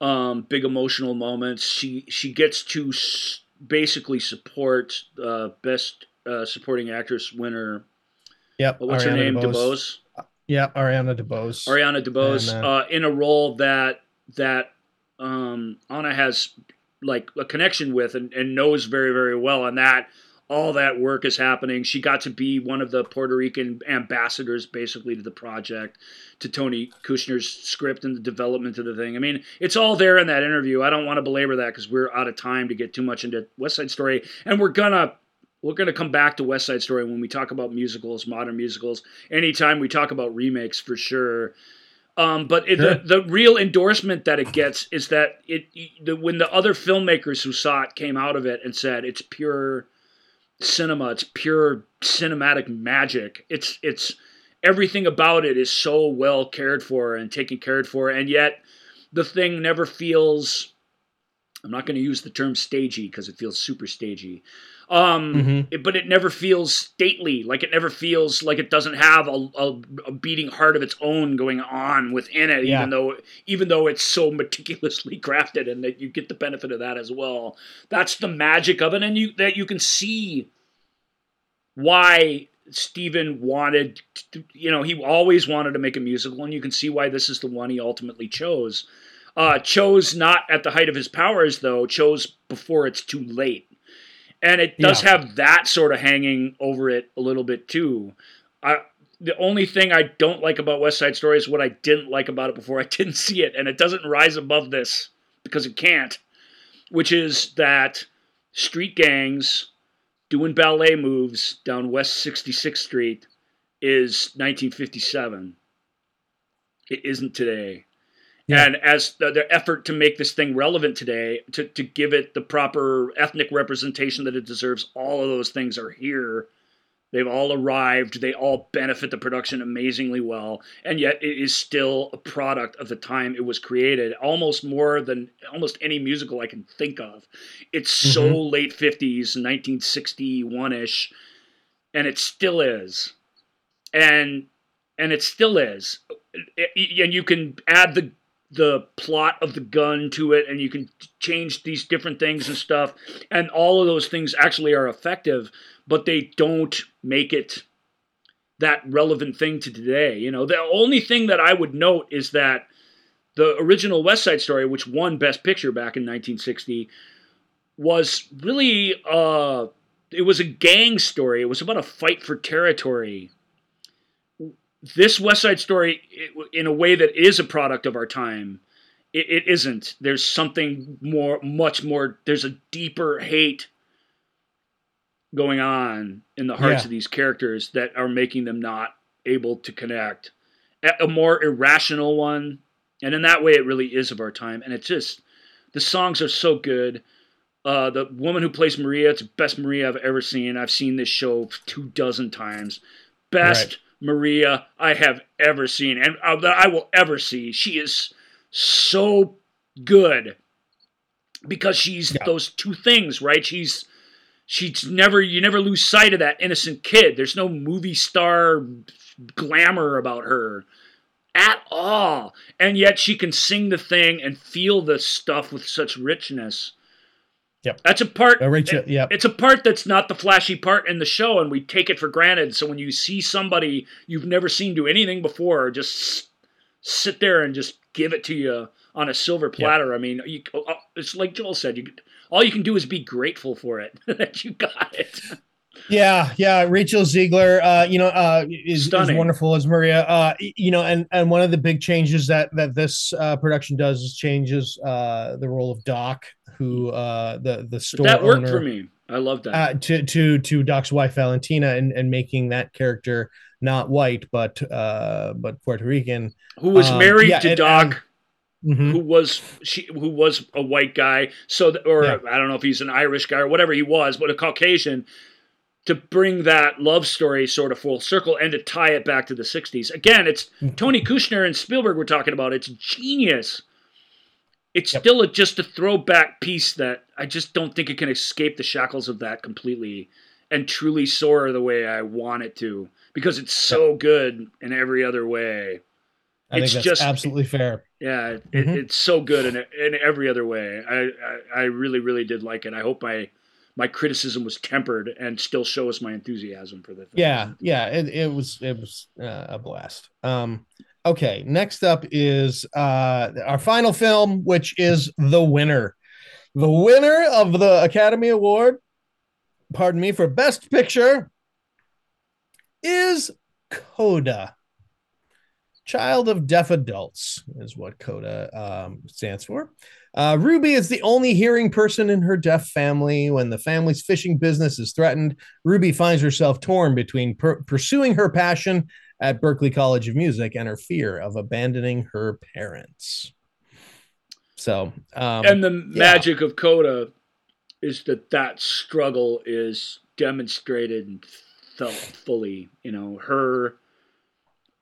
S3: um, big emotional moments. She she gets to s- basically support uh, best uh, supporting actress winner.
S2: Yep.
S3: What's her name?
S2: DeBose.
S3: DeBose.
S2: Yep, Ariana DeBose.
S3: Ariana DeBose
S2: And, uh,
S3: uh, in a role that that um, Anna has like a connection with and, and knows very very well, and that all that work is happening. She got to be one of the Puerto Rican ambassadors, basically, to the project, to Tony Kushner's script and the development of the thing. I mean, it's all there in that interview. I don't want to belabor that because we're out of time to get too much into West Side Story, and we're gonna we're gonna come back to West Side Story when we talk about musicals, modern musicals. Anytime we talk about remakes, for sure. Um, but it, the the real endorsement that it gets is that it the, when the other filmmakers who saw it came out of it and said it's pure cinema, it's pure cinematic magic. It's it's everything about it is so well cared for and taken cared for, and yet the thing never feels. I'm not going to use the term stagey because it feels super stagey. Um,
S2: Mhm.
S3: it- but it never feels stately. Like it never feels like it doesn't have a, a, a beating heart of its own going on within it.
S2: Yeah.
S3: Even though even though it's so [LAUGHS] meticulously crafted, and that you get the benefit of that as well. That's the magic of it, and you that you can see why Stephen wanted. To, you know, he always wanted to make a musical, and you can see why this is the one he ultimately chose. Uh, chose not at the height of his powers, though. Chose before it's too late and it does
S2: Yeah.
S3: have that sort of hanging over it a little bit too. I, the only thing I don't like about West Side Story is what I didn't like about it before I [LAUGHS] didn't see it, and it doesn't rise above this because it can't. Which is that street gangs doing ballet moves down West 66th Street is 1957. It isn't today.
S2: Yeah.
S3: And as the, their effort to make this thing relevant today, to, to give it the proper ethnic representation that it deserves, all of those things are here. They've all arrived. They all benefit the production amazingly well. And yet it is still a product of the time it was created, almost more than almost any musical I can think of. It's so mm-hmm. late 50s, 1961 ish, and it still is. And and it still is. And you can add the the plot of the gun to it and you can change these different things and stuff. And all of those things actually are effective but they don't make it that relevant thing to today. You know the only thing that i would note is that the original west side story which won best picture back in 1960 was really uh it was a gang story. It was about a fight for territory this West Side Story, it, in a way that is a product of our time, it, it isn't. There's something more, much more. There's a deeper hate going on in the hearts
S2: Yeah.
S3: of these characters that are making them not able to connect. A, a more irrational one, and in that way, it really is of our time. And it's just the songs are so good. Uh, the woman who plays Maria, it's the best Maria I've ever seen. I've seen this show two dozen times. Best
S2: Right.
S3: Maria I have ever seen, and uh, that I will ever see. She is so good because she's
S2: Yeah.
S3: those two things, right? She's she's never you never lose sight of that innocent kid. There's no movie star glamour about her at all, and yet she can sing the thing and feel the stuff with such richness.
S2: Yep.
S3: That's a part.
S2: Uh, Rachel,
S3: it-
S2: yep.
S3: It's a part that's not the flashy part in the show, and we take it for granted. So when you see somebody you've never seen do anything before, just sit there and just give it to you on a silver platter. I mean, you, uh, it's like Joel said. You all you can do is be grateful for it [LAUGHS] that you got it.
S2: Yeah, yeah. Rachel Zegler, uh, you know, uh, is, is wonderful as Maria. Uh, you know, and and one of the big changes that that this uh, production does is changes uh, the role of Doc, who uh, the the
S3: But
S2: store
S3: that worked
S2: owner,
S3: for me. I love that.
S2: uh, to to to Doc's wife Valentina, and and making that character not white but uh, but Puerto Rican.
S3: Who was
S2: um,
S3: married
S2: yeah,
S3: to
S2: and-
S3: Doc
S2: and- Mhm.
S3: who was she who was a white guy so th- or
S2: Yeah.
S3: i don't know if he's an irish guy or whatever he was but a caucasian to bring that love story sort of full circle and to tie it back to the 60s again it's
S2: Mm-hmm.
S3: tony kushner and spielberg we're talking about it's genius it's
S2: Yep.
S3: still a, just a throwback piece that i just don't think it can escape the shackles of that completely and truly soar the way i want it to because it's so good in every other way
S2: I think
S3: It's
S2: that's
S3: just-
S2: absolutely fair.
S3: yeah, it,
S2: Mhm.
S3: it's so good in in every other way. I, I I really really did like it. I hope my my criticism was tempered and still shows my enthusiasm for the film.
S2: Yeah, yeah, it, it was it was uh, a blast. Um, okay, next up is uh our final film, which is the winner, the winner of the Academy Award. Pardon me for Best Picture is Coda. Child of Deaf Adults is what CODA um, stands for. Uh, Ruby is the only hearing person in her deaf family. When the family's fishing business is threatened, Ruby finds herself torn between per- pursuing her passion at Berklee College of Music and her fear of abandoning her parents. So, um,
S3: and the magic of Coda is that that struggle is demonstrated and felt fully. You know, her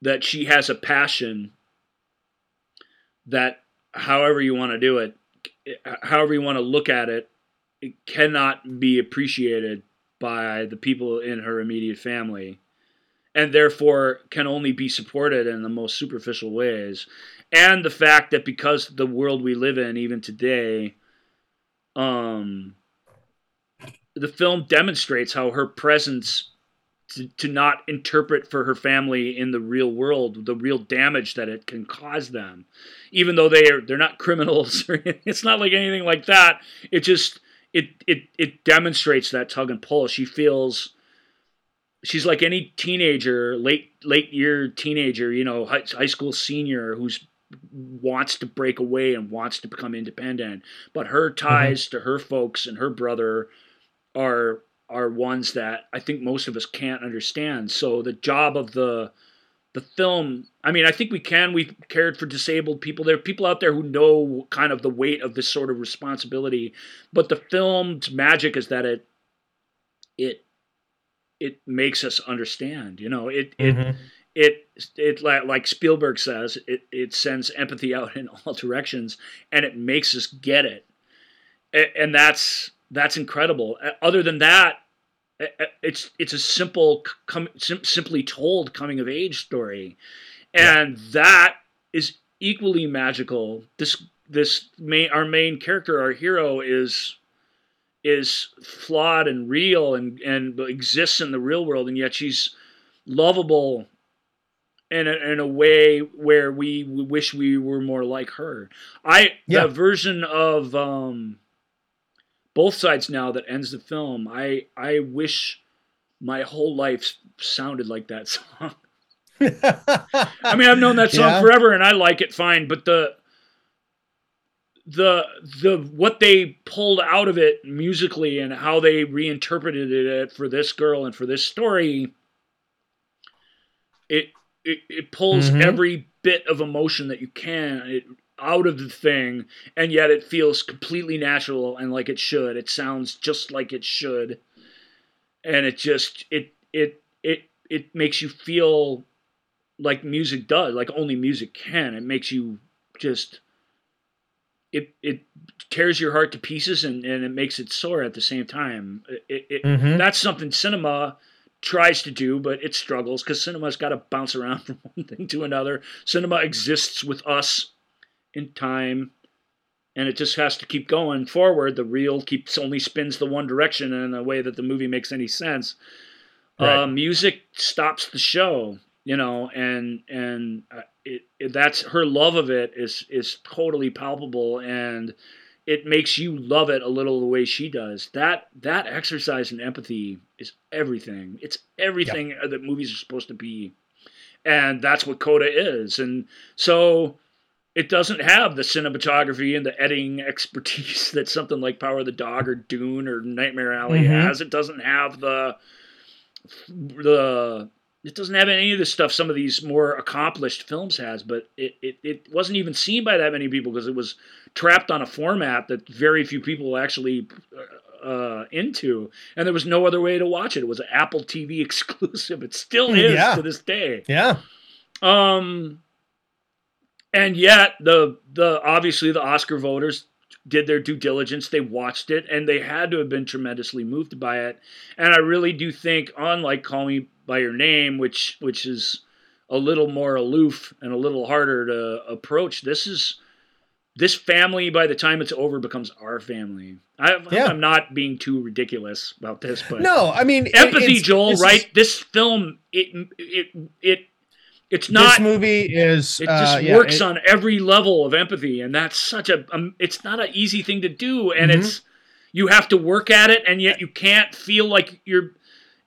S3: that she has a passion that, however you want to do it, however you want to look at it, it cannot be appreciated by the people in her immediate family and therefore can only be supported in the most superficial ways. And the fact that because the world we live in even today um the film demonstrates how her presence to, to not interpret for her family in the real world the real damage that it can cause them. Even though they are they're not criminals [LAUGHS] or anything. it's not like anything like that. It just it it it demonstrates that tug and pull. She feels she's like any teenager late late year teenager you know high, high school senior who's wants to break away and wants to become independent. But her mm-hmm. ties to her folks and her brother are are ones that I think most of us can't understand. So the job of the the film, I mean, I think we can. We've cared for disabled people. There are people out there who know kind of the weight of this sort of responsibility. But the film's magic is that it it it makes us understand. You know, it it
S2: mhm.
S3: it it like, like Spielberg says, it it sends empathy out in all [LAUGHS] directions, and it makes us get it, and that's that's incredible. Uh, Other than that, uh, uh, it's it's a simple, com- sim- simply told coming of age story, and that is equally magical. This this main our main character, our hero, is is flawed and real and and exists in the real world, and yet she's lovable in a, in a way where we, we wish we were more like her. I
S2: Yeah.
S3: the version of um, both sides now that ends the film. I I wish my whole life sounded like that [LAUGHS] song. I mean, I've known that song
S2: Yeah.
S3: forever, and I like it fine. But the the the what they pulled out of it musically and how they reinterpreted it for this girl and for this story, it it, it pulls
S2: Mhm.
S3: every bit of emotion that you can it, out of the thing, and yet it feels completely natural and like it should. It sounds just like it should, and it just it it it it makes you feel like music does, like only music can. It makes you just it it tears your heart to pieces and, and it makes it sore at the same time. It, it,
S2: Mhm.
S3: That's something cinema tries to do, but it struggles because cinema's got to bounce around [LAUGHS] from one thing to another. Cinema exists with us in time, and it just has to keep going forward. The reel keeps only spins the one direction in a way that the movie makes any sense.
S2: Right.
S3: Uh, music stops the show, you know, and and uh, it, it that's her love of it is is totally palpable and it makes you love it a little the way she does. That that exercise in empathy is everything. It's everything that movies are supposed to be, and that's what Coda is. And so it doesn't have the cinematography and the editing [LAUGHS] expertise [LAUGHS] that something like Power of the Dog or Dune or Nightmare Alley
S2: Mhm.
S3: has. It doesn't have the the it doesn't have any of the stuff some of these more accomplished films has, but it, it, it wasn't even seen by that many people because it was trapped on a format that very few people actually uh, into, and there was no other way to watch it. It was an Apple TV [LAUGHS] exclusive. It still is
S2: Yeah.
S3: to this day.
S2: Yeah.
S3: Um, and yet the the obviously the Oscar voters did their due diligence. They watched it, and they had to have been tremendously moved by it. And I really do think, unlike Call Me by Your Name, which which is a little more aloof and a little harder to approach, this is this family. By the time it's over, becomes our family. I,
S2: Yeah.
S3: I'm not being too ridiculous about this, but
S2: No, I mean
S3: empathy,
S2: it's-
S3: Joel.
S2: is-
S3: right? this film, it it it it's
S2: this
S3: not
S2: movie is
S3: it
S2: uh,
S3: just
S2: yeah,
S3: works
S2: it-
S3: on every level of empathy, and that's such a. Um, it's not an easy thing to do, and
S2: Mhm.
S3: it's you have to work at it, and yet you can't feel like you're.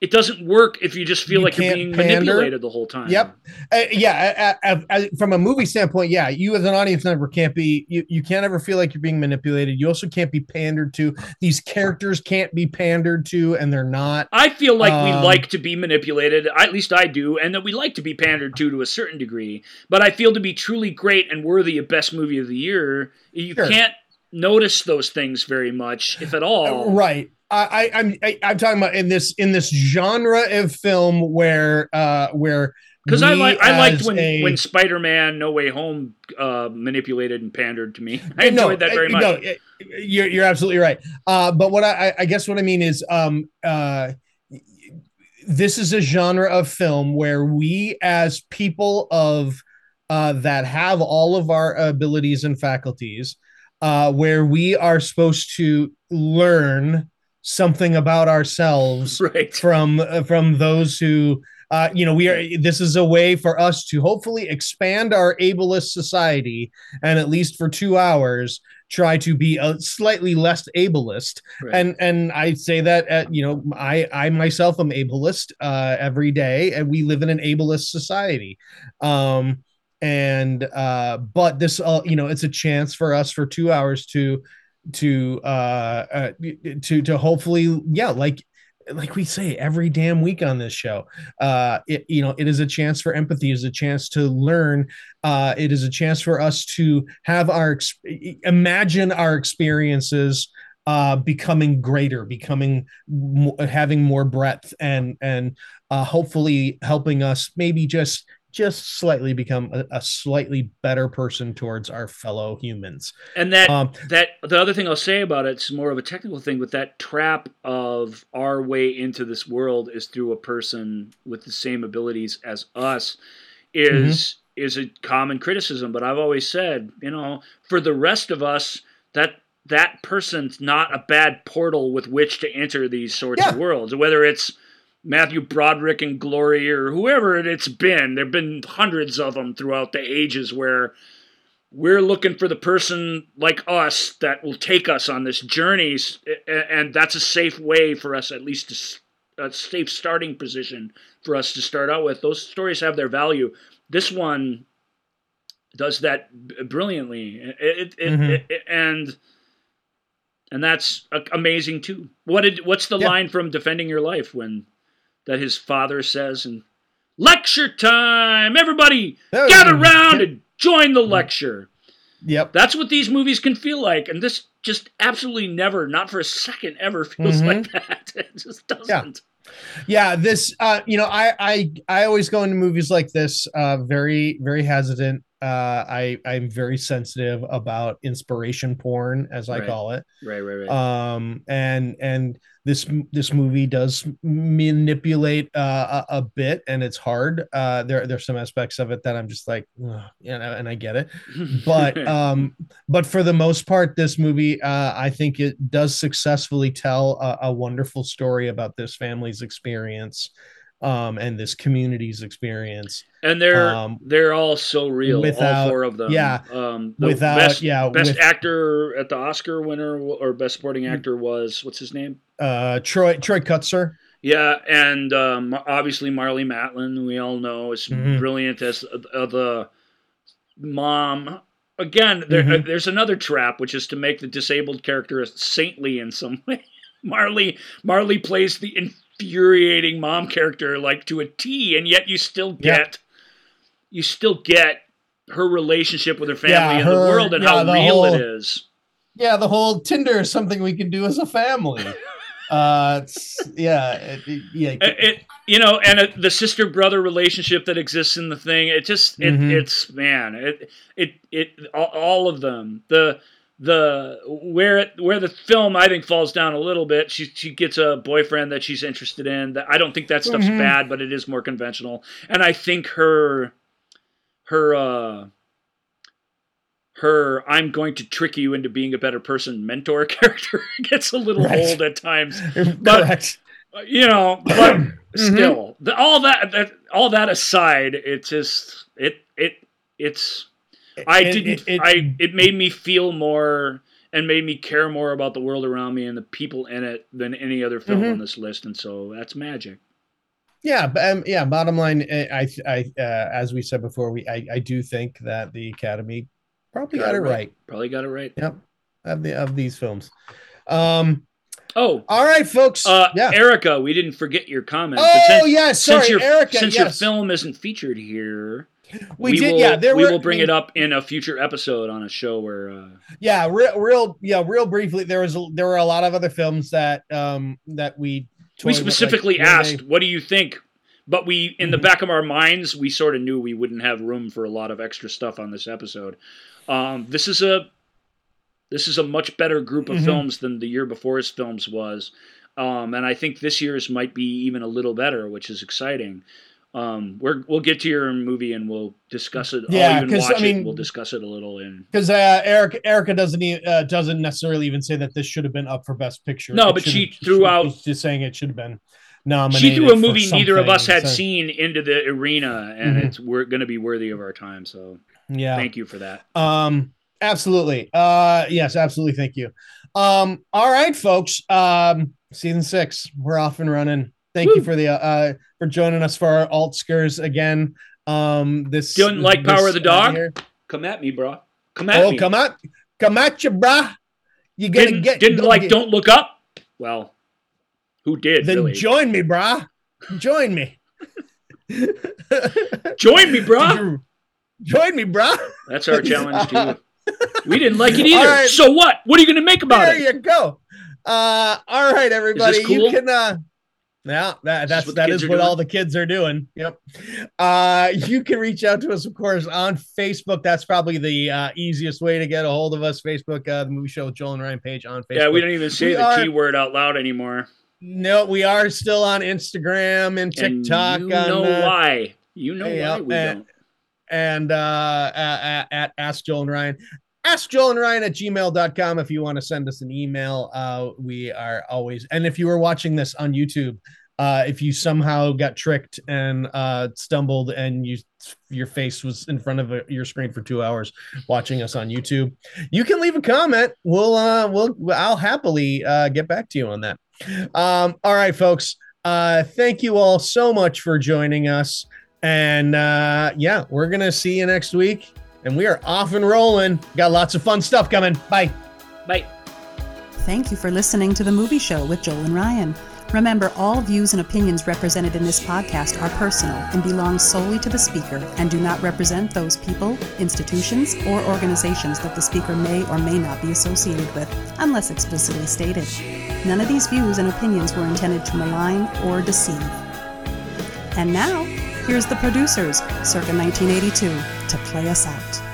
S3: It doesn't work if you just feel
S2: You
S3: like you're being
S2: pander.
S3: manipulated the whole time.
S2: Yep. Uh, yeah, uh, uh, uh, from a movie standpoint, yeah, you as an audience member can't be you, you can't ever feel like you're being manipulated. You also can't be pandered to. These characters can't be pandered to, and they're not.
S3: I feel like we
S2: Um,
S3: like to be manipulated, at least I do, and that we like to be pandered to to a certain degree. But I feel to be truly great and worthy of best movie of the year, you
S2: Sure.
S3: can't notice those things very much, if at all.
S2: Right. I, I'm I, I'm talking about in this in this genre of film where uh where
S3: Because I like I liked when
S2: a-
S3: when Spider Man No Way Home uh, manipulated and pandered to me. [LAUGHS] I
S2: No,
S3: enjoyed that
S2: uh,
S3: very much.
S2: No, uh, you're you're absolutely right. Uh, but what I, I guess what I mean is, um, uh, this is a genre of film where we, as people of uh, that have all of our abilities and faculties, uh, where we are supposed to learn something about ourselves [LAUGHS]
S3: right.
S2: from uh, from those who uh, you know we are this is a way for us to hopefully expand our ableist society and at least for two hours try to be a slightly less ableist
S3: right.
S2: and and i say that at, you know i i myself am ableist uh every day and we live in an ableist society um and uh but this uh, you know it's a chance for us for two hours to to uh, uh to to hopefully yeah like like we say every damn week on this show uh it, you know it is a chance for empathy is a chance to learn uh it is a chance for us to have our imagine our experiences uh becoming greater becoming having more breadth and and uh hopefully helping us maybe just just slightly become a, a slightly better person towards our fellow humans
S3: and that
S2: um
S3: that the other thing I'll say about it, it's more of a technical thing, but that trap of our way into this world is through a person with the same abilities as us is is a common criticism. But I've always said, you know, for the rest of us, that that person's not a bad portal with which to enter these sorts of worlds. Whether it's Matthew Broderick and Glory or whoever it's been, there've been hundreds of them throughout the ages where we're looking for the person like us that will take us on this journey and that's a safe way for us at least to a safe starting position for us to start out with those stories have their value this one does that brilliantly it, it,
S2: Mhm.
S3: it- it- and and that's amazing too what did what's the
S2: Yeah.
S3: line from defending your life when that his father says and lecture time everybody gather round and join the lecture.
S2: yep
S3: That's what these movies can feel like, and this just absolutely never, not for a second, ever feels
S2: Mhm.
S3: like that. [LAUGHS] It just doesn't.
S2: yeah this uh you know i i i always go into movies like this uh very very hesitant uh i i'm very sensitive about inspiration porn as i
S3: Right.
S2: call it
S3: Right, right, right.
S2: um and and this this movie does manipulate uh, a, a bit and it's hard uh there there's some aspects of it that i'm just like Ugh, you know and i get it but [LAUGHS] um but for the most part this movie uh i think it does successfully tell a, a wonderful story about this family's experience um and this community's experience
S3: and they're
S2: um,
S3: they're all so real, all
S2: without-
S3: four of them.
S2: yeah,
S3: Um, the
S2: without
S3: best,
S2: yeah
S3: best
S2: with
S3: actor at the Oscar winner or best supporting actor was what's his name?
S2: uh troy troy kotsur
S3: Yeah, and um, obviously Marlee Matlin, we all know is
S2: Mhm.
S3: brilliant as uh, the mom. Again, there,
S2: Mhm.
S3: uh, there's another trap, which is to make the disabled character saintly in some [LAUGHS] way. Marlee Marlee plays the infuriating mom character like to a T, and yet you still
S2: Yeah.
S3: get you still get her relationship with her family
S2: Yeah,
S3: and the world and
S2: yeah,
S3: how real it
S2: whole-
S3: is.
S2: Yeah, the whole Tinder is something we can do as a family. [LAUGHS] uh, it's, yeah, it, it- yeah.
S3: It, it- you know, and it, the sister brother relationship that exists in the thing. It just it,
S2: Mhm.
S3: it's man, it it it all, all of them. The the where it where the film I think falls down a little bit. She she gets a boyfriend that she's interested in. That I don't think that stuff's
S2: Mhm.
S3: bad, but it is more conventional. And I think her her uh her I'm going to trick you into being a better person mentor [LAUGHS] character gets a little
S2: Right.
S3: old at times. [LAUGHS] but-
S2: Correct.
S3: Uh, you know, but [CLEARS THROAT]
S2: Mm-hmm.
S3: still, the, all that, that all that aside, it just it it it's I
S2: It-
S3: didn't
S2: it- it-
S3: I it made me feel more and made me care more about the world around me and the people in it than any other film
S2: Mhm.
S3: on this list, and so that's magic.
S2: Yeah, but, um, yeah. Bottom line, eh, I, I, uh, as we said before, we, I, I do think that the Academy probably got, it right.
S3: Probably got it right.
S2: Yep, of the of these films. Um.
S3: Oh,
S2: All right, folks.
S3: uh,
S2: yeah.
S3: Erica, we didn't forget your comment.
S2: Oh
S3: since,
S2: yeah, sorry,
S3: since your
S2: Erica.
S3: since your film isn't featured here, [LAUGHS]
S2: we, did.
S3: will,
S2: yeah, there
S3: we
S2: were,
S3: will bring
S2: I mean,
S3: it up in a future episode on a show where. Uh,
S2: Yeah, real, real, yeah, real briefly. There was a, there were a lot of other films that um that we
S3: we
S2: toyed with, like,
S3: specifically asked, "What do you think?" But we, in the
S2: Mhm.
S3: back of our minds, we sort of knew we wouldn't have room for a lot of extra stuff on this episode. Um, this is a this is a much better group of
S2: Mhm.
S3: films than the year before's films was, um, and I think this year's might be even a little better, which is exciting. Um, we're, we'll get to your movie and we'll discuss it.
S2: Yeah,
S3: I'll
S2: I mean-
S3: it. We'll discuss it a little. In
S2: because uh, Eric Erica doesn't e- uh, doesn't necessarily even say that this should have been up for best picture.
S3: No,
S2: It
S3: but she threw out-
S2: just saying it should have been nominated.
S3: she threw a movie neither of us had
S2: so-
S3: seen into the arena, and
S2: Mhm.
S3: it's we're going to be worthy of our time. So
S2: Yeah,
S3: thank you for that.
S2: Um, absolutely. Uh, yes, absolutely. Thank you. Um, all right, folks. Um, season six, we're off and running. Thank you for the uh for joining us for our alt Oscars again. Um, this
S3: Didn't like Power of the
S2: uh,
S3: Dog?
S2: year.
S3: Come at me, bro. Come at
S2: Oh,
S3: me.
S2: come at, come at you, brah. You gotta
S3: didn't
S2: get
S3: didn't like
S2: get-
S3: Don't Look Up. Well, who did
S2: Then
S3: really?
S2: join me, brah. Join me.
S3: Join me, bro.
S2: Join me, brah.
S3: That's our challenge too. We didn't like it [LAUGHS] either.
S2: All right.
S3: So what? What are you going to make about
S2: there
S3: it?
S2: There you go. Uh, all right, everybody.
S3: cool?
S2: You can. Uh, yeah, that, that's
S3: what
S2: that is what all the kids are doing. Yep. Uh, you can reach out to us, of course, on Facebook. That's probably the uh, easiest way to get a hold of us. Facebook, uh, the movie show with Joel and Ryan page on Facebook.
S3: Yeah, we don't even say
S2: We
S3: the
S2: are-
S3: keyword out loud anymore.
S2: No, we are still on Instagram and
S3: And
S2: TikTok.
S3: you
S2: on,
S3: know
S2: uh,
S3: why? You know
S2: yeah,
S3: why we
S2: and-
S3: don't.
S2: and uh, at, at Ask Joel and Ryan. Ask Joel and Ryan at gmail.com if you want to send us an email. Uh, we are always, and if you were watching this on YouTube, uh, if you somehow got tricked and uh, stumbled and you your face was in front of a, your screen for two hours watching us on YouTube, you can leave a comment. We'll uh, we'll I'll happily uh, get back to you on that. Um, all right, folks. Uh, thank you all so much for joining us. And uh, yeah, we're to see you next week. And we are off and rolling. Got lots of fun stuff coming. Bye.
S3: Bye.
S1: Thank you for listening to The Movie Show with Joel and Ryan. Remember, all views and opinions represented in this podcast are personal and belong solely to the speaker and do not represent those people, institutions, or organizations that the speaker may or may not be associated with, unless explicitly stated. None of these views and opinions were intended to malign or deceive. And now, here's the producers, circa 1982, to play us out.